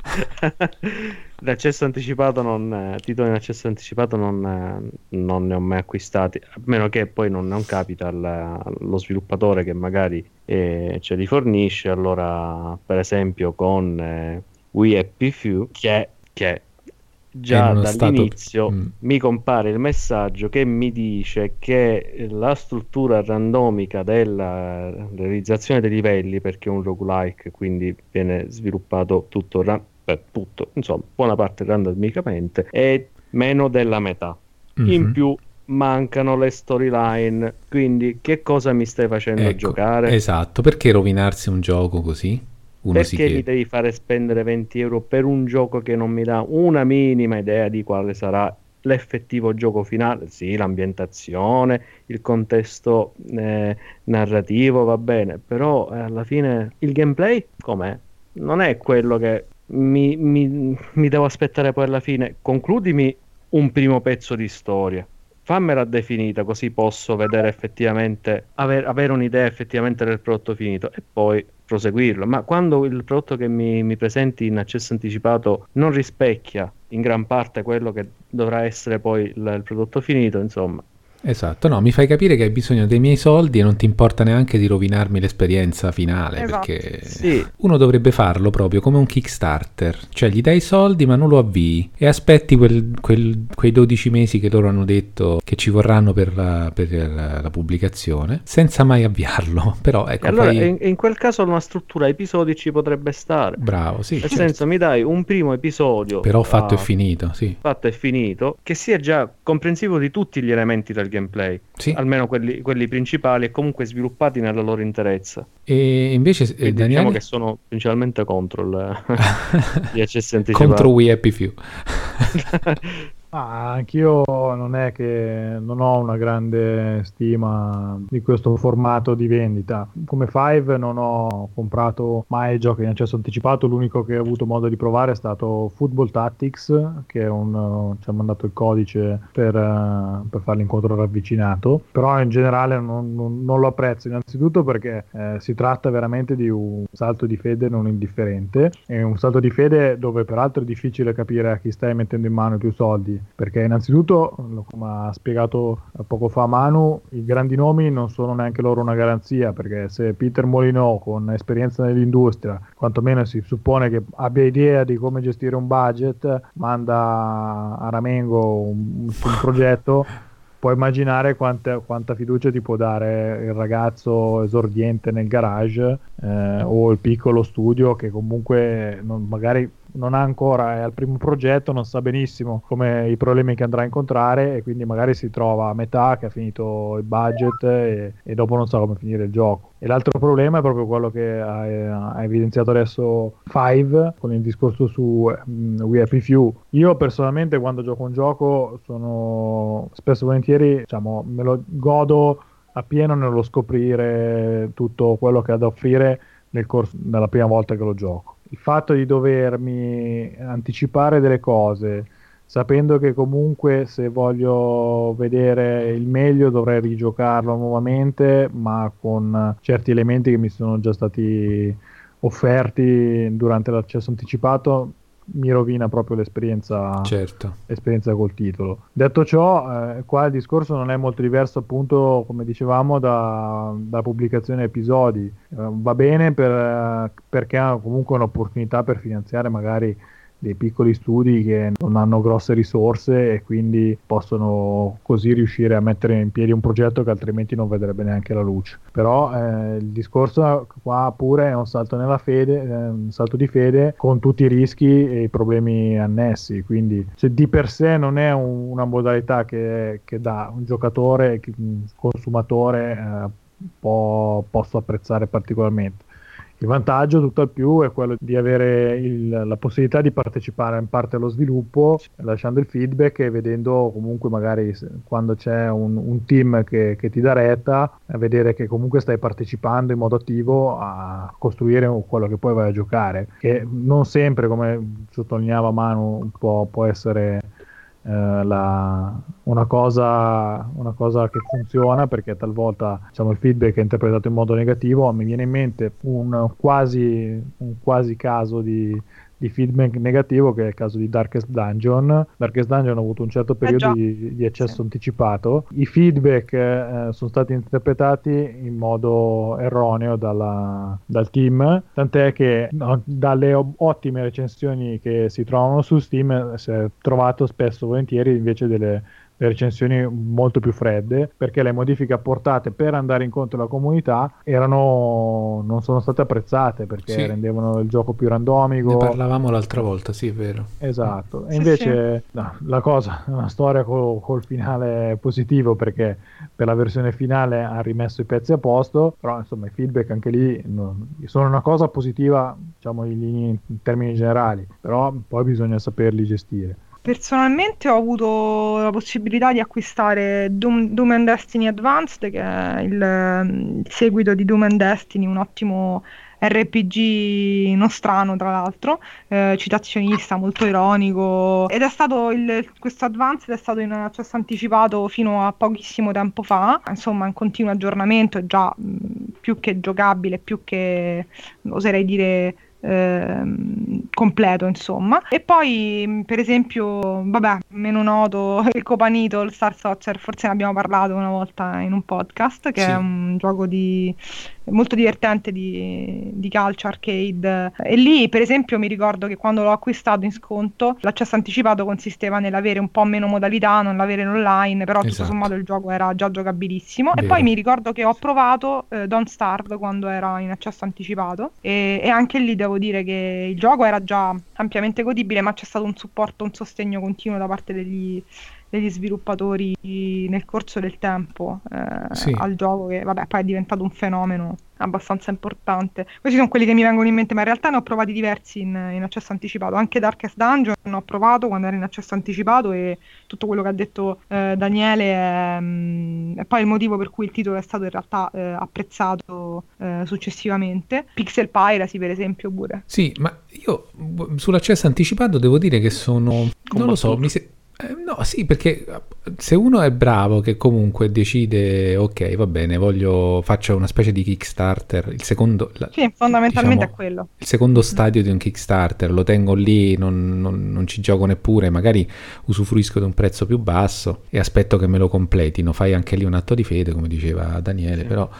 [SPEAKER 4] L'accesso anticipato non, eh, titoli in accesso anticipato non, eh, non, ne ho mai acquistati, a meno che poi non, non capita al, allo sviluppatore che magari eh, ce li fornisce. Allora, per esempio, con eh, We Happy Few, che, che già dall'inizio stato... mm. mi compare il messaggio che mi dice che la struttura randomica della realizzazione dei livelli, perché è un roguelike, quindi viene sviluppato tutto, ra- beh, tutto insomma, buona parte randomicamente, è meno della metà. Mm-hmm. In più mancano le storyline, quindi che cosa mi stai facendo ecco, giocare?
[SPEAKER 2] Esatto, perché rovinarsi un gioco così?
[SPEAKER 4] Uno Perché mi devi fare spendere 20 euro per un gioco che non mi dà una minima idea di quale sarà l'effettivo gioco finale? Sì, l'ambientazione, il contesto eh, narrativo va bene, però eh, alla fine il gameplay com'è? Non è quello che mi, mi, mi devo aspettare poi alla fine. Concludimi un primo pezzo di storia fammela definita così posso vedere effettivamente aver, avere un'idea effettivamente del prodotto finito e poi proseguirlo. Ma quando il prodotto che mi, mi presenti in accesso anticipato non rispecchia in gran parte quello che dovrà essere poi il, il prodotto finito insomma
[SPEAKER 2] Esatto, no, mi fai capire che hai bisogno dei miei soldi e non ti importa neanche di rovinarmi l'esperienza finale, esatto. perché sì. uno dovrebbe farlo proprio come un Kickstarter, cioè gli dai i soldi ma non lo avvii e aspetti quel, quel, quei 12 mesi che loro hanno detto che ci vorranno per la, per la, la pubblicazione, senza mai avviarlo, però ecco...
[SPEAKER 4] allora fai... in, in, quel caso una struttura episodi ci potrebbe stare.
[SPEAKER 2] Bravo, sì.
[SPEAKER 4] Nel certo. senso mi dai un primo episodio...
[SPEAKER 2] Però fatto uh, e finito, sì.
[SPEAKER 4] Fatto e finito, che sia già comprensivo di tutti gli elementi del gameplay, sì. almeno quelli, quelli, principali e comunque sviluppati nella loro interezza.
[SPEAKER 2] E invece eh,
[SPEAKER 4] Daniele... diciamo che sono principalmente contro il, gli accessi anticipati.
[SPEAKER 2] contro We Happy Few.
[SPEAKER 6] Ah, anch'io non è che non ho una grande stima di questo formato di vendita. Come Five non ho comprato mai giochi in accesso anticipato, l'unico che ho avuto modo di provare è stato Football Tactics, che un, ci ha mandato il codice per, per fare l'incontro ravvicinato, però in generale non, non, non lo apprezzo, innanzitutto perché eh, si tratta veramente di un salto di fede non indifferente, è un salto di fede dove peraltro è difficile capire a chi stai mettendo in mano i più soldi perché innanzitutto, come ha spiegato poco fa Manu, i grandi nomi non sono neanche loro una garanzia, perché se Peter Molino con esperienza nell'industria, quantomeno si suppone che abbia idea di come gestire un budget, manda a Ramengo un, un progetto puoi immaginare quanta, quanta, fiducia ti può dare il ragazzo esordiente nel garage eh, o il piccolo studio che comunque non, magari non ha ancora, è al primo progetto, non sa benissimo come i problemi che andrà a incontrare e quindi magari si trova a metà che ha finito il budget e, e dopo non sa come finire il gioco. E l'altro problema è proprio quello che ha, ha evidenziato adesso Five con il discorso su um, We Happy Few. Io personalmente quando gioco un gioco sono spesso e volentieri, diciamo, me lo godo appieno nello scoprire tutto quello che ha da offrire nel corso della prima volta che lo gioco il fatto di dovermi anticipare delle cose, sapendo che comunque se voglio vedere il meglio dovrei rigiocarlo nuovamente, ma con certi elementi che mi sono già stati offerti durante l'accesso anticipato, mi rovina proprio l'esperienza,
[SPEAKER 2] certo.
[SPEAKER 6] l'esperienza col titolo. Detto ciò, eh, qua il discorso non è molto diverso, appunto, come dicevamo, da, da pubblicazione episodi. Eh, va bene per, perché ha comunque un'opportunità per finanziare magari dei piccoli studi che non hanno grosse risorse e quindi possono così riuscire a mettere in piedi un progetto che altrimenti non vedrebbe neanche la luce. Però eh, il discorso qua pure è un salto nella fede, eh, un salto di fede con tutti i rischi e i problemi annessi, quindi se di per sé non è un, una modalità che, che da un giocatore, consumatore eh, può, posso apprezzare particolarmente il vantaggio, tutto al più, è quello di avere il, la possibilità di partecipare in parte allo sviluppo, lasciando il feedback e vedendo comunque magari quando c'è un, un team che, che, ti dà retta, vedere che comunque stai partecipando in modo attivo a costruire quello che poi vai a giocare, che non sempre, come sottolineava Manu, può, può essere eh, la, una, cosa, una, cosa, che funziona perché talvolta diciamo, il feedback è interpretato in modo negativo. Mi viene in mente un quasi, un quasi caso di, di feedback negativo che è il caso di Darkest Dungeon. Darkest Dungeon ha avuto un certo eh, periodo eh di, di, accesso sì. anticipato. I feedback eh, sono stati interpretati in modo erroneo dalla, dal team, tant'è che no, dalle ottime recensioni che si trovano su Steam si è trovato spesso volentieri invece delle le recensioni molto più fredde perché le modifiche apportate per andare incontro alla comunità erano, non sono state apprezzate perché sì. rendevano il gioco più randomico.
[SPEAKER 2] Ne parlavamo l'altra volta, sì, è vero.
[SPEAKER 6] Esatto, e sì, invece sì. No, la cosa è una storia col, col finale positivo perché per la versione finale ha rimesso i pezzi a posto, però insomma i feedback anche lì non, sono una cosa positiva diciamo in, in termini generali, però poi bisogna saperli gestire.
[SPEAKER 3] Personalmente ho avuto la possibilità di acquistare Doom, Doom and Destiny Advanced, che è il, il, seguito di Doom and Destiny, un ottimo RPG nostrano tra l'altro, eh, citazionista, molto ironico. Ed è stato il, questo Advanced è stato in accesso anticipato fino a pochissimo tempo fa, insomma in continuo aggiornamento, è già mh, più che giocabile, più che oserei dire Ehm, completo insomma e poi per esempio vabbè meno noto il Copanito il Star Soccer forse ne abbiamo parlato una volta in un podcast che sì. è un gioco di molto divertente di, di, calcio arcade e lì per esempio mi ricordo che quando l'ho acquistato in sconto l'accesso anticipato consisteva nell'avere un po' meno modalità non l'avere online però esatto. tutto sommato il gioco era già giocabilissimo Vero. e poi mi ricordo che ho provato eh, Don't Starve quando era in accesso anticipato e, e anche lì devo dire che il gioco era già ampiamente godibile ma c'è stato un supporto, un sostegno continuo da parte degli degli sviluppatori nel corso del tempo eh, sì. al gioco che vabbè poi è diventato un fenomeno abbastanza importante. Questi sono quelli che mi vengono in mente, ma in realtà ne ho provati diversi in, in accesso anticipato. Anche Darkest Dungeon ho provato quando era in accesso anticipato e tutto quello che ha detto eh, Daniele è, mm, è, poi il motivo per cui il titolo è stato in realtà eh, apprezzato eh, successivamente. Pixel Piracy, per esempio, pure.
[SPEAKER 2] Sì, ma io sull'accesso anticipato devo dire che sono... non lo so, mi, se- Eh, no, sì, perché se uno è bravo che comunque decide, ok, va bene, voglio, faccio una specie di Kickstarter, il secondo... la-
[SPEAKER 3] Sì, fondamentalmente
[SPEAKER 2] diciamo,
[SPEAKER 3] è quello.
[SPEAKER 2] Il secondo stadio di un Kickstarter, lo tengo lì, non, non- non ci gioco neppure, magari usufruisco di un prezzo più basso e aspetto che me lo completino. Fai anche lì un atto di fede, come diceva Daniele,
[SPEAKER 4] Sì.
[SPEAKER 2] però,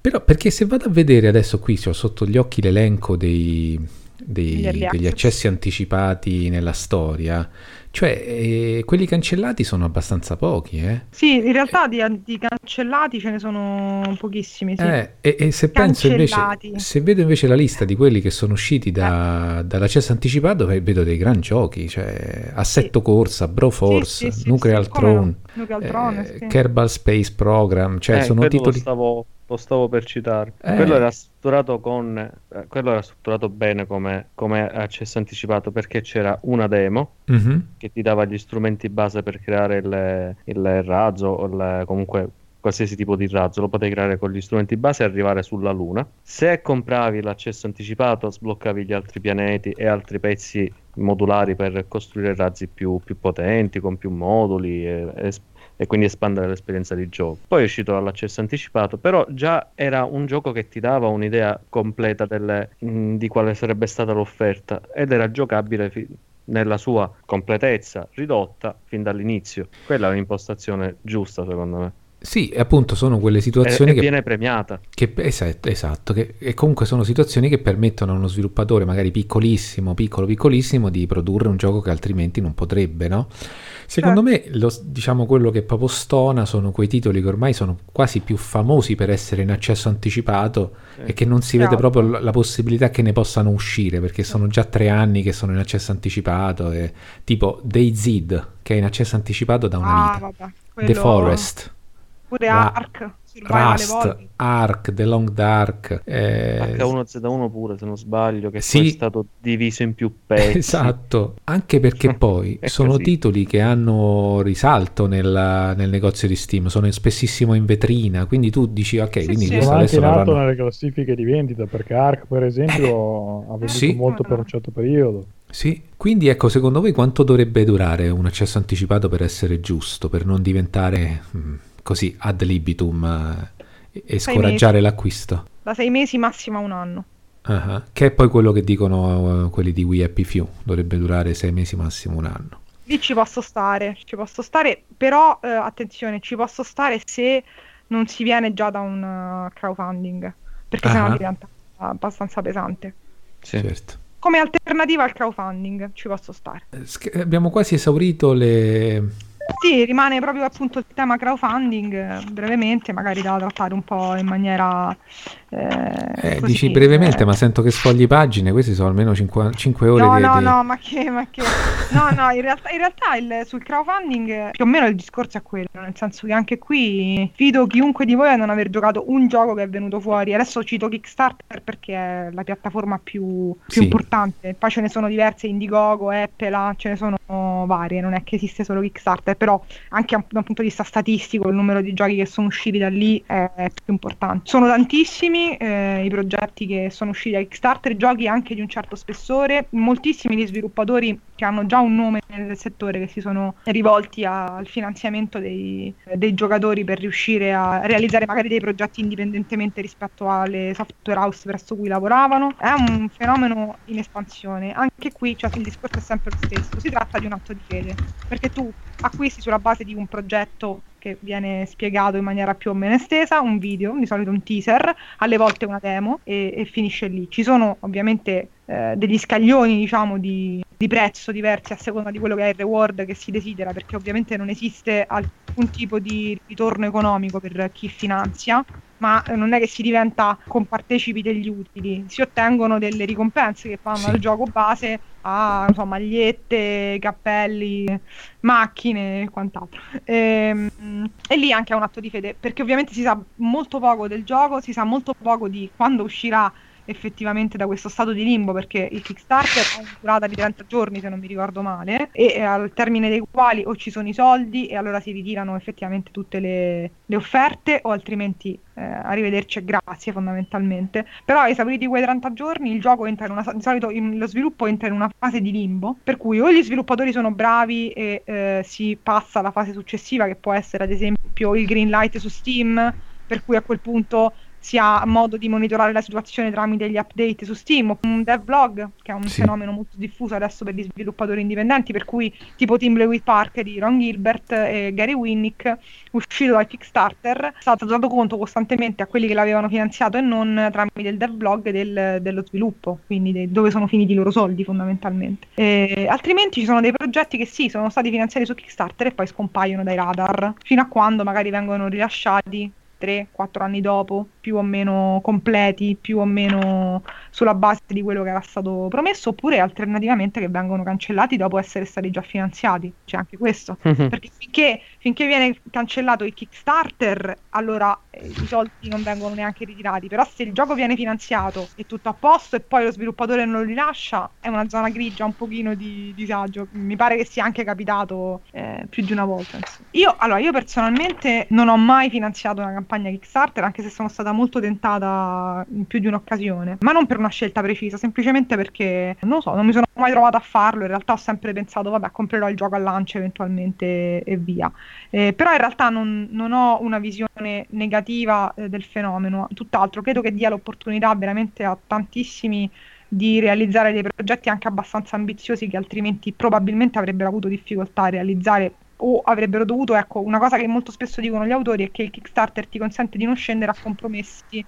[SPEAKER 2] però perché se vado a vedere adesso qui, ho sotto gli occhi l'elenco dei, dei- degli
[SPEAKER 3] access.
[SPEAKER 2] accessi anticipati nella storia, cioè eh, quelli cancellati sono abbastanza pochi, eh?
[SPEAKER 3] Sì, in realtà di, di cancellati ce ne sono pochissimi, sì.
[SPEAKER 2] Eh, e, e se penso invece, se vedo invece la lista di quelli che sono usciti da- dall'accesso anticipato, ve- vedo dei gran giochi, cioè Assetto Corsa, Broforce,
[SPEAKER 3] Sì, sì, sì,
[SPEAKER 2] Nuclear
[SPEAKER 3] sì.
[SPEAKER 2] Throne,
[SPEAKER 3] Nuclear Throne,
[SPEAKER 2] eh,
[SPEAKER 3] sì.
[SPEAKER 2] Kerbal Space Program, cioè
[SPEAKER 4] Eh,
[SPEAKER 2] sono titoli...
[SPEAKER 4] Lo stavo, lo stavo per citare.
[SPEAKER 2] Eh.
[SPEAKER 4] Quello era strutturato con. eh, quello era strutturato bene come, come accesso anticipato perché c'era una demo
[SPEAKER 2] Mhm,
[SPEAKER 4] che ti dava gli strumenti base per creare il, il razzo o il- comunque qualsiasi tipo di razzo lo potevi creare con gli strumenti base e arrivare sulla Luna. Se compravi l'accesso anticipato, sbloccavi gli altri pianeti e altri pezzi modulari per costruire razzi più, più potenti, con più moduli e, e- e quindi espandere l'esperienza di gioco. Poi è uscito all'accesso anticipato, però già era un gioco che ti dava un'idea completa delle- mh, di quale sarebbe stata l'offerta ed era giocabile fi- nella sua completezza ridotta fin dall'inizio. Quella è un'impostazione giusta, secondo me.
[SPEAKER 2] Sì, e appunto sono quelle situazioni
[SPEAKER 4] e
[SPEAKER 2] che
[SPEAKER 4] viene premiata.
[SPEAKER 2] Che, esatto, esatto, che, e comunque sono situazioni che permettono a uno sviluppatore magari piccolissimo, piccolo, piccolissimo di produrre un gioco che altrimenti non potrebbe, no? Secondo me, lo- diciamo quello che proprio stona sono quei titoli che ormai sono quasi più famosi per essere in accesso anticipato
[SPEAKER 4] Eh,
[SPEAKER 2] e che non si vede
[SPEAKER 3] Bravo.
[SPEAKER 2] proprio la, la possibilità che ne possano uscire perché sono già tre anni che sono in accesso anticipato, e, tipo DayZ che è in accesso anticipato da una
[SPEAKER 3] Ah,
[SPEAKER 2] vita,
[SPEAKER 3] vabbè.
[SPEAKER 2] The
[SPEAKER 3] quello-
[SPEAKER 2] Forest.
[SPEAKER 3] Pure
[SPEAKER 2] Ra-
[SPEAKER 3] Ark,
[SPEAKER 2] Rust. Ark, The Long Dark. eh,
[SPEAKER 4] H1Z1 pure, se non sbaglio, che
[SPEAKER 2] Sì.
[SPEAKER 4] è stato diviso in più pezzi.
[SPEAKER 2] Esatto, anche perché poi sono
[SPEAKER 4] così.
[SPEAKER 2] titoli che hanno risalto nel, nel negozio di Steam, sono spessissimo in vetrina, quindi tu dici ok,
[SPEAKER 3] Sì,
[SPEAKER 2] quindi
[SPEAKER 3] sì.
[SPEAKER 2] questo adesso
[SPEAKER 6] in alto
[SPEAKER 2] l'avranno...
[SPEAKER 6] nelle classifiche di vendita perché Ark, per esempio, ha venduto
[SPEAKER 2] Sì.
[SPEAKER 6] molto per un certo periodo.
[SPEAKER 2] Sì, quindi ecco, secondo voi quanto dovrebbe durare un accesso anticipato per essere giusto, per non diventare mm, così ad libitum eh, e,
[SPEAKER 3] Sei
[SPEAKER 2] scoraggiare
[SPEAKER 3] mesi.
[SPEAKER 2] l'acquisto?
[SPEAKER 3] Da sei mesi massimo a un anno.
[SPEAKER 2] Ah, Che è poi quello che dicono eh, quelli di Wii Happy Few, dovrebbe durare sei mesi massimo un anno.
[SPEAKER 3] Lì ci posso stare, ci posso stare, però eh, attenzione, ci posso stare se non si viene già da un uh, crowdfunding, perché
[SPEAKER 2] Ah.
[SPEAKER 3] sennò diventa abbastanza pesante.
[SPEAKER 4] Sì.
[SPEAKER 2] Certo.
[SPEAKER 3] Come alternativa al crowdfunding ci posso stare.
[SPEAKER 2] Eh, sch- Abbiamo quasi esaurito le,
[SPEAKER 3] Sì, rimane proprio appunto il tema crowdfunding, eh, brevemente, magari da trattare un po' in maniera...
[SPEAKER 2] Eh,
[SPEAKER 3] così,
[SPEAKER 2] dici brevemente,
[SPEAKER 3] eh.
[SPEAKER 2] ma sento che sfogli pagine, questi sono almeno 5, ore
[SPEAKER 3] No,
[SPEAKER 2] di,
[SPEAKER 3] no,
[SPEAKER 2] di-
[SPEAKER 3] no, ma che, ma che... No, no, in realtà, in realtà il- sul crowdfunding eh, più o meno il discorso è quello, nel senso che anche qui fido chiunque di voi a non aver giocato un gioco che è venuto fuori. Adesso cito Kickstarter perché è la piattaforma più, più
[SPEAKER 2] Sì.
[SPEAKER 3] importante. Poi ce ne sono diverse, Indiegogo, Apple, ce ne sono varie, non è che esiste solo Kickstarter, però anche da un punto di vista statistico il numero di giochi che sono usciti da lì è più importante. Sono tantissimi eh, i progetti che sono usciti da Kickstarter, giochi anche di un certo spessore, moltissimi gli sviluppatori che hanno già un nome nel settore che si sono rivolti a- al finanziamento dei, dei giocatori per riuscire a realizzare magari dei progetti indipendentemente rispetto alle software house presso cui lavoravano. È un fenomeno in espansione. Anche qui cioè, il discorso è sempre lo stesso, si tratta di un atto di fede, perché tu acquisti sulla base di un progetto che viene spiegato in maniera più o meno estesa, un video, di solito un teaser, alle volte una demo e, e finisce lì. Ci sono ovviamente eh, degli scaglioni, diciamo, di, di prezzo diversi a seconda di quello che è il reward che si desidera, perché ovviamente non esiste alcun tipo di ritorno economico per chi finanzia, ma eh, non è che si diventa compartecipi degli utili, si ottengono delle ricompense che vanno
[SPEAKER 2] Sì.
[SPEAKER 3] dal gioco base a non so, magliette, cappelli, macchine e quant'altro. Ehm, E, lì anche è un atto di fede, perché ovviamente si sa molto poco del gioco, si sa molto poco di quando uscirà effettivamente da questo stato di limbo perché il Kickstarter ha una durata di 30 giorni se non mi ricordo male e al termine dei quali o ci sono i soldi e allora si ritirano effettivamente tutte le, le offerte o altrimenti eh, arrivederci e grazie fondamentalmente. Però esauriti quei 30 giorni il gioco entra in una di solito in, lo sviluppo entra in una fase di limbo per cui o gli sviluppatori sono bravi e eh, si passa alla fase successiva che può essere ad esempio il green light su Steam per cui a quel punto si ha modo di monitorare la situazione tramite gli update su Steam, un devlog, che è un sì. fenomeno molto diffuso adesso per gli sviluppatori indipendenti, per cui tipo Team Lewis Park di Ron Gilbert e Gary Winnick, uscito dal Kickstarter, è stato dato conto costantemente a quelli che l'avevano finanziato e non tramite il devlog del, dello sviluppo, quindi de, dove sono finiti i loro soldi fondamentalmente. E, altrimenti ci sono dei progetti che sì, sono stati finanziati su Kickstarter e poi scompaiono dai radar, fino a quando magari vengono rilasciati 3-4 anni dopo, più o meno completi, più o meno sulla base di quello che era stato promesso, oppure alternativamente che vengono cancellati dopo essere stati già finanziati. C'è anche questo. Mm-hmm. Perché finché, finché, viene cancellato il Kickstarter, allora eh, i soldi non vengono neanche ritirati. Però se il gioco viene finanziato e tutto a posto e poi lo sviluppatore non lo rilascia, è una zona grigia, un pochino di disagio. Mi pare che sia anche capitato eh, più di una volta. Io, allora, io personalmente non ho mai finanziato una campagna campagna Kickstarter, anche se sono stata molto tentata in più di un'occasione, ma non per una scelta precisa, semplicemente perché non so, non mi sono mai trovata a farlo. In realtà ho sempre pensato, vabbè, comprerò il gioco al lancio eventualmente e via. Eh, però in realtà non, non, ho una visione negativa eh, del fenomeno, tutt'altro, credo che dia l'opportunità veramente a tantissimi di realizzare dei progetti anche abbastanza ambiziosi che altrimenti probabilmente avrebbero avuto difficoltà a realizzare o avrebbero dovuto, ecco, una cosa che molto spesso dicono gli autori è che il Kickstarter ti consente di non scendere a compromessi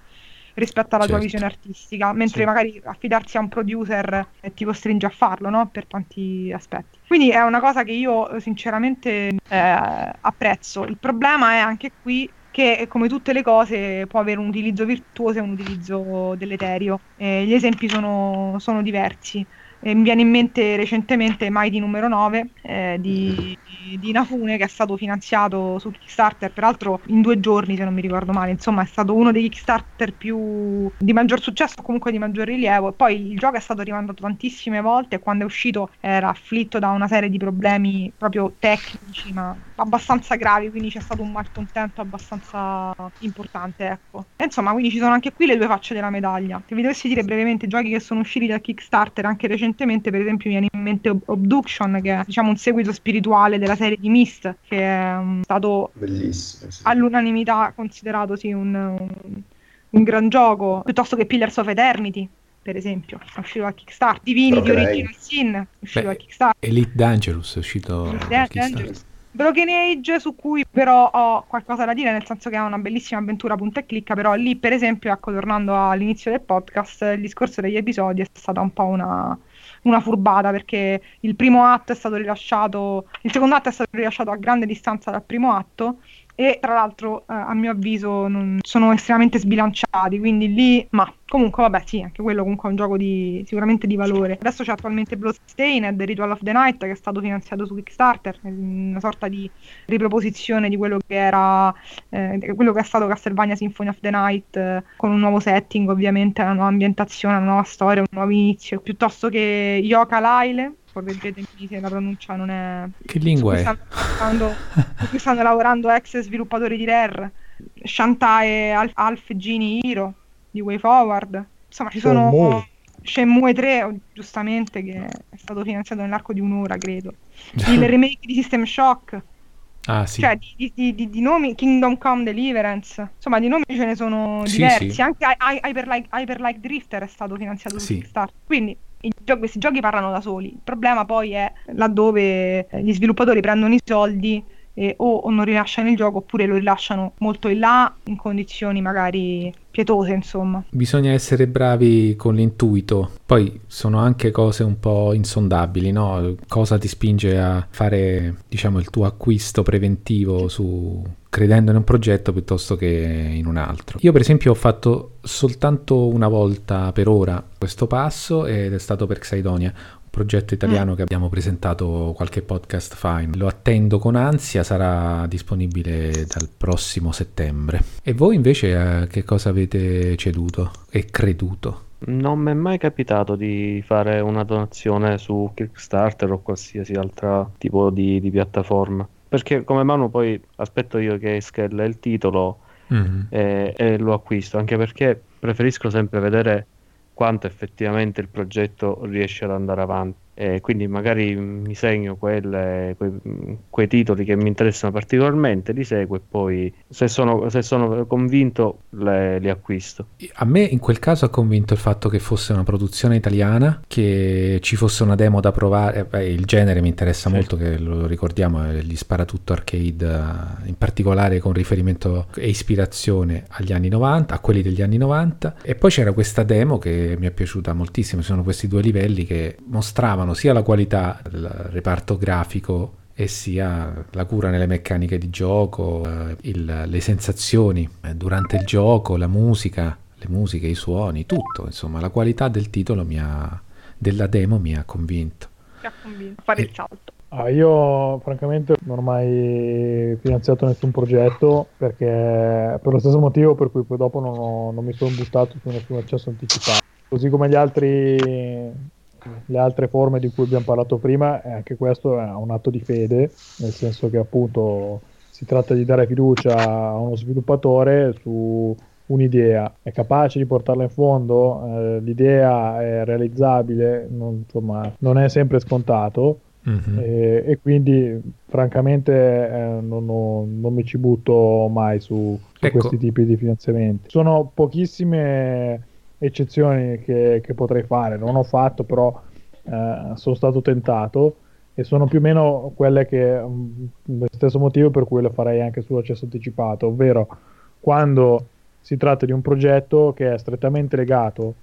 [SPEAKER 3] rispetto alla certo. tua visione artistica, mentre sì. magari affidarsi a un producer eh, ti costringe a farlo, no? Per tanti aspetti. Quindi è una cosa che io sinceramente eh, apprezzo. Il problema è anche qui che come tutte le cose può avere un utilizzo virtuoso e un utilizzo deleterio. Eh, gli esempi sono, sono diversi. Eh, mi viene in mente recentemente Mighty numero 9 eh, di, di, Nafune che è stato finanziato su Kickstarter, peraltro in due giorni se non mi ricordo male, insomma è stato uno dei Kickstarter più di maggior successo o comunque di maggior rilievo. E poi il gioco è stato rimandato tantissime volte e quando è uscito era afflitto da una serie di problemi proprio tecnici ma abbastanza gravi, quindi c'è stato un malcontento abbastanza importante. Ecco. E insomma, quindi ci sono anche qui le due facce della medaglia. Se vi dovessi dire brevemente giochi che sono usciti da Kickstarter anche recentemente per esempio, mi viene in mente Ob- Obduction, che è diciamo, un seguito spirituale della serie di Mist, che è um, stato
[SPEAKER 5] Bellissimo, sì.
[SPEAKER 3] all'unanimità considerato sì, un, un, un, gran gioco, piuttosto che Pillars of Eternity. Per esempio, è uscito a Kickstarter. Divini di Original Sin è uscito Beh, a Kickstarter.
[SPEAKER 2] Elite Dangerous è uscito
[SPEAKER 3] a Kickstarter. Broken Age su cui però ho qualcosa da dire, nel senso che è una bellissima avventura punta e clicca, però lì per esempio, ecco, tornando all'inizio del podcast, il discorso degli episodi è stata un po' una, una furbata perché il primo atto è stato rilasciato, il secondo atto è stato rilasciato a grande distanza dal primo atto e tra l'altro eh, a mio avviso non, sono estremamente sbilanciati, quindi lì, ma comunque vabbè sì, anche quello comunque è un gioco di, sicuramente di valore. Adesso c'è attualmente Bloodstained, Ritual of the Night che è stato finanziato su Kickstarter, una sorta di riproposizione di quello che era eh, quello che è stato Castlevania Symphony of the Night eh, con un nuovo setting ovviamente, una nuova ambientazione, una nuova storia, un nuovo inizio, piuttosto che Yoka Laile correggetemi se la pronuncia non è...
[SPEAKER 2] Che lingua è?
[SPEAKER 3] Stanno su cui stanno lavorando ex sviluppatori di Rare, Shantae Alf, Alf Genie Hero di Way Forward. Insomma, ci sono... Shenmue. Shenmue 3, giustamente, che è stato finanziato nell'arco di un'ora, credo. Il remake di System Shock.
[SPEAKER 2] Ah, sì.
[SPEAKER 3] Cioè, di, di, di, di, nomi, Kingdom Come Deliverance. Insomma, di nomi ce ne sono sì, diversi. Sì. Anche Hyper Like, Hyper like Drifter è stato finanziato su Kickstarter. Quindi giochi, questi giochi parlano da soli. Il problema poi è laddove gli sviluppatori prendono i soldi e o, non rilasciano il gioco oppure lo rilasciano molto in là in condizioni magari pietose insomma
[SPEAKER 2] bisogna essere bravi con l'intuito poi sono anche cose un po' insondabili no? cosa ti spinge a fare diciamo il tuo acquisto preventivo su credendo in un progetto piuttosto che in un altro. Io per esempio ho fatto soltanto una volta per ora questo passo ed è stato per Xaidonia, progetto italiano mm. che abbiamo presentato qualche podcast fa. Lo attendo con ansia, sarà disponibile dal prossimo settembre. E voi invece a che cosa avete ceduto e creduto?
[SPEAKER 4] Non mi è mai capitato di fare una donazione su Kickstarter o qualsiasi altro tipo di, di piattaforma. Perché come Manu poi aspetto io che esca il titolo
[SPEAKER 2] Mhm.
[SPEAKER 4] e, e lo acquisto, anche perché preferisco sempre vedere quanto effettivamente il progetto riesce ad andare avanti. E quindi magari mi segno quelle- quei, quei titoli che mi interessano particolarmente, li seguo e poi se sono, se sono convinto le- li acquisto.
[SPEAKER 2] A me in quel caso ha convinto il fatto che fosse una produzione italiana, che ci fosse una demo da provare. eh, beh, il genere mi interessa molto, che lo ricordiamo, è gli sparatutto arcade, eh, in particolare con riferimento e ispirazione agli anni 90, a quelli degli anni 90. E poi c'era questa demo che mi è piaciuta moltissimo. Sono questi due livelli che mostravano sia la qualità del reparto grafico e sia la cura nelle meccaniche di gioco, eh, il- le sensazioni eh, durante il gioco, la musica, le musiche, i suoni, tutto, insomma, la qualità del titolo mi ha, della demo mi ha convinto.
[SPEAKER 3] Ti ha convinto a fare
[SPEAKER 2] E-
[SPEAKER 3] il salto.
[SPEAKER 6] Ah, io francamente non ho mai finanziato nessun progetto perché per lo stesso motivo per cui poi dopo non, ho- non mi sono buttato su nessun accesso anticipato. Così come gli altri, le altre forme di cui abbiamo parlato prima, eh, anche questo è un atto di fede, nel senso che appunto si tratta di dare fiducia a uno sviluppatore su un'idea, è capace di portarla in fondo, eh, l'idea è realizzabile, non- insomma, non è sempre scontato.
[SPEAKER 2] Mhm.
[SPEAKER 6] E, e quindi francamente eh, non, ho- non mi ci butto mai su, su
[SPEAKER 2] Ecco.
[SPEAKER 6] questi tipi di finanziamenti. Sono pochissime eccezioni che, che potrei fare, non ho fatto però eh, sono stato tentato e sono più o meno quelle che mm, lo stesso motivo per cui le farei anche sull'accesso anticipato, ovvero quando si tratta di un progetto che è strettamente legato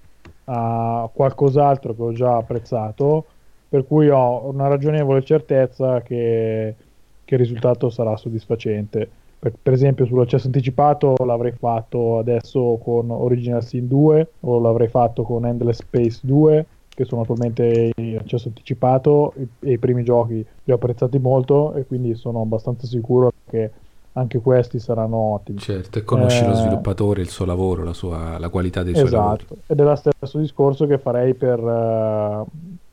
[SPEAKER 6] a qualcos'altro che ho già apprezzato per cui ho una ragionevole certezza che, che il risultato sarà soddisfacente. Per, per esempio, sull'accesso anticipato l'avrei fatto adesso con Original Sin 2 o l'avrei fatto con Endless Space 2, che sono attualmente in accesso anticipato e, i primi giochi li ho apprezzati molto e quindi sono abbastanza sicuro che anche questi saranno ottimi.
[SPEAKER 2] Certo, e conosci lo
[SPEAKER 6] Eh,
[SPEAKER 2] sviluppatore, il suo lavoro, la, sua- la qualità dei suoi lavori.
[SPEAKER 6] Esatto, ed è lo stesso discorso che farei per, eh,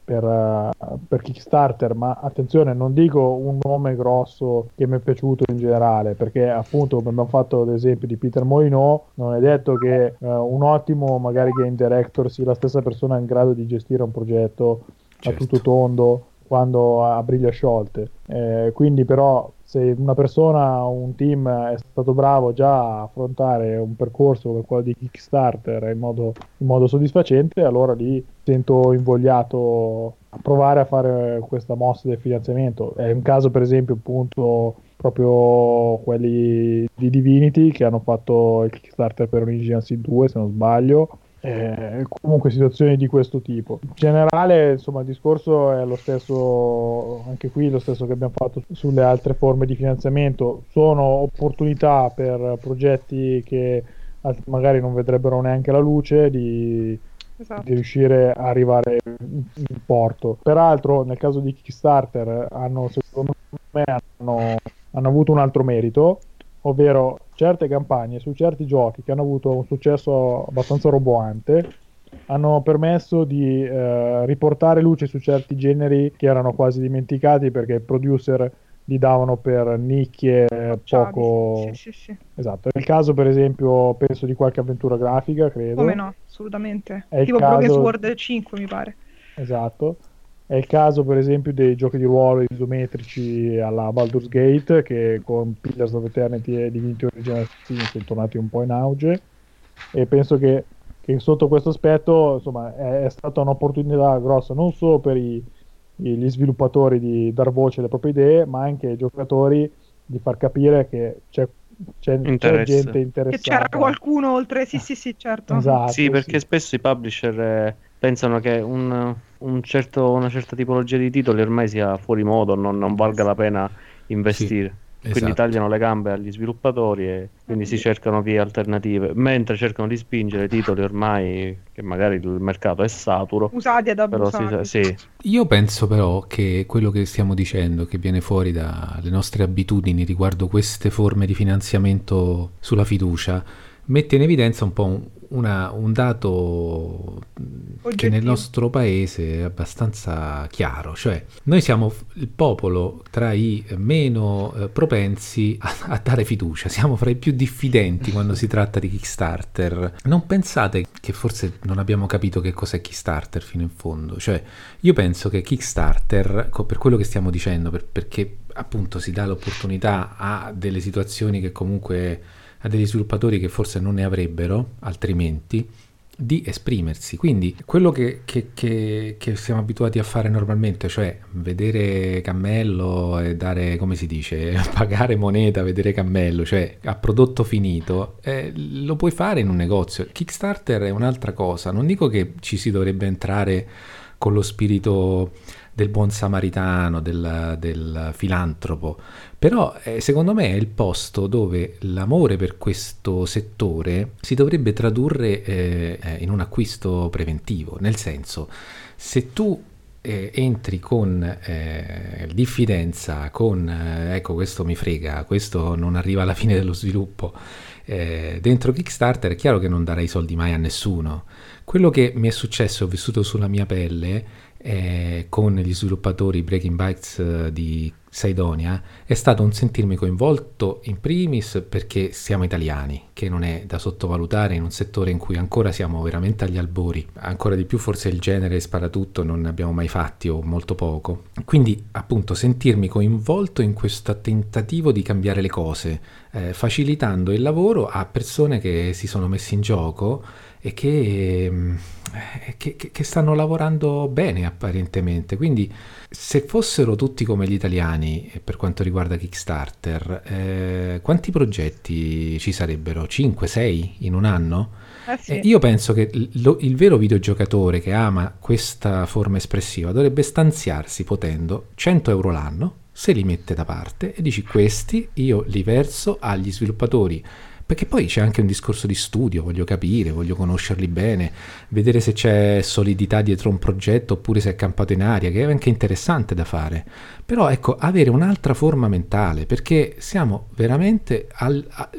[SPEAKER 6] per, eh, per Kickstarter, ma attenzione, non dico un nome grosso che mi è piaciuto in generale, perché appunto come abbiamo fatto ad esempio di Peter Molyneux, non è detto che eh, un ottimo magari game director sia la stessa persona in grado di gestire un progetto a
[SPEAKER 2] Certo.
[SPEAKER 6] tutto tondo quando ha briglie sciolte. Eh, quindi però se una persona, un team è stato bravo già a affrontare un percorso come quello di Kickstarter in modo, in modo soddisfacente, allora lì sento invogliato a provare a fare questa mossa del finanziamento. È un caso per esempio appunto proprio quelli di Divinity che hanno fatto il Kickstarter per Original Sin 2 se non sbaglio eh, comunque situazioni di questo tipo. In generale, insomma, il discorso è lo stesso, anche qui lo stesso che abbiamo fatto sulle altre forme di finanziamento. Sono opportunità per progetti che magari non vedrebbero neanche la luce di,
[SPEAKER 3] Esatto.
[SPEAKER 6] di riuscire a arrivare in in porto. Peraltro, nel caso di Kickstarter, hanno, secondo me, hanno, hanno avuto un altro merito, ovvero certe campagne su certi giochi che hanno avuto un successo abbastanza roboante hanno permesso di eh, riportare luce su certi generi che erano quasi dimenticati perché i producer li davano per nicchie poco
[SPEAKER 3] Sì, sì, sì.
[SPEAKER 6] esatto è il caso per esempio penso di qualche avventura grafica credo
[SPEAKER 3] Come no, assolutamente.
[SPEAKER 6] È
[SPEAKER 3] Tipo
[SPEAKER 6] caso-
[SPEAKER 3] Broken Sword 5 mi pare.
[SPEAKER 6] Esatto. È il caso, per esempio, dei giochi di ruolo isometrici alla Baldur's Gate, che con Pillars of Eternity e Divinity Original Sin sono tornati un po' in auge. E penso che, che sotto questo aspetto, insomma, è, è stata un'opportunità grossa non solo per i- i- gli sviluppatori di dar voce alle proprie idee, ma anche ai giocatori di far capire che c'è, c'è, c'è gente
[SPEAKER 3] Che
[SPEAKER 6] interessata.
[SPEAKER 3] c'era qualcuno oltre. Sì, sì, sì, certo.
[SPEAKER 6] Esatto,
[SPEAKER 4] Sì, perché
[SPEAKER 6] sì.
[SPEAKER 4] spesso i publisher eh, pensano che un, un certo- una certa tipologia di titoli ormai sia fuori modo, non, non valga la pena investire. Quindi
[SPEAKER 2] Esatto.
[SPEAKER 4] tagliano le gambe agli sviluppatori e quindi si cercano vie alternative, mentre cercano di spingere titoli ormai che magari il mercato è saturo,
[SPEAKER 3] Usati
[SPEAKER 4] però
[SPEAKER 3] abusati.
[SPEAKER 4] si, sì,
[SPEAKER 2] Io penso però che quello che stiamo dicendo, che viene fuori dalle nostre abitudini riguardo queste forme di finanziamento sulla fiducia, mette in evidenza un po' un, una, un dato che nel nostro paese è abbastanza chiaro, cioè noi siamo il popolo tra i meno eh, propensi a, a, dare fiducia, siamo fra i più diffidenti quando si tratta di Kickstarter. Non pensate che forse non abbiamo capito che cos'è Kickstarter fino in fondo? Cioè io penso che Kickstarter, per quello che stiamo dicendo, per, perché appunto si dà l'opportunità a delle situazioni che comunque a degli sviluppatori che forse non ne avrebbero altrimenti di esprimersi. Quindi quello che, che, che, che, siamo abituati a fare normalmente, cioè vedere cammello e dare, come si dice, pagare moneta, vedere cammello, cioè a prodotto finito, eh, lo puoi fare in un negozio. Kickstarter è un'altra cosa, non dico che ci si dovrebbe entrare con lo spirito del buon samaritano, del, del filantropo, però eh, secondo me è il posto dove l'amore per questo settore si dovrebbe tradurre eh, eh in un acquisto preventivo, nel senso se tu eh, entri con eh, diffidenza, con eh, ecco questo mi frega, questo non arriva alla fine dello sviluppo, eh, dentro Kickstarter è chiaro che non darai soldi mai a nessuno. Quello che mi è successo, ho vissuto sulla mia pelle, eh, con gli sviluppatori Breaking Bytes eh, di Saidonia è stato un sentirmi coinvolto in primis perché siamo italiani, che non è da sottovalutare in un settore in cui ancora siamo veramente agli albori, ancora di più forse il genere sparatutto non ne abbiamo mai fatti o molto poco. Quindi appunto sentirmi coinvolto in questo tentativo di cambiare le cose, eh, facilitando il lavoro a persone che si sono messe in gioco e che, mm, che, che, stanno lavorando bene apparentemente. Quindi se fossero tutti come gli italiani eh, per quanto riguarda Kickstarter, eh, quanti progetti ci sarebbero? 5, 6 in un anno? Eh sì. io penso che lo, il vero videogiocatore che ama questa forma espressiva dovrebbe stanziarsi potendo 100 euro l'anno, se li mette da parte e dici questi io li verso agli sviluppatori perché poi c'è anche un discorso di studio, voglio capire, voglio conoscerli bene, vedere se c'è solidità dietro un progetto oppure se è campato in aria, che è anche interessante da fare. Però ecco, avere un'altra forma mentale, perché siamo veramente al, a,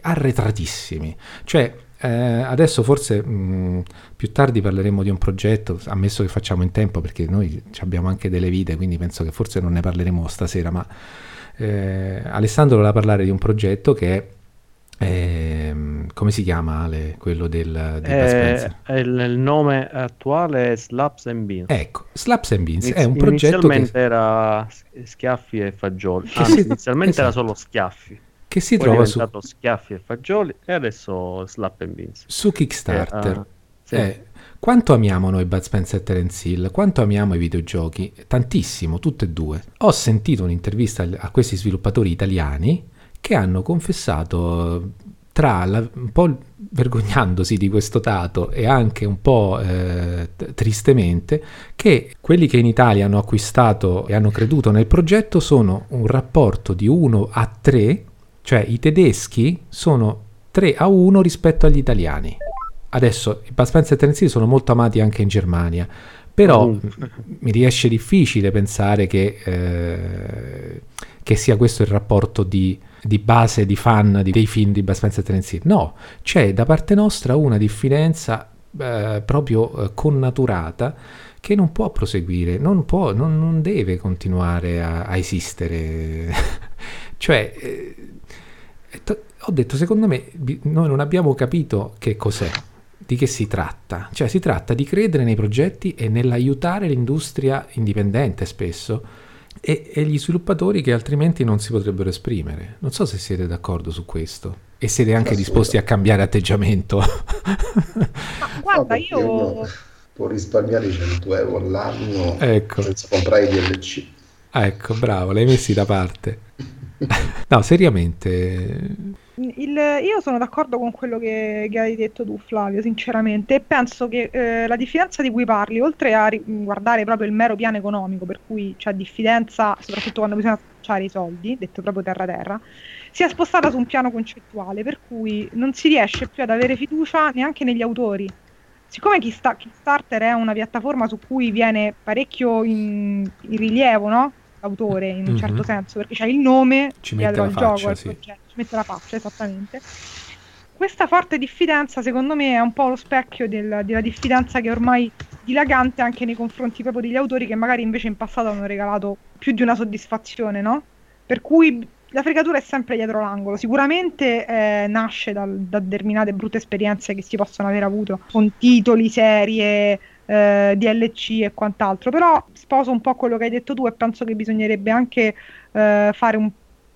[SPEAKER 2] arretratissimi. Cioè, eh, adesso forse mh, più tardi parleremo di un progetto, ammesso che facciamo in tempo, perché noi abbiamo anche delle vite, quindi penso che forse non ne parleremo stasera, ma eh, Alessandro voleva parlare di un progetto che è eh, come si chiama Ale, quello del, di
[SPEAKER 4] eh, il, il, nome attuale è Slaps and Beans.
[SPEAKER 2] Ecco, Slaps and Beans Iniz- è un progetto
[SPEAKER 4] inizialmente che... era schiaffi e fagioli. Anzi, si... inizialmente esatto. era solo schiaffi.
[SPEAKER 2] Che si Poi trova su
[SPEAKER 4] schiaffi e fagioli e adesso Slap and Beans.
[SPEAKER 2] Su Kickstarter. Eh, uh, sì. eh, quanto amiamo noi Bud Spencer e Terence Hill? Quanto amiamo i videogiochi? Tantissimo, tutte e due. Ho sentito un'intervista a questi sviluppatori italiani che hanno confessato tra la, un po' vergognandosi di questo dato e anche un po' eh, tristemente che quelli che in Italia hanno acquistato e hanno creduto nel progetto sono un rapporto di 1 a 3, cioè i tedeschi sono 3 a 1 rispetto agli italiani. Adesso i Bud Spencer e Terence sono molto amati anche in Germania, però oh. mi riesce difficile pensare che, eh, che sia questo il rapporto di di base di fan di, dei film di Bud Spencer Terence. No, c'è da parte nostra una diffidenza eh, proprio eh, connaturata che non può proseguire, non, può, non, non deve continuare a, a esistere. cioè, eh, ho detto, secondo me noi non abbiamo capito che cos'è, di che si tratta. Cioè, si tratta di credere nei progetti e nell'aiutare l'industria indipendente spesso e, e, gli sviluppatori che altrimenti non si potrebbero esprimere. Non so se siete d'accordo su questo e siete anche disposti a cambiare atteggiamento.
[SPEAKER 3] Ma guarda, io...
[SPEAKER 5] Può risparmiare 100 euro all'anno ecco. senza comprare i DLC.
[SPEAKER 2] Ah, ecco, bravo, l'hai messi da parte. no, seriamente
[SPEAKER 3] il, io sono d'accordo con quello che, che, hai detto tu, Flavio, sinceramente, e penso che eh, la diffidenza di cui parli, oltre a guardare proprio il mero piano economico, per cui c'è diffidenza, soprattutto quando bisogna spacciare i soldi, detto proprio terra-terra, sia spostata su un piano concettuale, per cui non si riesce più ad avere fiducia neanche negli autori. Siccome Kickstarter è una piattaforma su cui viene parecchio in, in rilievo, no? l'autore in un mm-hmm. certo senso, perché c'è il nome
[SPEAKER 2] ci dietro al
[SPEAKER 3] gioco,
[SPEAKER 2] al sì.
[SPEAKER 3] Ci mette la faccia esattamente. questa forte diffidenza, secondo me, è un po' lo specchio del, della diffidenza che ormai dilagante anche nei confronti proprio degli autori che magari invece in passato hanno regalato più di una soddisfazione, no? Per cui la fregatura è sempre dietro l'angolo. Sicuramente eh, nasce dal, da determinate brutte esperienze che si possono aver avuto con titoli, serie, eh, DLC e quant'altro. Però sposo un po' quello che hai detto tu e penso che bisognerebbe anche eh, fare un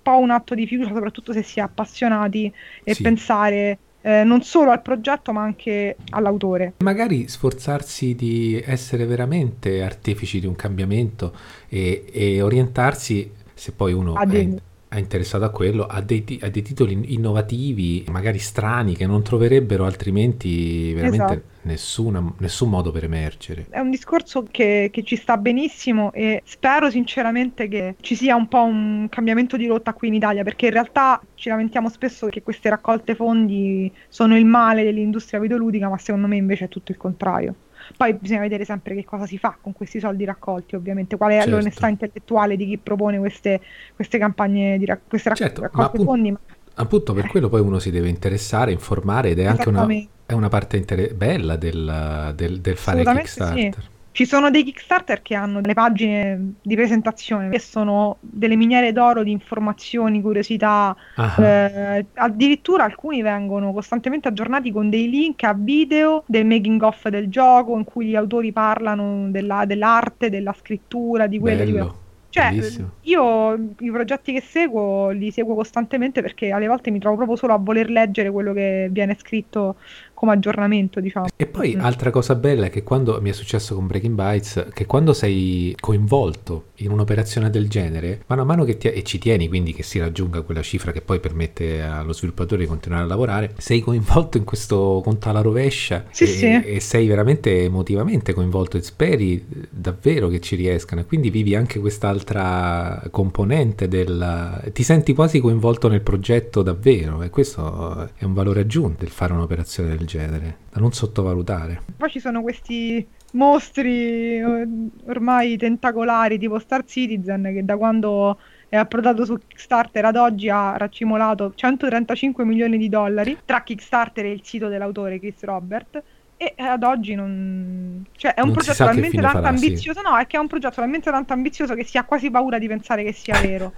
[SPEAKER 3] po' un atto di fiducia, soprattutto se si è appassionati e sì. pensare eh, non solo al progetto ma anche all'autore.
[SPEAKER 2] Magari sforzarsi di essere veramente artefici di un cambiamento e, e orientarsi, se poi uno è, è interessato a quello, ha dei, ha dei, titoli innovativi, magari strani, che non troverebbero altrimenti veramente esatto. nessuna, nessun modo per emergere.
[SPEAKER 3] È un discorso che, che, ci sta benissimo e spero sinceramente che ci sia un po' un cambiamento di rotta qui in Italia, perché in realtà ci lamentiamo spesso che queste raccolte fondi sono il male dell'industria videoludica, ma secondo me invece è tutto il contrario. Poi bisogna vedere sempre che cosa si fa con questi soldi raccolti, ovviamente, qual è certo. l'onestà intellettuale di chi propone queste, queste campagne di rac- queste rac- certo, raccolte ma appunto, fondi. Ma...
[SPEAKER 2] Appunto per quello poi uno si deve interessare, informare ed è anche una, è una parte inter- bella del, del, del fare Kickstarter. Sì.
[SPEAKER 3] Ci sono dei Kickstarter che hanno delle pagine di presentazione che sono delle miniere d'oro di informazioni, curiosità, eh, addirittura alcuni vengono costantemente aggiornati con dei link a video del making of del gioco in cui gli autori parlano della, dell'arte, della scrittura, di quello, Bello. di quello. Cioè, Bellissimo. io i progetti che seguo li seguo costantemente perché alle volte mi trovo proprio solo a voler leggere quello che viene scritto come aggiornamento, diciamo.
[SPEAKER 2] E poi mm. altra cosa bella è che quando mi è successo con Breaking Bites, che quando sei coinvolto in un'operazione del genere, mano a mano che ti, e ci tieni quindi che si raggiunga quella cifra che poi permette allo sviluppatore di continuare a lavorare, sei coinvolto in questo conto alla rovescia
[SPEAKER 3] sì,
[SPEAKER 2] e,
[SPEAKER 3] sì.
[SPEAKER 2] e, sei veramente emotivamente coinvolto e speri davvero che ci riescano e quindi vivi anche quest'altra componente del... ti senti quasi coinvolto nel progetto davvero e questo è un valore aggiunto del fare un'operazione del genere, da non sottovalutare.
[SPEAKER 3] Poi ci sono questi mostri eh, ormai tentacolari tipo Star Citizen che da quando è approdato su Kickstarter ad oggi ha raccimolato 135 milioni di dollari tra Kickstarter e il sito dell'autore Chris Robert e ad oggi non cioè è un non progetto talmente tanto farà, ambizioso sì. no è che è un progetto talmente tanto ambizioso che si ha quasi paura di pensare che sia vero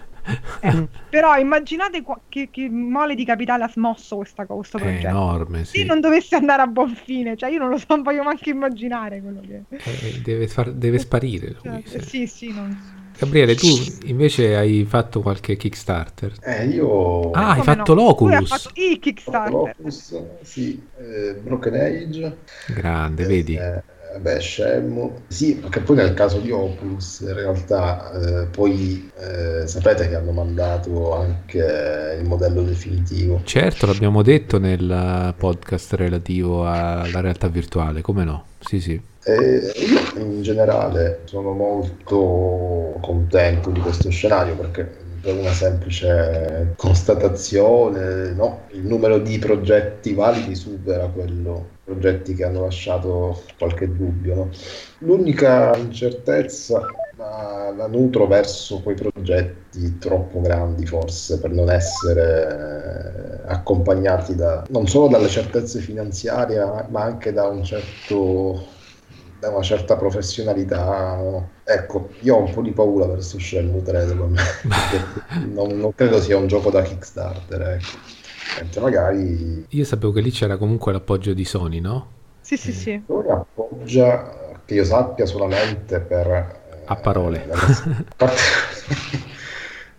[SPEAKER 3] eh, però immaginate qua- che, che, mole di capitale ha smosso questa, questo progetto.
[SPEAKER 2] È enorme, sì.
[SPEAKER 3] Se non dovesse andare a buon fine, cioè io non lo so, non voglio neanche immaginare quello che...
[SPEAKER 2] Eh, deve, far, deve, sparire lui.
[SPEAKER 3] Cioè, sì, sì, non...
[SPEAKER 2] Gabriele, tu invece hai fatto qualche Kickstarter?
[SPEAKER 5] Eh, io...
[SPEAKER 2] Ah, hai fatto no? l'Oculus. Lui
[SPEAKER 3] ha fatto i Kickstarter.
[SPEAKER 5] L'Oculus, sì, eh, Broken Age.
[SPEAKER 2] Grande, vedi?
[SPEAKER 5] Eh, beh, scemo. Sì, perché poi nel caso di Opus, in realtà, eh, poi eh, sapete che hanno mandato anche il modello definitivo.
[SPEAKER 2] Certo, l'abbiamo detto nel podcast relativo alla realtà virtuale, come no? Sì, sì.
[SPEAKER 5] E io in generale sono molto contento di questo scenario perché per una semplice constatazione, no? il numero di progetti validi supera quello progetti che hanno lasciato qualche dubbio. No? L'unica incertezza la, la nutro verso quei progetti troppo grandi forse per non essere eh, accompagnati da, non solo dalle certezze finanziarie ma anche da un certo da una certa professionalità. Ecco, io ho un po' di paura verso Shenmue 3, non, non, credo sia un gioco da Kickstarter, ecco. Magari...
[SPEAKER 2] Io sapevo che lì c'era comunque l'appoggio di Sony, no?
[SPEAKER 3] Sì, sì, sì.
[SPEAKER 5] Sony appoggia, che io sappia, solamente per...
[SPEAKER 2] A parole.
[SPEAKER 5] Eh,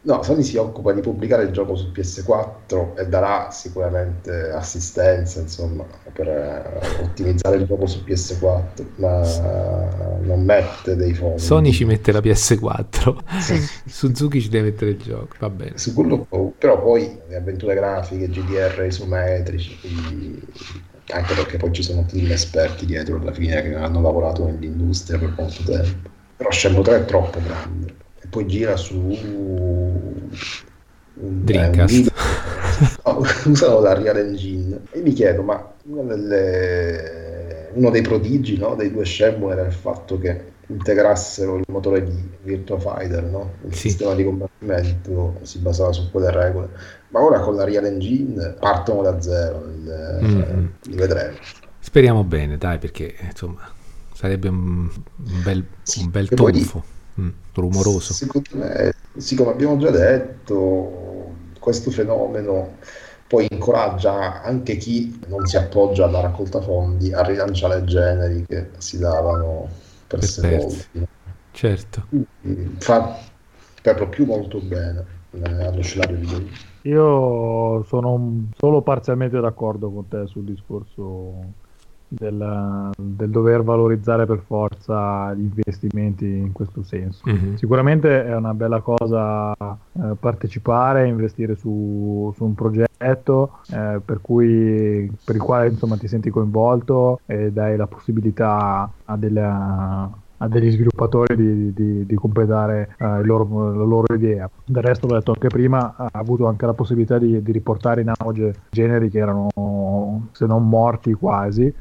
[SPEAKER 5] No, Sony si occupa di pubblicare il gioco su PS4 e darà sicuramente assistenza, insomma, per eh, ottimizzare il gioco su PS4, ma non mette dei fondi.
[SPEAKER 2] Sony ci mette la PS4, sì. Suzuki ci deve mettere il gioco, va bene.
[SPEAKER 5] Su quello, però poi le avventure grafiche, GDR isometrici, quindi anche perché poi ci sono team esperti dietro alla fine che hanno lavorato nell'industria per molto tempo. Però Shenmue 3 è troppo grande poi gira su un,
[SPEAKER 2] Dreamcast.
[SPEAKER 5] no, usano la Real Engine e mi chiedo ma delle, uno dei prodigi no, dei due Shenmue era il fatto che integrassero il motore di Virtua Fighter, no? il
[SPEAKER 2] Sì.
[SPEAKER 5] sistema di combattimento si basava su quelle regole, ma ora con la Real Engine partono da zero, il-
[SPEAKER 2] Mm.
[SPEAKER 5] li vedremo.
[SPEAKER 2] Speriamo bene, dai, perché insomma sarebbe un, bel,
[SPEAKER 5] Sì,
[SPEAKER 2] un bel tonfo, mm, rumoroso.
[SPEAKER 5] Secondo me, sì, come abbiamo già detto, questo fenomeno poi incoraggia anche chi non si appoggia alla raccolta fondi a rilanciare generi che si davano per
[SPEAKER 2] Per
[SPEAKER 5] sepolti.
[SPEAKER 2] Certo.
[SPEAKER 5] Quindi Fa per lo più molto bene eh, allo scenario video.
[SPEAKER 6] Io sono solo parzialmente d'accordo con te sul discorso del, del dover valorizzare per forza gli investimenti in questo senso.
[SPEAKER 2] Mhm.
[SPEAKER 6] Sicuramente è una bella cosa eh, partecipare, investire su, su un progetto eh, per, cui, per il quale insomma, ti senti coinvolto e dai la possibilità a, delle- a degli sviluppatori di, di- di completare il loro- la loro idea. Del resto, l'ho detto anche prima, ha avuto anche la possibilità di, di riportare in auge generi che erano, se non morti quasi,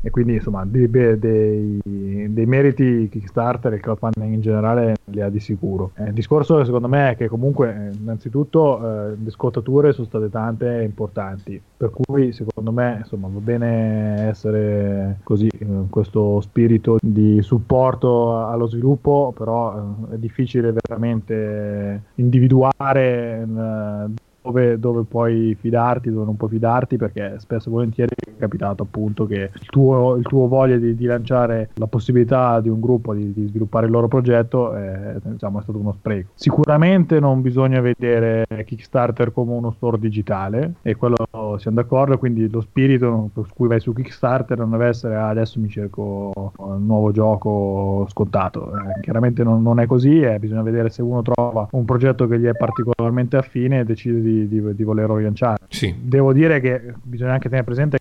[SPEAKER 6] e quindi insomma dei, dei- dei meriti Kickstarter e crowdfunding in generale li ha di sicuro. Eh, il discorso secondo me è che comunque eh, innanzitutto eh, le scottature sono state tante e importanti, per cui secondo me insomma va bene essere così, eh, questo spirito di supporto allo sviluppo, però eh, è difficile veramente individuare eh, dove, dove puoi fidarti, dove non puoi fidarti, perché spesso e volentieri è capitato appunto che il tuo, il tuo voglia di, di lanciare la possibilità di un gruppo di, di sviluppare il loro progetto è, diciamo, è stato uno spreco. Sicuramente non bisogna vedere Kickstarter come uno store digitale, e quello siamo d'accordo, quindi lo spirito per cui vai su Kickstarter non deve essere "Ah, adesso mi cerco un nuovo gioco scontato. Eh, chiaramente non, non è così, eh, bisogna vedere se uno trova un progetto che gli è particolarmente affine e decide di, di, di volerlo rilanciare.
[SPEAKER 2] Sì,
[SPEAKER 6] Devo dire che bisogna anche tenere presente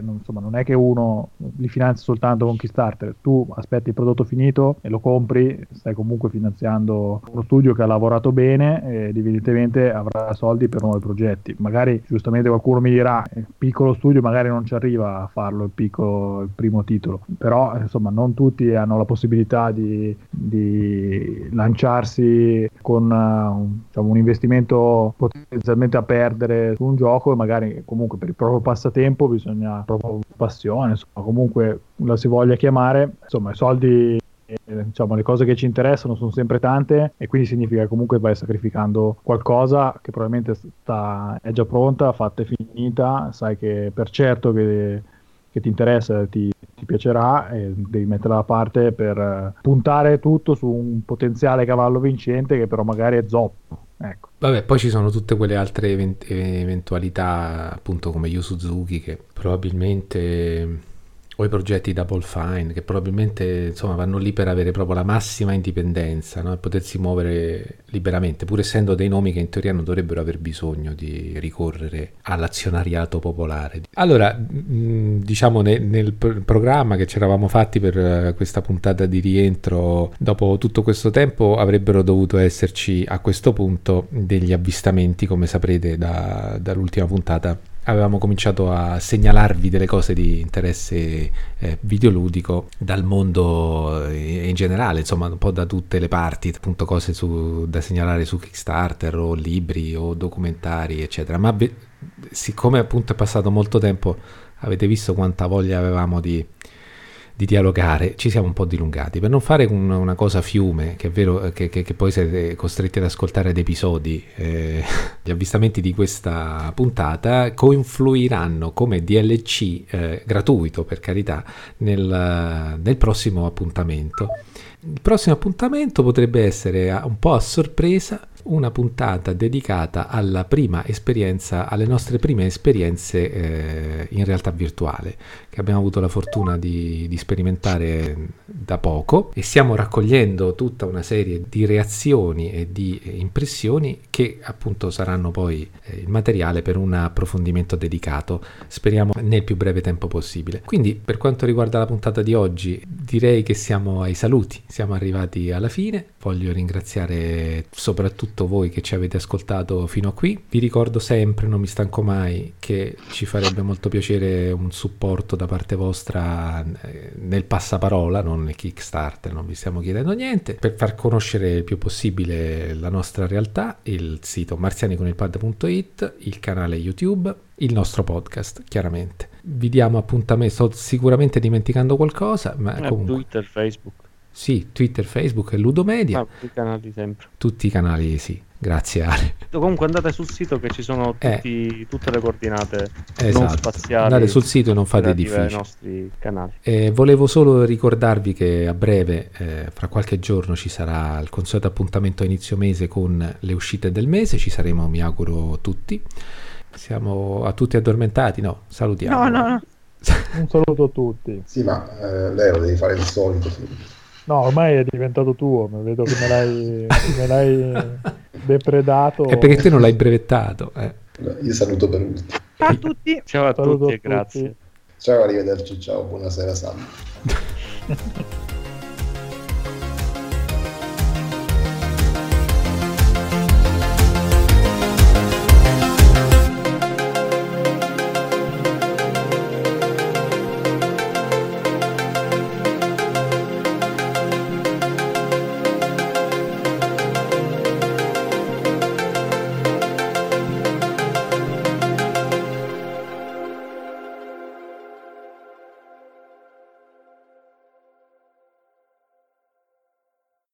[SPEAKER 6] non, insomma, non è che uno li finanzi soltanto con Kickstarter, tu aspetti il prodotto finito e lo compri, stai comunque finanziando uno studio che ha lavorato bene ed evidentemente avrà soldi per nuovi progetti. Magari giustamente qualcuno mi dirà, il piccolo studio magari non ci arriva a farlo il, piccolo, il primo titolo, però insomma non tutti hanno la possibilità di, di lanciarsi con un, diciamo, un investimento potenzialmente a perdere su un gioco e magari comunque per il proprio passatempo bisogna proprio passione, insomma comunque la si voglia chiamare, insomma i soldi eh, diciamo le cose che ci interessano sono sempre tante e quindi significa che comunque vai sacrificando qualcosa che probabilmente sta, è già pronta, fatta e finita, sai che per certo che, che ti interessa, ti, ti piacerà e devi metterla da parte per eh, puntare tutto su un potenziale cavallo vincente che però magari è zoppo. Ecco.
[SPEAKER 2] Vabbè, poi ci sono tutte quelle altre event- eventualità, appunto come Yu Suzuki, che probabilmente, o i progetti Double Fine, che probabilmente insomma vanno lì per avere proprio la massima indipendenza, no? potersi muovere liberamente, pur essendo dei nomi che in teoria non dovrebbero aver bisogno di ricorrere all'azionariato popolare. Allora, mh, diciamo ne- nel pr- programma che ci eravamo fatti per eh, questa puntata di rientro, dopo tutto questo tempo avrebbero dovuto esserci a questo punto degli avvistamenti, come saprete da- dall'ultima puntata avevamo cominciato a segnalarvi delle cose di interesse eh, videoludico dal mondo eh, in generale, insomma un po' da tutte le parti, appunto cose su- da segnalare su Kickstarter o libri o documentari eccetera, ma be- siccome appunto è passato molto tempo avete visto quanta voglia avevamo di, di dialogare, ci siamo un po' dilungati per non fare un- una cosa fiume, che è vero eh, che, che- che poi siete costretti ad ascoltare ad episodi. eh, gli avvistamenti di questa puntata confluiranno come DLC eh, gratuito, per carità, nel, nel prossimo appuntamento. Il prossimo appuntamento potrebbe essere a- un po' a sorpresa una puntata dedicata alla prima esperienza, alle nostre prime esperienze eh, in realtà virtuale, che abbiamo avuto la fortuna di, di sperimentare da poco e stiamo raccogliendo tutta una serie di reazioni e di impressioni che appunto saranno poi eh, il materiale per un approfondimento dedicato, speriamo nel più breve tempo possibile. Quindi per quanto riguarda la puntata di oggi direi che siamo ai saluti, siamo arrivati alla fine, voglio ringraziare soprattutto soprattutto voi che ci avete ascoltato fino a qui. Vi ricordo sempre, non mi stanco mai, che ci farebbe molto piacere un supporto da parte vostra eh, nel passaparola, non nel Kickstarter, non vi stiamo chiedendo niente, per far conoscere il più possibile la nostra realtà, il sito marzianiconilpad.it, il canale YouTube, il nostro podcast, chiaramente. Vi diamo appuntamento, sto sicuramente dimenticando qualcosa, ma
[SPEAKER 4] Eh,
[SPEAKER 2] comunque...
[SPEAKER 4] Twitter, Facebook.
[SPEAKER 2] Sì, Twitter, Facebook e Ludomedia.
[SPEAKER 4] Ah, i canali sempre.
[SPEAKER 2] Tutti i canali, sì. Grazie Ale.
[SPEAKER 4] Comunque andate sul sito che ci sono
[SPEAKER 2] Eh.
[SPEAKER 4] tutti- tutte le coordinate non
[SPEAKER 2] Esatto.
[SPEAKER 4] spaziali.
[SPEAKER 2] Andate sul sito e non fate
[SPEAKER 4] relative ai nostri canali.
[SPEAKER 2] Eh, volevo solo ricordarvi che a breve, eh, fra qualche giorno, ci sarà il consueto appuntamento a inizio mese con le uscite del mese. Ci saremo, mi auguro, tutti. Siamo a tutti addormentati? No, salutiamo.
[SPEAKER 3] No, no, no.
[SPEAKER 6] Un saluto a tutti.
[SPEAKER 5] Sì, ma eh, Leo devi fare il solito. sì.
[SPEAKER 6] No, ormai è diventato tuo, ma vedo che me l'hai, me l'hai depredato.
[SPEAKER 2] È perché te non l'hai brevettato. eh.
[SPEAKER 5] Io saluto per ultimo.
[SPEAKER 3] Ciao a tutti.
[SPEAKER 4] Ciao a
[SPEAKER 6] Saluto
[SPEAKER 4] tutti e grazie.
[SPEAKER 5] Ciao, arrivederci, ciao, buonasera Sam.